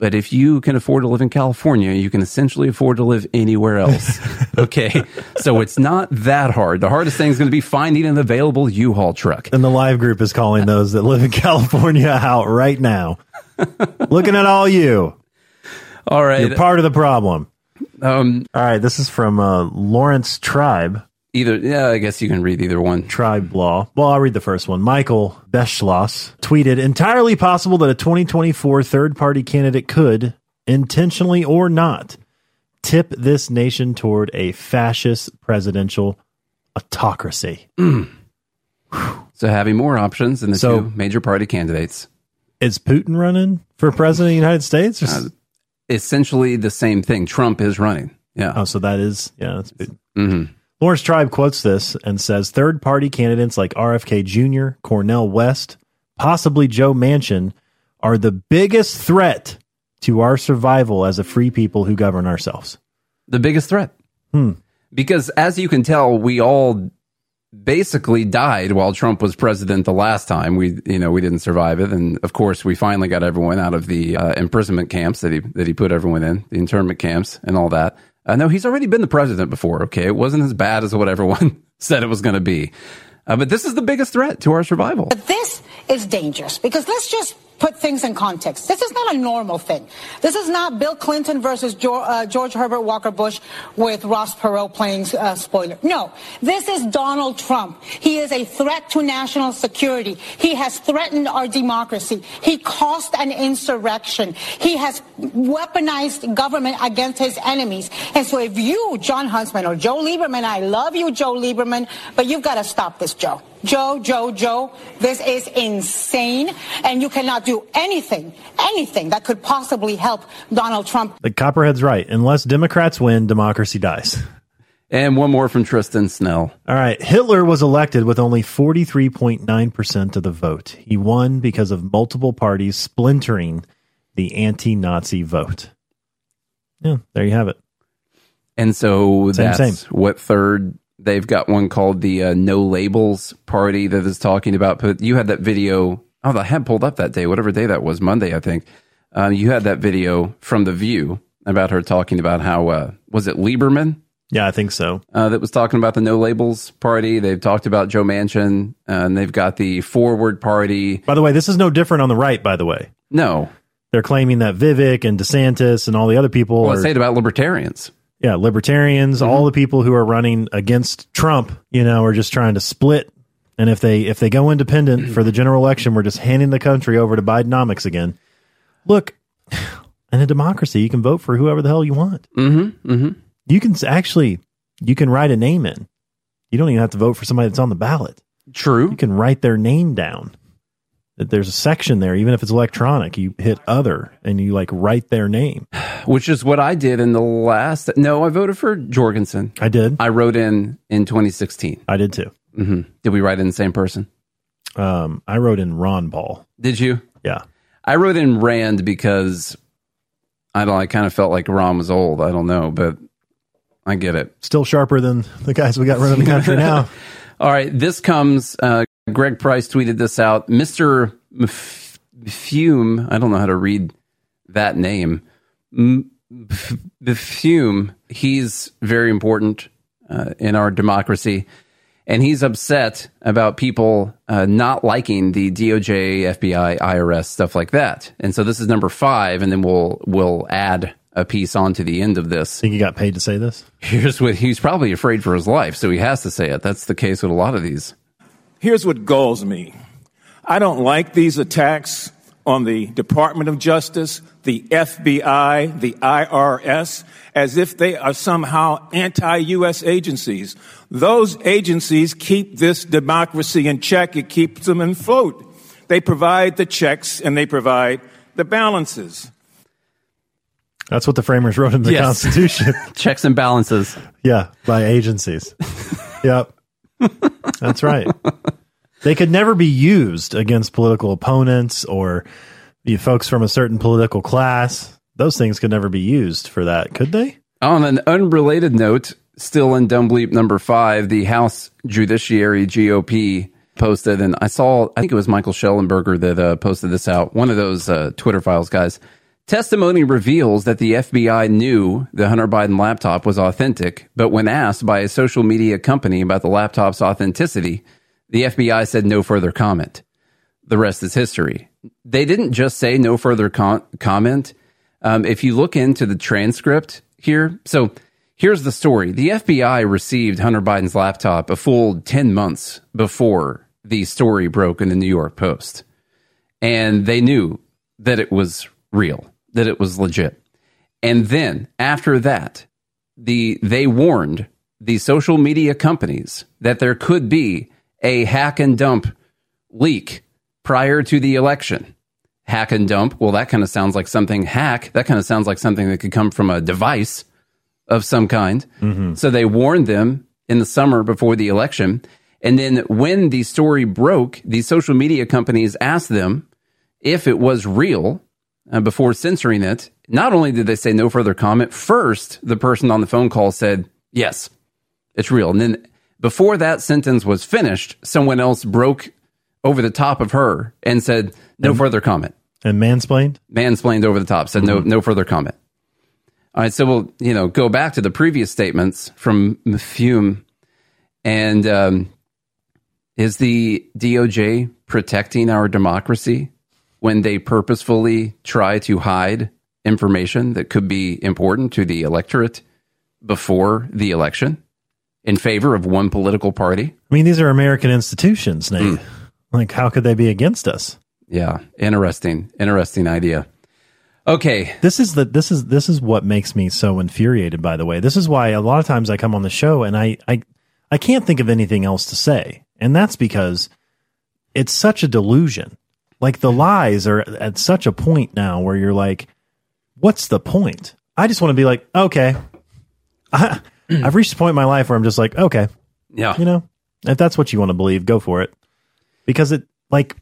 But if you can afford to live in California, you can essentially afford to live anywhere else. okay. So it's not that hard. The hardest thing is going to be finding an available U-Haul truck. And the live group is calling those that live in California out right now. Looking at all you. All right. You're part of the problem. Um, all right. This is from uh, Laurence Tribe. Either, yeah, I guess you can read either one. Tribe Law. Well, I'll read the first one. Michael Beschloss tweeted entirely possible that a 2024 third party candidate could, intentionally or not, tip this nation toward a fascist presidential autocracy. So having more options than the So- two major party candidates. Is Putin running for president of the United States? Or Uh, essentially the same thing. Trump is running. Yeah. Oh, so that is, yeah, that's Putin. hmm Laurence Tribe quotes this and says third party candidates like RFK Jr., Cornel West, possibly Joe Manchin are the biggest threat to our survival as a free people who govern ourselves. The biggest threat. Hmm. Because as you can tell, we all basically died while Trump was president the last time. We, you know, we didn't survive it, and of course, we finally got everyone out of the uh, imprisonment camps that he that he put everyone in, the internment camps, and all that. I know he's already been the president before. Okay, it wasn't as bad as what everyone said it was going to be, uh, but this is the biggest threat to our survival. But this is dangerous because let's just put things in context. This is not a normal thing. This is not Bill Clinton versus George, uh, George Herbert Walker Bush with Ross Perot playing uh, spoiler. No, this is Donald Trump. He is a threat to national security. He has threatened our democracy. He caused an insurrection. He has weaponized government against his enemies. And so if you, Jon Huntsman or Joe Lieberman, I love you, Joe Lieberman, but you've got to stop this, Joe. Joe, Joe, Joe, this is insane, and you cannot do anything, anything that could possibly help Donald Trump. The Copperhead's right. Unless Democrats win, democracy dies. And one more from Tristan Snell. All right. Hitler was elected with only 43.9% of the vote. He won because of multiple parties splintering the anti Nazi vote. Yeah, there you have it. And so Same, that's same. what third they've got one called the uh, No Labels Party that is talking about. But you had that video. Oh, I had pulled up that day, whatever day that was, Monday, I think. Uh, you had that video from The View about her talking about how uh, was it Lieberman Yeah, I think so. uh, that was talking about the No Labels Party. They've talked about Joe Manchin, uh, and they've got the Forward Party. By the way, this is no different on the right, by the way. No, They're claiming that Vivek and DeSantis and all the other people well, I are say it about libertarians. yeah, libertarians, all the people who are running against Trump, you know, are just trying to split. And if they if they go independent for the general election, we're just handing the country over to Bidenomics again. Look, in a democracy, you can vote for whoever the hell you want. Mm-hmm. Mm-hmm. You can s- actually you can write a name in. You don't even have to vote for somebody that's on the ballot. True. You can write their name down. That There's a section there, even if it's electronic. You hit other and you like write their name. Which is what I did in the last. No, I voted for Jorgensen. I did. I wrote in in 2016. I did too. Hmm Did we write in the same person? Um, I wrote in Ron Paul. Did you? Yeah. I wrote in Rand because I don't. I kind of felt like Ron was old. I don't know, but I get it. Still sharper than the guys we got running the country now. All right, this comes. Uh, Greg Price tweeted this out. Mister Fume. I don't know how to read that name. The Fume. He's very important uh, in our democracy, and he's upset about people uh, not liking the DOJ, FBI, IRS stuff like that. And so this is number five, and then we'll we'll add a piece onto the end of this. Think he got paid to say this? Here's what he's probably afraid for his life, so he has to say it. That's the case with a lot of these. Here's what galls me. I don't like these attacks on the Department of Justice, the FBI, the IRS, as if they are somehow anti-U.S. agencies. Those agencies keep this democracy in check. It keeps them afloat. They provide the checks and they provide the balances. That's what the framers wrote in the Yes. Constitution. Checks and balances. yeah, by agencies. yep. That's right. They could never be used against political opponents or the folks from a certain political class. Those things could never be used for that, could they? On an unrelated note, still in Dumb Bleep number five, the House Judiciary GOP posted, and I saw, I think it was Michael Shellenberger that uh, posted this out, one of those uh, Twitter files guys. Testimony reveals that the FBI knew the Hunter Biden laptop was authentic, but when asked by a social media company about the laptop's authenticity, the FBI said no further comment. The rest is history. They didn't just say no further con- comment. Um, if you look into the transcript here, so here's the story. The FBI received Hunter Biden's laptop a full 10 months before the story broke in the New York Post. And they knew that it was real, that it was legit. And then after that, the they warned the social media companies that there could be a hack and dump leak prior to the election. Hack and dump, well, that kind of sounds like something hack. That kind of sounds like something that could come from a device of some kind. So they warned them in the summer before the election. And then when the story broke, the social media companies asked them if it was real uh, before censoring it. Not only did they say no further comment, first, the person on the phone call said, yes, it's real. And then before that sentence was finished, someone else broke over the top of her and said, no further comment. And mansplained? Mansplained over the top, said no, no further comment. All right, so we'll you know go back to the previous statements from Fume, and um, is the DOJ protecting our democracy when they purposefully try to hide information that could be important to the electorate before the election in favor of one political party? I mean, these are American institutions, Nate. Like, how could they be against us? Yeah, interesting, interesting idea. Okay, This is the this is this is what makes me so infuriated. By the way, this is why a lot of times I come on the show and I I I can't think of anything else to say, and that's because it's such a delusion. Like the lies are at such a point now where you're like, what's the point? I just want to be like, okay, I, I've reached a point in my life where I'm just like, okay, yeah, you know, if that's what you want to believe, go for it. Because it, like,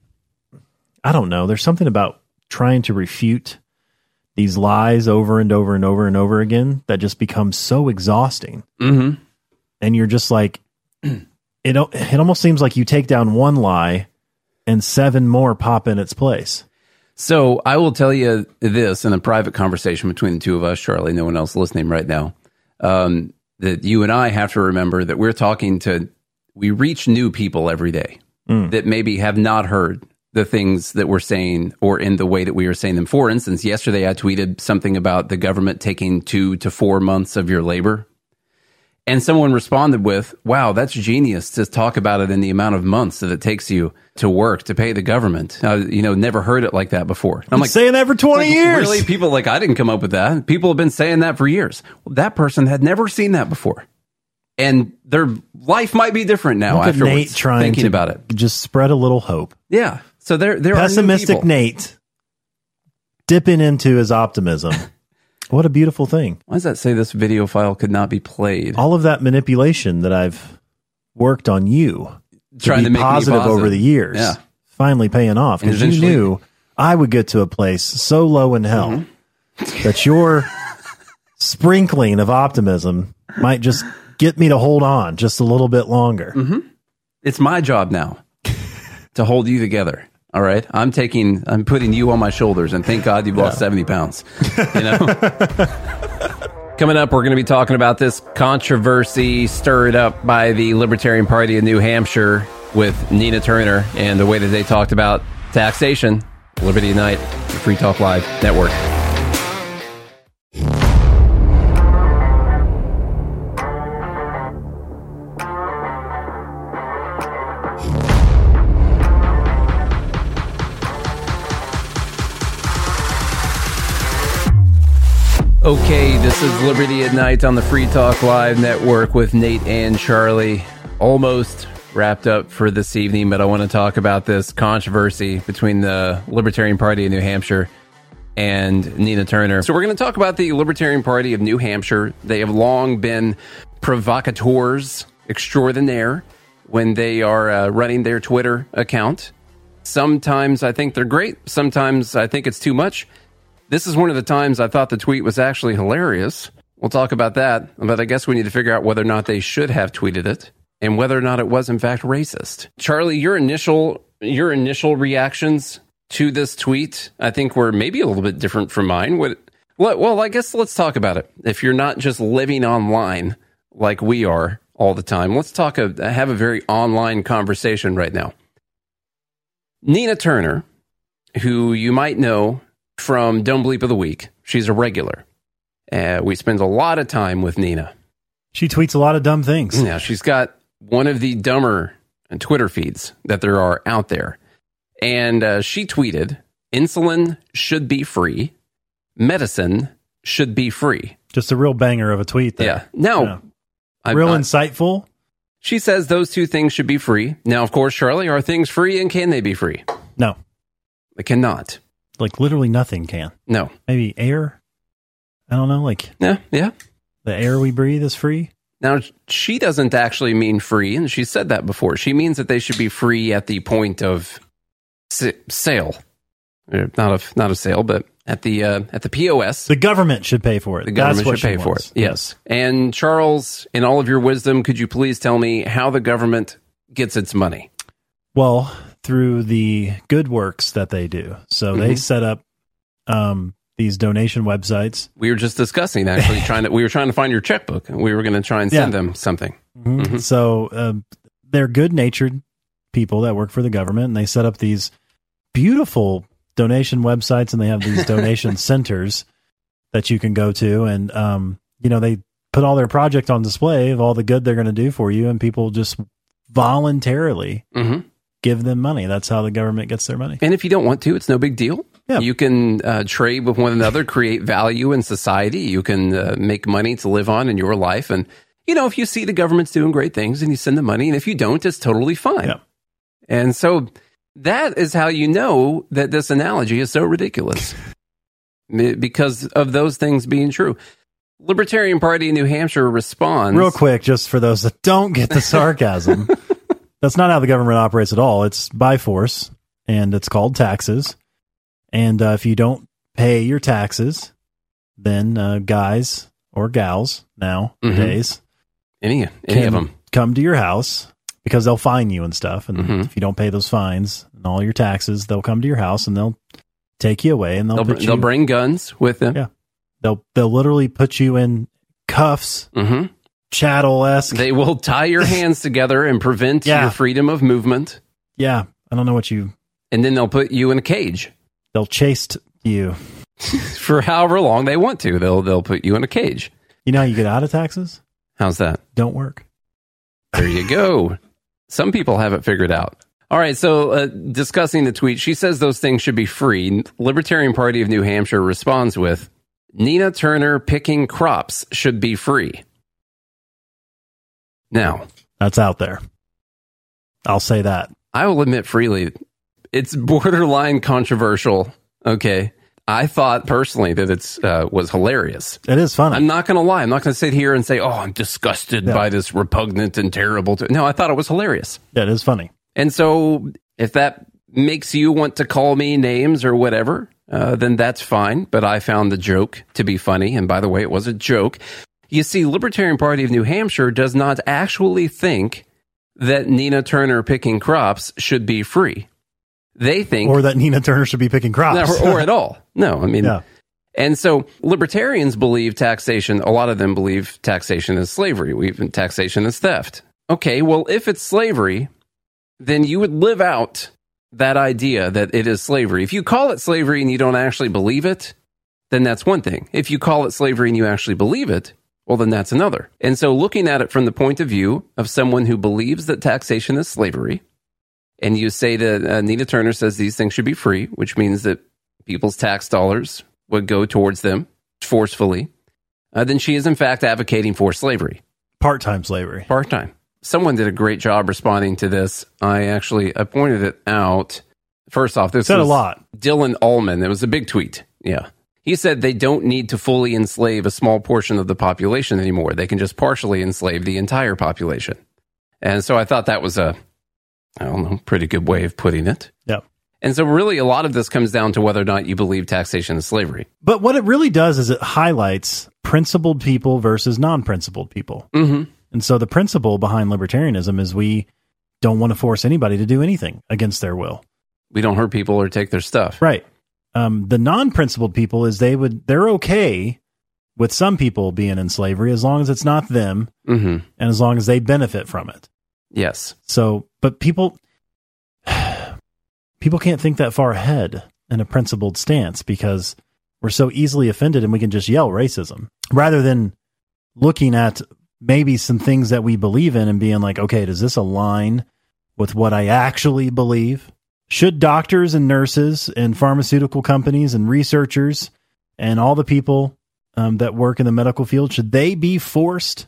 I don't know. There's something about trying to refute these lies over and over and over and over again that just becomes so exhausting. Mm-hmm. And you're just like, it, it almost seems like you take down one lie and seven more pop in its place. So I will tell you this in a private conversation between the two of us, Charlie, no one else listening right now, um, that you and I have to remember that we're talking to, we reach new people every day that maybe have not heard the things that we're saying or in the way that we are saying them. For instance, yesterday I tweeted something about the government taking two to four months of your labor. And someone responded with, "Wow, that's genius to talk about it in the amount of months that it takes you to work to pay the government." Uh, you know, never heard it like that before. I'm Been like, saying that for 20 like, years. Really, people like I didn't come up with that. People have been saying that for years. Well, that person had never seen that before, and their life might be different now Look afterwards. Nate trying thinking to about it. Just spread a little hope. Yeah. So there, there Pessimistic are people. Nate dipping into his optimism. what a beautiful thing. Why does that say this video file could not be played? All of that manipulation that I've worked on you Trying be to make positive positive. over the years. Yeah. Finally paying off because you knew I would get to a place so low in hell Mm-hmm. that your sprinkling of optimism might just get me to hold on just a little bit longer. Mm-hmm. It's my job now to hold you together. All right. I'm taking, I'm putting you on my shoulders and thank God you've lost 70 pounds. You know? Coming up, we're going to be talking about this controversy stirred up by the Libertarian Party of New Hampshire with Nina Turner and the way that they talked about taxation. Liberty Night, the Free Talk Live Network. Okay, this is Liberty at Night on the Free Talk Live Network with Nate and Charlie. Almost wrapped up for this evening, but I want to talk about this controversy between the Libertarian Party of New Hampshire and Nina Turner. So, we're going to talk about the Libertarian Party of New Hampshire. They have long been provocateurs extraordinaire when they are uh, running their Twitter account. Sometimes I think they're great, sometimes I think it's too much. This is one of the times I thought the tweet was actually hilarious. We'll talk about that, but I guess we need to figure out whether or not they should have tweeted it and whether or not it was in fact racist. Charlie, your initial your initial reactions to this tweet, I think were maybe a little bit different from mine. What well, I guess let's talk about it. If you're not just living online like we are all the time, let's talk have a very online conversation right now. Nina Turner, who you might know from Dumb Bleep of the Week. She's a regular. Uh, we spend a lot of time with Nina. She tweets a lot of dumb things. Yeah, she's got one of the dumber Twitter feeds that there are out there. And uh, she tweeted insulin should be free, medicine should be free. Just a real banger of a tweet there. Yeah. Now, Yeah. Real insightful. she says those two things should be free. Now, of course, Charlie, are things free and can they be free? No. They cannot. Like literally nothing can. No. Maybe air. I don't know. Like Yeah, yeah. the air we breathe is free. Now, she doesn't actually mean free, and she said that before. She means that they should be free at the point of sa- sale, Uh, not of not a sale, but at the uh, at the POS. The government should pay for it. The government should pay for it. Yes. And Charles, in all of your wisdom, could you please tell me how the government gets its money? Well, through the good works that they do. So they Mhm. set up um, these donation websites. We were just discussing actually trying to we were trying to find your checkbook. and We were going to try and send Yeah. them something. Mhm. Mhm. So um, they're good natured people that work for the government, and they set up these beautiful donation websites, and they have these donation centers that you can go to, and um, you know they put all their project on display of all the good they're going to do for you, and people just voluntarily Mhm. Give them money. That's how the government gets their money. And if you don't want to, it's no big deal. Yeah. You can uh, trade with one another, create value in society. You can uh, make money to live on in your life. And, you know, if you see the government's doing great things and you send them money, and if you don't, it's totally fine. Yeah. And so that is how you know that this analogy is so ridiculous because of those things being true. Libertarian Party in New Hampshire responds. Real quick, just for those that don't get the sarcasm, that's not how the government operates at all. It's by force, and it's called taxes. And uh, if you don't pay your taxes, then uh, guys or gals nowadays Any, any of them. come to your house because they'll fine you and stuff. And Mhm. if you don't pay those fines and all your taxes, they'll come to your house and they'll take you away and they'll They'll, put you, they'll bring guns with them. Yeah. they'll they'll literally put you in cuffs, hmm chattel esque. They will tie your hands together and prevent Yeah. your freedom of movement. Yeah, I don't know what you. And then they'll put you in a cage They'll chase you. for however long they want to. They'll they'll put you in a cage. You know how you get out of taxes? How's that? Don't work. There you go. Some people have it figured out. All right, so uh, discussing the tweet, she says those things should be free. Libertarian Party of New Hampshire responds with Nina Turner picking crops should be free. Now, That's out there. I'll say that. I will admit freely, it's borderline controversial. Okay. I thought personally that it's uh, was hilarious. It is funny. I'm not going to lie. I'm not going to sit here and say, "Oh, I'm disgusted Yeah. by this repugnant and terrible." T-. No, I thought it was hilarious. Yeah, it is funny. And so, if that makes you want to call me names or whatever, uh, then that's fine. But I found the joke to be funny. And by the way, it was a joke. You see, Libertarian Party of New Hampshire does not actually think that Nina Turner picking crops should be free. They think Or that Nina Turner should be picking crops. or, or at all. No, I mean, Yeah. and so libertarians believe taxation. A lot of them believe taxation is slavery. We even taxation is theft. Okay, well, if it's slavery, then you would live out that idea that it is slavery. If you call it slavery and you don't actually believe it, then that's one thing. If you call it slavery and you actually believe it, well, then that's another. And so, looking at it from the point of view of someone who believes that taxation is slavery, and you say that uh, Nina Turner says these things should be free, which means that people's tax dollars would go towards them forcefully, uh, then she is in fact advocating for slavery, Part time slavery. part time. Someone did a great job responding to this. I actually I pointed it out. First off, this Said a lot. Dylan Allman. It was a big tweet. Yeah. He said they don't need to fully enslave a small portion of the population anymore. They can just partially enslave the entire population. And so I thought that was a, I don't know, pretty good way of putting it. Yeah. And so really a lot of this comes down to whether or not you believe taxation is slavery. But what it really does is it highlights principled people versus non principled people. Mm-hmm. And so the principle behind libertarianism is we don't want to force anybody to do anything against their will. We don't hurt people or take their stuff. Right. Um, the non-principled people is they would they're okay with some people being in slavery as long as it's not them Mm-hmm. and as long as they benefit from it. Yes. So, but people people can't think that far ahead in a principled stance because we're so easily offended and we can just yell racism rather than looking at maybe some things that we believe in and being like, okay, does this align with what I actually believe? Should doctors and nurses and pharmaceutical companies and researchers and all the people um, that work in the medical field should they be forced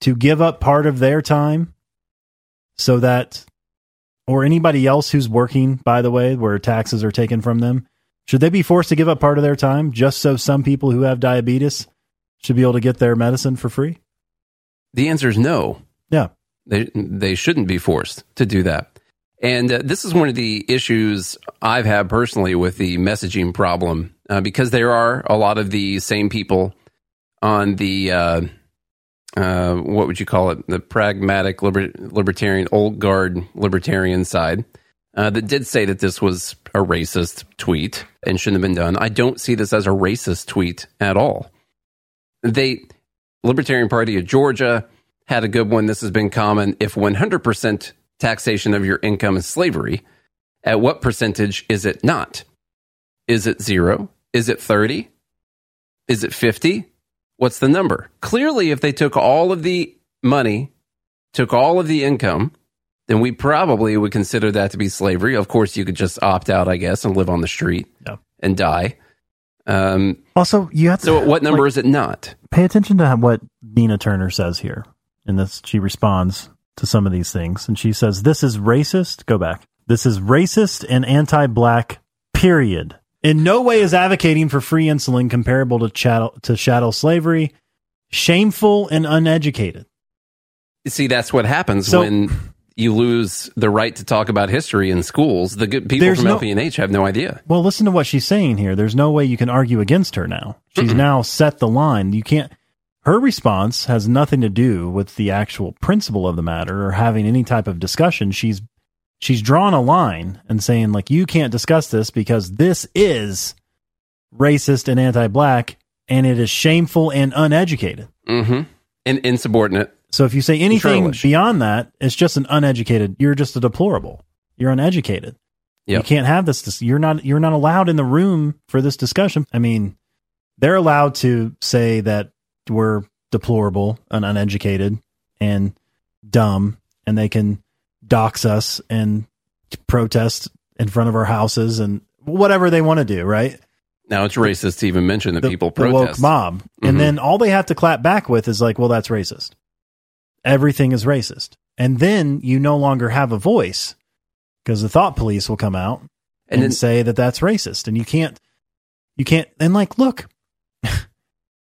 to give up part of their time so that or anybody else who's working by the way where taxes are taken from them should they be forced to give up part of their time just so some people who have diabetes should be able to get their medicine for free The answer is no. yeah They they shouldn't be forced to do that. And uh, this is one of the issues I've had personally with the messaging problem uh, because there are a lot of the same people on the uh, uh, what would you call it the pragmatic liber- libertarian old guard libertarian side uh, that did say that this was a racist tweet and shouldn't have been done. I don't see this as a racist tweet at all. They Libertarian Party of Georgia had a good one. This has been common. If 100% taxation of your income is slavery, at what percentage is it not? Is it zero? Is it 30? Is it 50? What's the number? Clearly, if they took all of the money, took all of the income, then we probably would consider that to be slavery. Of course, you could just opt out, I guess, and live on the street Yeah. and die. Um, also you have to so, what number like, is it not? pay attention to what nina turner says here and this she responds to some of these things and she says this is racist go back this is racist and anti-black period in no way is advocating for free insulin comparable to chattel to chattel slavery shameful and uneducated See, that's what happens So- when you lose the right to talk about history in schools. The good people from no- LPNH have no idea. Well, listen to what she's saying here. There's no way you can argue against her now. She's now set the line. You can't. Her response has nothing to do with the actual principle of the matter or having any type of discussion. She's she's drawn a line and saying like you can't discuss this because this is racist and anti-black and it is shameful and uneducated. Mm-hmm. And insubordinate. So if you say anything beyond that, it's just an uneducated. You're just a deplorable. You're uneducated. You can't have this. dis- You're not. You're not allowed in the room for this discussion. I mean, they're allowed to say that we're deplorable and uneducated and dumb, and they can dox us and protest in front of our houses and whatever they want to do, right? Now it's racist to even mention that the, people the woke protest. mob, and Mhm. then all they have to clap back with is like, "Well, that's racist. Everything is racist," and then you no longer have a voice because the thought police will come out and, And then- say that that's racist, and you can't, you can't. And like, look,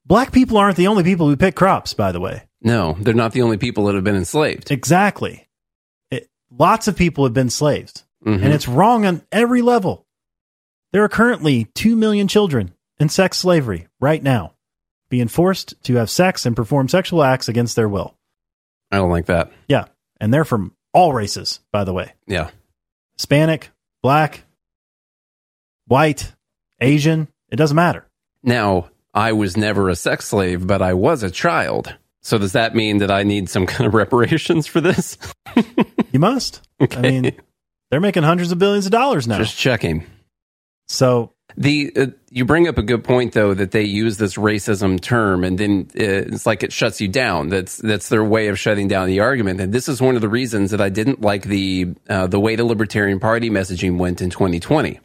black people aren't the only people who pick crops, by the way. No, they're not the only people that have been enslaved. Exactly. It, lots of people have been slaves, Mhm. and it's wrong on every level. There are currently 2 million children in sex slavery right now, being forced to have sex and perform sexual acts against their will. I don't like that. Yeah. And they're from all races, by the way Yeah. Hispanic, black, white, Asian. It doesn't matter. Now, I was never a sex slave, but I was a child. So does that mean that I need some kind of reparations for this? You must. I mean, they're making hundreds of billions of dollars now. Just checking. So The uh, you bring up a good point though that they use this racism term and then uh, it's like it shuts you down. That's that's their way of shutting down the argument. And this is one of the reasons that I didn't like the uh, the way the Libertarian Party messaging went in 2020.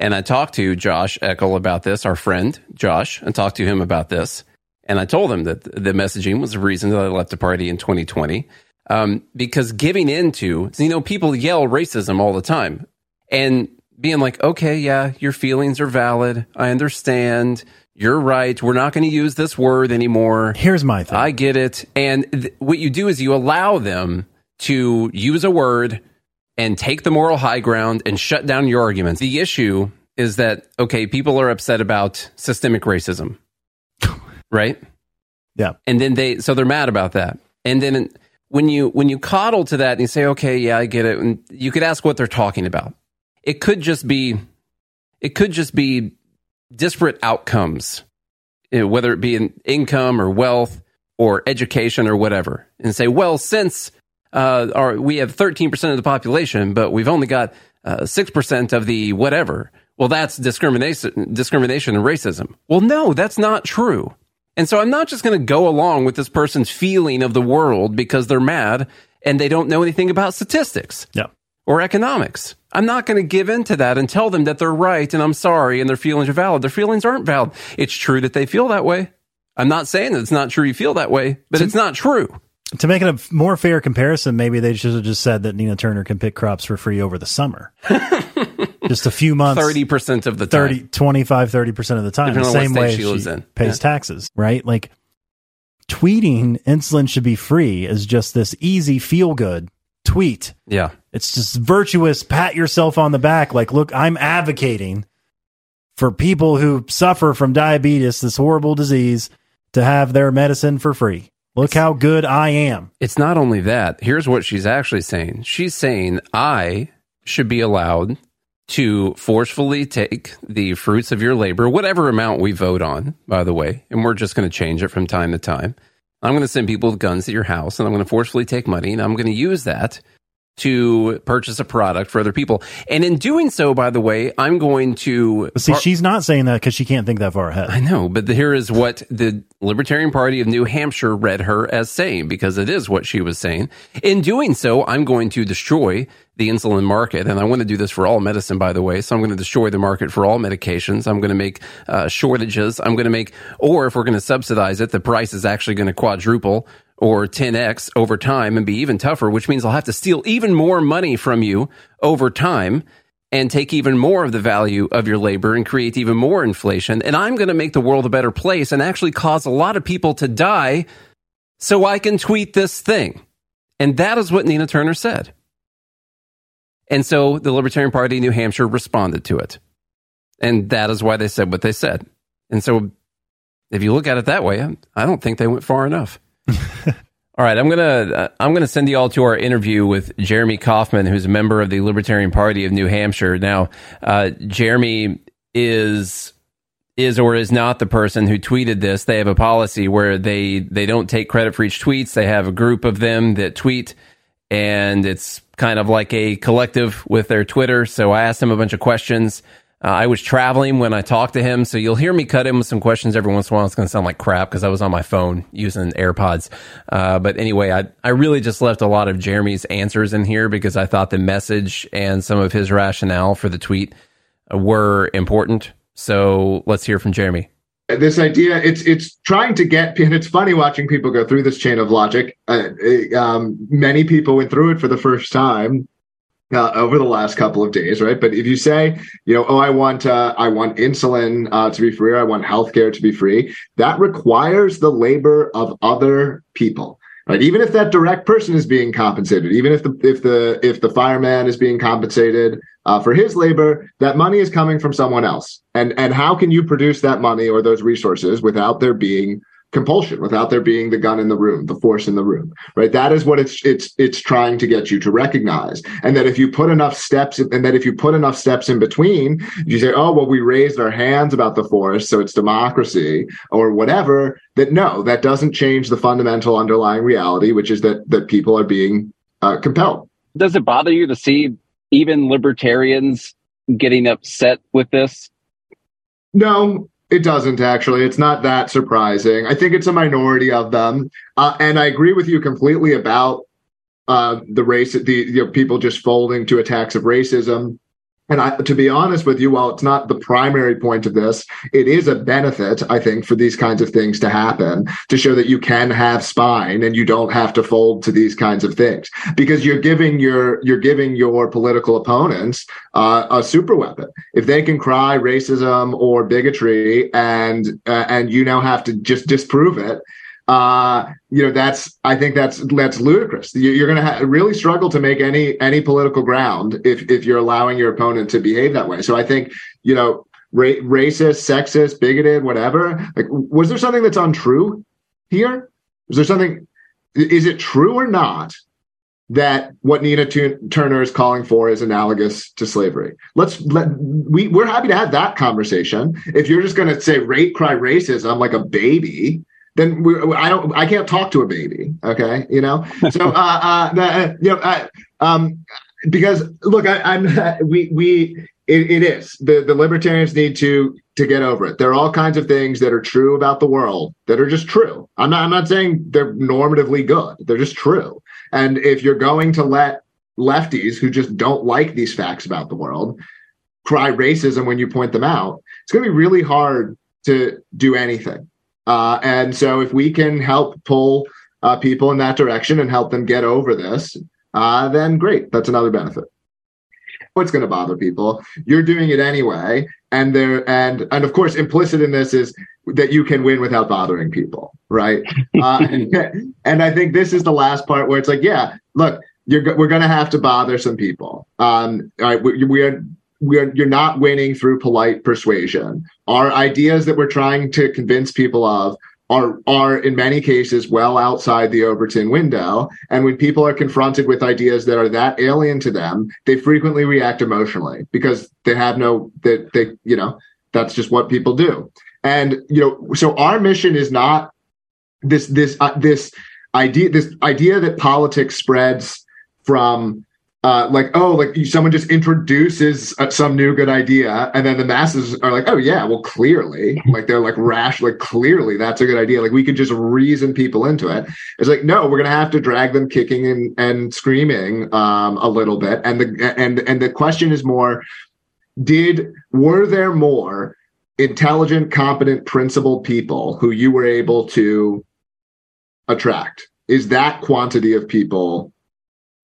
And I talked to Josh Eckel about this, our friend Josh, and talked to him about this. And I told him that the messaging was the reason that I left the party in 2020. Um, because giving into, you know, people yell racism all the time. And being like, okay, yeah, your feelings are valid. I understand. You're right. We're not going to use this word anymore. Here's my thing. I get it. And th- what you do is you allow them to use a word and take the moral high ground and shut down your arguments. The issue is that, okay, people are upset about systemic racism, right? Yeah. And then they, so they're mad about that. And then when you, when you coddle to that and you say, okay, yeah, I get it. And you could ask what they're talking about. It could just be, it could just be disparate outcomes, you know, whether it be in income or wealth or education or whatever, and say, well, since uh, our, we have 13% of the population, but we've only got uh, 6% of the whatever. Well, that's discrimination, discrimination and racism. Well, no, that's not true. And so I'm not just going to go along with this person's feeling of the world because they're mad and they don't know anything about statistics Yeah. or economics. I'm not going to give in to that and tell them that they're right and I'm sorry and their feelings are valid. Their feelings aren't valid. It's true that they feel that way. I'm not saying that it's not true you feel that way, but it's not true. To make it a more fair comparison, maybe they should have just said that Nina Turner can pick crops for free over the summer. just a few months. 30% of the time. 30, 25, 30% of the time. Depending the same way she lives in. pays Yeah. taxes, right? Like tweeting insulin should be free is just this easy feel good tweet. Yeah. It's just virtuous, pat yourself on the back. Like, look, I'm advocating for people who suffer from diabetes, this horrible disease, to have their medicine for free. Look how good I am. It's not only that. Here's what she's actually saying. She's saying I should be allowed to forcefully take the fruits of your labor, whatever amount we vote on, by the way, and we're just going to change it from time to time. I'm going to send people with guns to your house and I'm going to forcefully take money and I'm going to use that to purchase a product for other people. And in doing so, by the way, I'm going to see, she's not saying that because she can't think that far ahead. I know, but here is what the Libertarian Party of New Hampshire read her as saying, because it is what she was saying. In doing so, I'm going to destroy the insulin market. And I want to do this for all medicine, by the way. So I'm going to destroy the market for all medications. I'm going to make uh, shortages. I'm going to make, or if we're going to subsidize it, the price is actually going to quadruple or 10x over time and be even tougher, which means I'll have to steal even more money from you over time and take even more of the value of your labor and create even more inflation. And I'm going to make the world a better place and actually cause a lot of people to die so I can tweet this thing. And that is what Nina Turner said. And so the Libertarian Party of New Hampshire responded to it. And that is why they said what they said. And so if you look at it that way, I don't think they went far enough. All right, I'm gonna uh, I'm gonna send you all to our interview with Jeremy Kaufman, who's a member of the Libertarian Party of New Hampshire. Now, uh, Jeremy is is or is not the person who tweeted this. They have a policy where they they don't take credit for each tweets. They have a group of them that tweet, and it's kind of like a collective with their Twitter. So I asked him a bunch of questions Uh, I was traveling when I talked to him, so you'll hear me cut in with some questions every once in a while. It's going to sound like crap because I was on my phone using AirPods. Uh, but anyway, I, I really just left a lot of Jeremy's answers in here because I thought the message and some of his rationale for the tweet were important. So let's hear from Jeremy this idea it's it's trying to get and it's funny watching people go through this chain of logic uh, um, many people went through it for the first time uh, over the last couple of days, right? But if you say, you know, oh, I want uh, I want insulin uh, to be free, or I want healthcare to be free, that requires the labor of other people. Right? Even if that direct person is being compensated, even if the if the if the fireman is being compensated uh, for his labor, that money is coming from someone else. And and how can you produce that money or those resources without there being compulsion without there being the gun in the room the force in the room right? That is what it's it's it's trying to get you to recognize. And that if you put enough steps and that if you put enough steps in between you say oh well we raised our hands about the force so it's democracy or whatever that no that doesn't change the fundamental underlying reality which is that that people are being uh, compelled. Does it bother you to see even libertarians getting upset with this? No it doesn't actually. It's not that surprising. I think it's a minority of them, uh, and I agree with you completely about uh, the race, the you know, people just folding to attacks of racism. And I, to be honest with you, while it's not the primary point of this, it is a benefit, I think, for these kinds of things to happen to show that you can have spine and you don't have to fold to these kinds of things because you're giving your you're giving your political opponents uh, a super weapon. If they can cry racism or bigotry and uh, and you now have to just disprove it, uh, you know that's I think that's that's ludicrous. You're going to ha- really struggle to make any any political ground if if you're allowing your opponent to behave that way. So I think you know ra- racist, sexist, bigoted, whatever. Like, was there something that's untrue here? Was there something? Is it true or not that what Nina Turner is calling for is analogous to slavery. Let's let we we're happy to have that conversation. If you're just going to say rape cry racism like a baby, then we, I don't, I can't talk to a baby. Okay. You know, so, uh, uh, uh, you know, uh, um, because look, I, am we, we, it, it is the, the libertarians need to, to get over it. There are all kinds of things that are true about the world that are just true. I'm not, I'm not saying they're normatively good. They're just true. And if you're going to let lefties who just don't like these facts about the world cry racism when you point them out, it's going to be really hard to do anything. Uh, and so if we can help pull uh, people in that direction and help them get over this, uh, then great. That's another benefit. What's going to bother people? You're doing it anyway, and there and and of course, implicit in this is that you can win without bothering people, right? uh, and I think this is the last part where it's like, yeah, look, you're we're going to have to bother some people. Um, all right, we, we are we're you're not winning through polite persuasion. Our ideas that we're trying to convince people of are are in many cases well outside the Overton window. And when people are confronted with ideas that are that alien to them, they frequently react emotionally because they have no that they, they you know that's just what people do. And you know, so our mission is not this this uh, this idea this idea that politics spreads from uh, like oh like someone just introduces uh, some new good idea and then the masses are like oh yeah well clearly. Like they're like rash like clearly that's a good idea. Like we could just reason people into it. It's like no we're gonna have to drag them kicking and, and screaming um, a little bit. And the and and the question is more did were there more intelligent competent principled people who you were able to attract? Is that quantity of people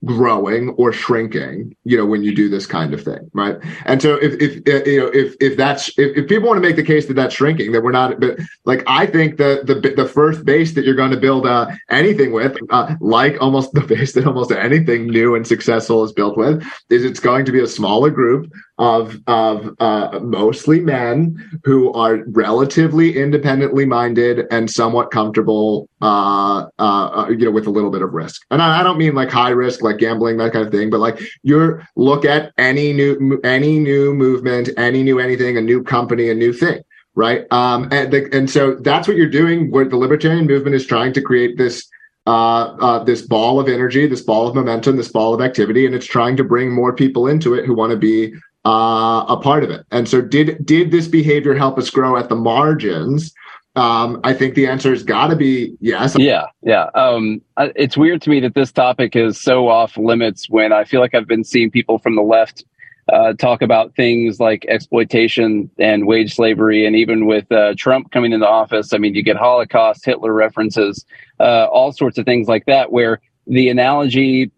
growing or shrinking you know when you do this kind of thing right? And so if if uh, you know if if that's if, if people want to make the case that that's shrinking that we're not but like i think the the the first base that you're going to build uh anything with uh, like almost the base that almost anything new and successful is built with is it's going to be a smaller group of of uh, mostly men who are relatively independently minded and somewhat comfortable, uh, uh, uh, you know, with a little bit of risk. And I, I, don't mean like high risk, like gambling, that kind of thing, but like you're look at any new any new movement, any new anything, a new company, a new thing. Right. Um, and, the, and so that's what you're doing where the libertarian movement is trying to create this uh, uh, this ball of energy, this ball of momentum, this ball of activity, and it's trying to bring more people into it who want to be uh, a part of it. And so, did did this behavior help us grow at the margins? Um, I think the answer has got to be yes. Yeah, yeah. Um, it's weird to me that this topic is so off limits when I feel like I've been seeing people from the left uh, talk about things like exploitation and wage slavery, and even with uh, Trump coming into office, I mean, you get Holocaust, Hitler references, uh, all sorts of things like that, where the analogy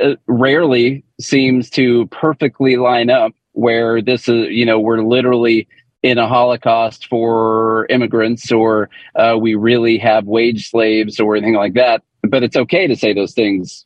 uh, rarely seems to perfectly line up. Where this is, you know, we're literally in a Holocaust for immigrants, or uh, we really have wage slaves, or anything like that. But it's okay to say those things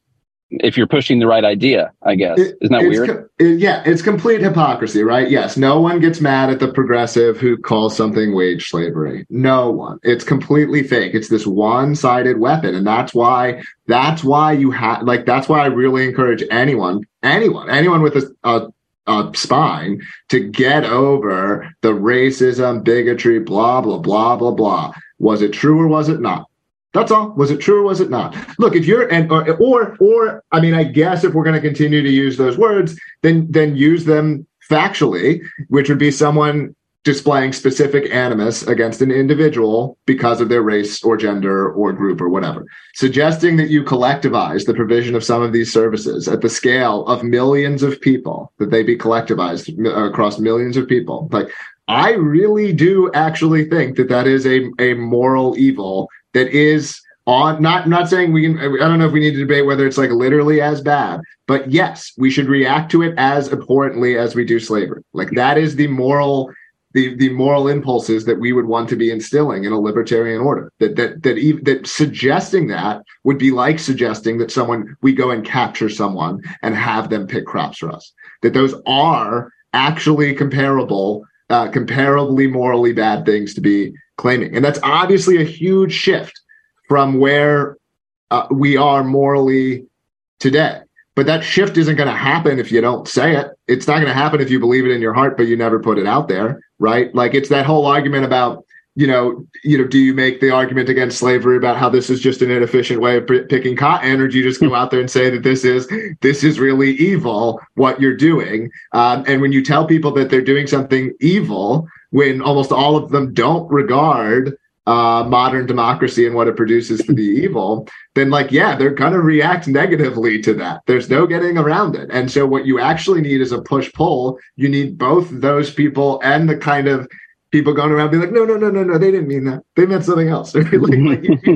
if you're pushing the right idea, I guess. It, Isn't that weird? Co- it, yeah, it's complete hypocrisy, right? Yes, no one gets mad at the progressive who calls something wage slavery. No one. It's completely fake. It's this one-sided weapon, and that's why that's why you have like that's why I really encourage anyone, anyone, anyone with a, a a spine to get over the racism, bigotry, blah blah blah blah blah. Was it true or was it not? That's all. Was it true or was it not? Look, if you're and or or, or I mean, I guess if we're going to continue to use those words, then then use them factually, which would be someone displaying specific animus against an individual because of their race or gender or group or whatever. Suggesting that you collectivize the provision of some of these services at the scale of millions of people, that they be collectivized uh, across millions of people. Like, I really do actually think that that is a, a moral evil that is on not not saying we can i don't know if we need to debate whether it's like literally as bad but yes we should react to it as abhorrently as we do slavery like that is the moral the the moral impulses that we would want to be instilling in a libertarian order that that that even, that suggesting that would be like suggesting that someone we go and capture someone and have them pick crops for us that those are actually comparable uh, comparably morally bad things to be claiming. And that's obviously a huge shift from where uh, we are morally today. But that shift isn't going to happen if you don't say it. It's not going to happen if you believe it in your heart, but you never put it out there, right? Like it's that whole argument about you know, you know, do you make the argument against slavery about how this is just an inefficient way of p- picking cotton, or do you just go out there and say that this is this is really evil what you're doing? Um, and when you tell people that they're doing something evil, when almost all of them don't regard uh, modern democracy and what it produces to be evil, then like yeah, they're gonna react negatively to that. There's no getting around it. And so what you actually need is a push pull. You need both those people and the kind of people going around being like, no, no, no, no, no, they didn't mean that. They meant something else. like, like,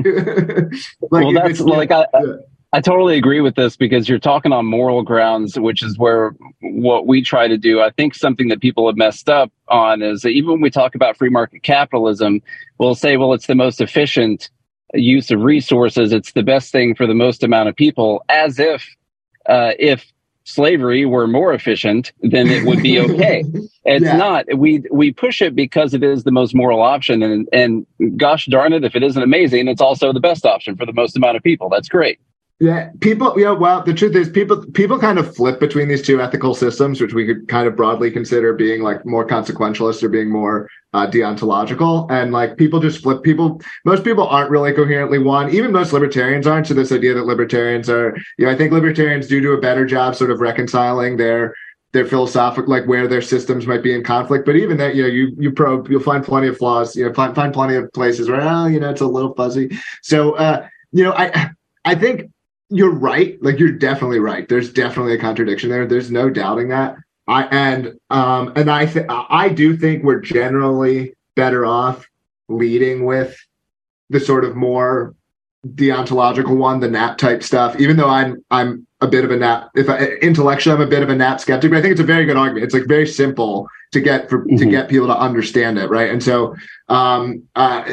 like, well, that's like I, yeah. I totally agree with this because you're talking on moral grounds, which is where what we try to do. I think something that people have messed up on is that even when we talk about free market capitalism, we'll say, well, it's the most efficient use of resources. It's the best thing for the most amount of people, as if uh, if slavery were more efficient, then it would be okay. it's yeah. not. We we push it because it is the most moral option, and and gosh darn it, if it isn't amazing, it's also the best option for the most amount of people. That's great. Yeah, people. Yeah, well, the truth is, people people kind of flip between these two ethical systems, which we could kind of broadly consider being like more consequentialist or being more uh, deontological. And like people just flip. People, most people aren't really coherently one. Even most libertarians aren't. So this idea that libertarians are, you know, I think libertarians do do a better job sort of reconciling their their philosophic like where their systems might be in conflict but even that you know you you probe you'll find plenty of flaws you know find, find plenty of places where oh you know it's a little fuzzy so uh you know i i think you're right. Like you're definitely right. There's definitely a contradiction there. There's no doubting that. I and um and I th- I do think we're generally better off leading with the sort of more deontological one, the NAP type stuff. Even though I'm I'm a bit of a NAP, if I, intellectually I'm a bit of a NAP skeptic, but I think it's a very good argument. It's like very simple to get for mm-hmm. to get people to understand it, right? And so um, uh,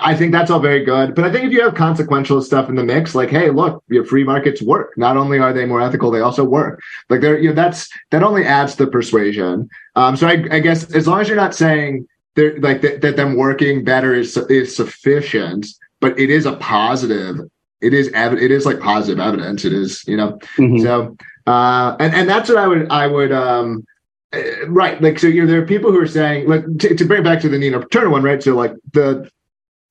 I think that's all very good. But I think if you have consequential stuff in the mix, like, hey, look, your free markets work. Not only are they more ethical, they also work. Like they're you know that's that only adds to persuasion. Um, so I, I guess as long as you're not saying they're like that, that them working better is is sufficient but it is a positive. It is ev- it is like positive evidence. It is you know. Mm-hmm. So uh, and and that's what I would I would um uh, right like so you know there are people who are saying like to, to bring back to the Nina Turner one right so like the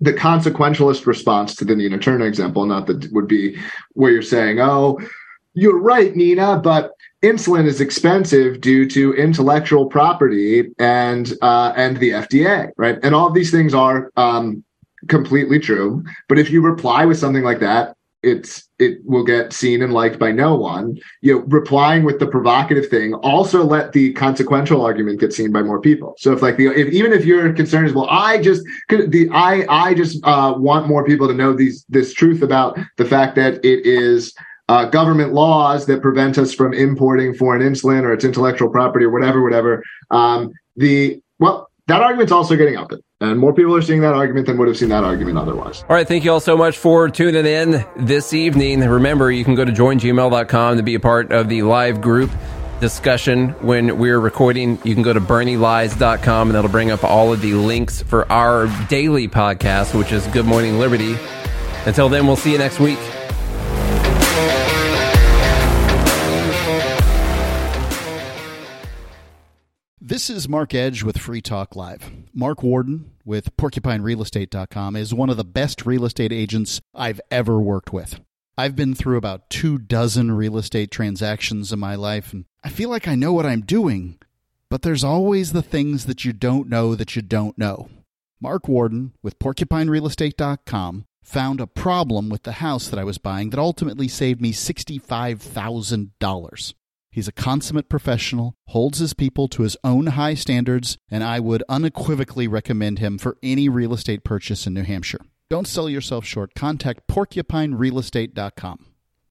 the consequentialist response to the Nina Turner example, not that would be where you're saying, oh, you're right, Nina, but insulin is expensive due to intellectual property and uh, and the FDA, right? And all of these things are um, completely true. But if you reply with something like that, it's it will get seen and liked by no one. You know, replying with the provocative thing also let the consequential argument get seen by more people. So if like the if even if your concern is well, I just the I I just uh, want more people to know these this truth about the fact that it is uh, government laws that prevent us from importing foreign insulin or its intellectual property or whatever, whatever. Um, the well, that argument's also getting out there. And more people are seeing that argument than would have seen that argument otherwise. All right. Thank you all so much for tuning in this evening. Remember, you can go to joingml.com to be a part of the live group discussion when we're recording. You can go to bernielies.com and that'll bring up all of the links for our daily podcast, which is Good Morning Liberty. Until then, we'll see you next week. This is Mark Edge with Free Talk Live. Mark Warden with PorcupineRealEstate.com is one of the best real estate agents I've ever worked with. I've been through about two dozen real estate transactions in my life, and I feel like I know what I'm doing, but there's always the things that you don't know that you don't know. Mark Warden with PorcupineRealEstate.com found a problem with the house that I was buying that ultimately saved me $65,000. He's a consummate professional, holds his people to his own high standards, and I would unequivocally recommend him for any real estate purchase in New Hampshire. Don't sell yourself short. Contact porcupinerealestate.com.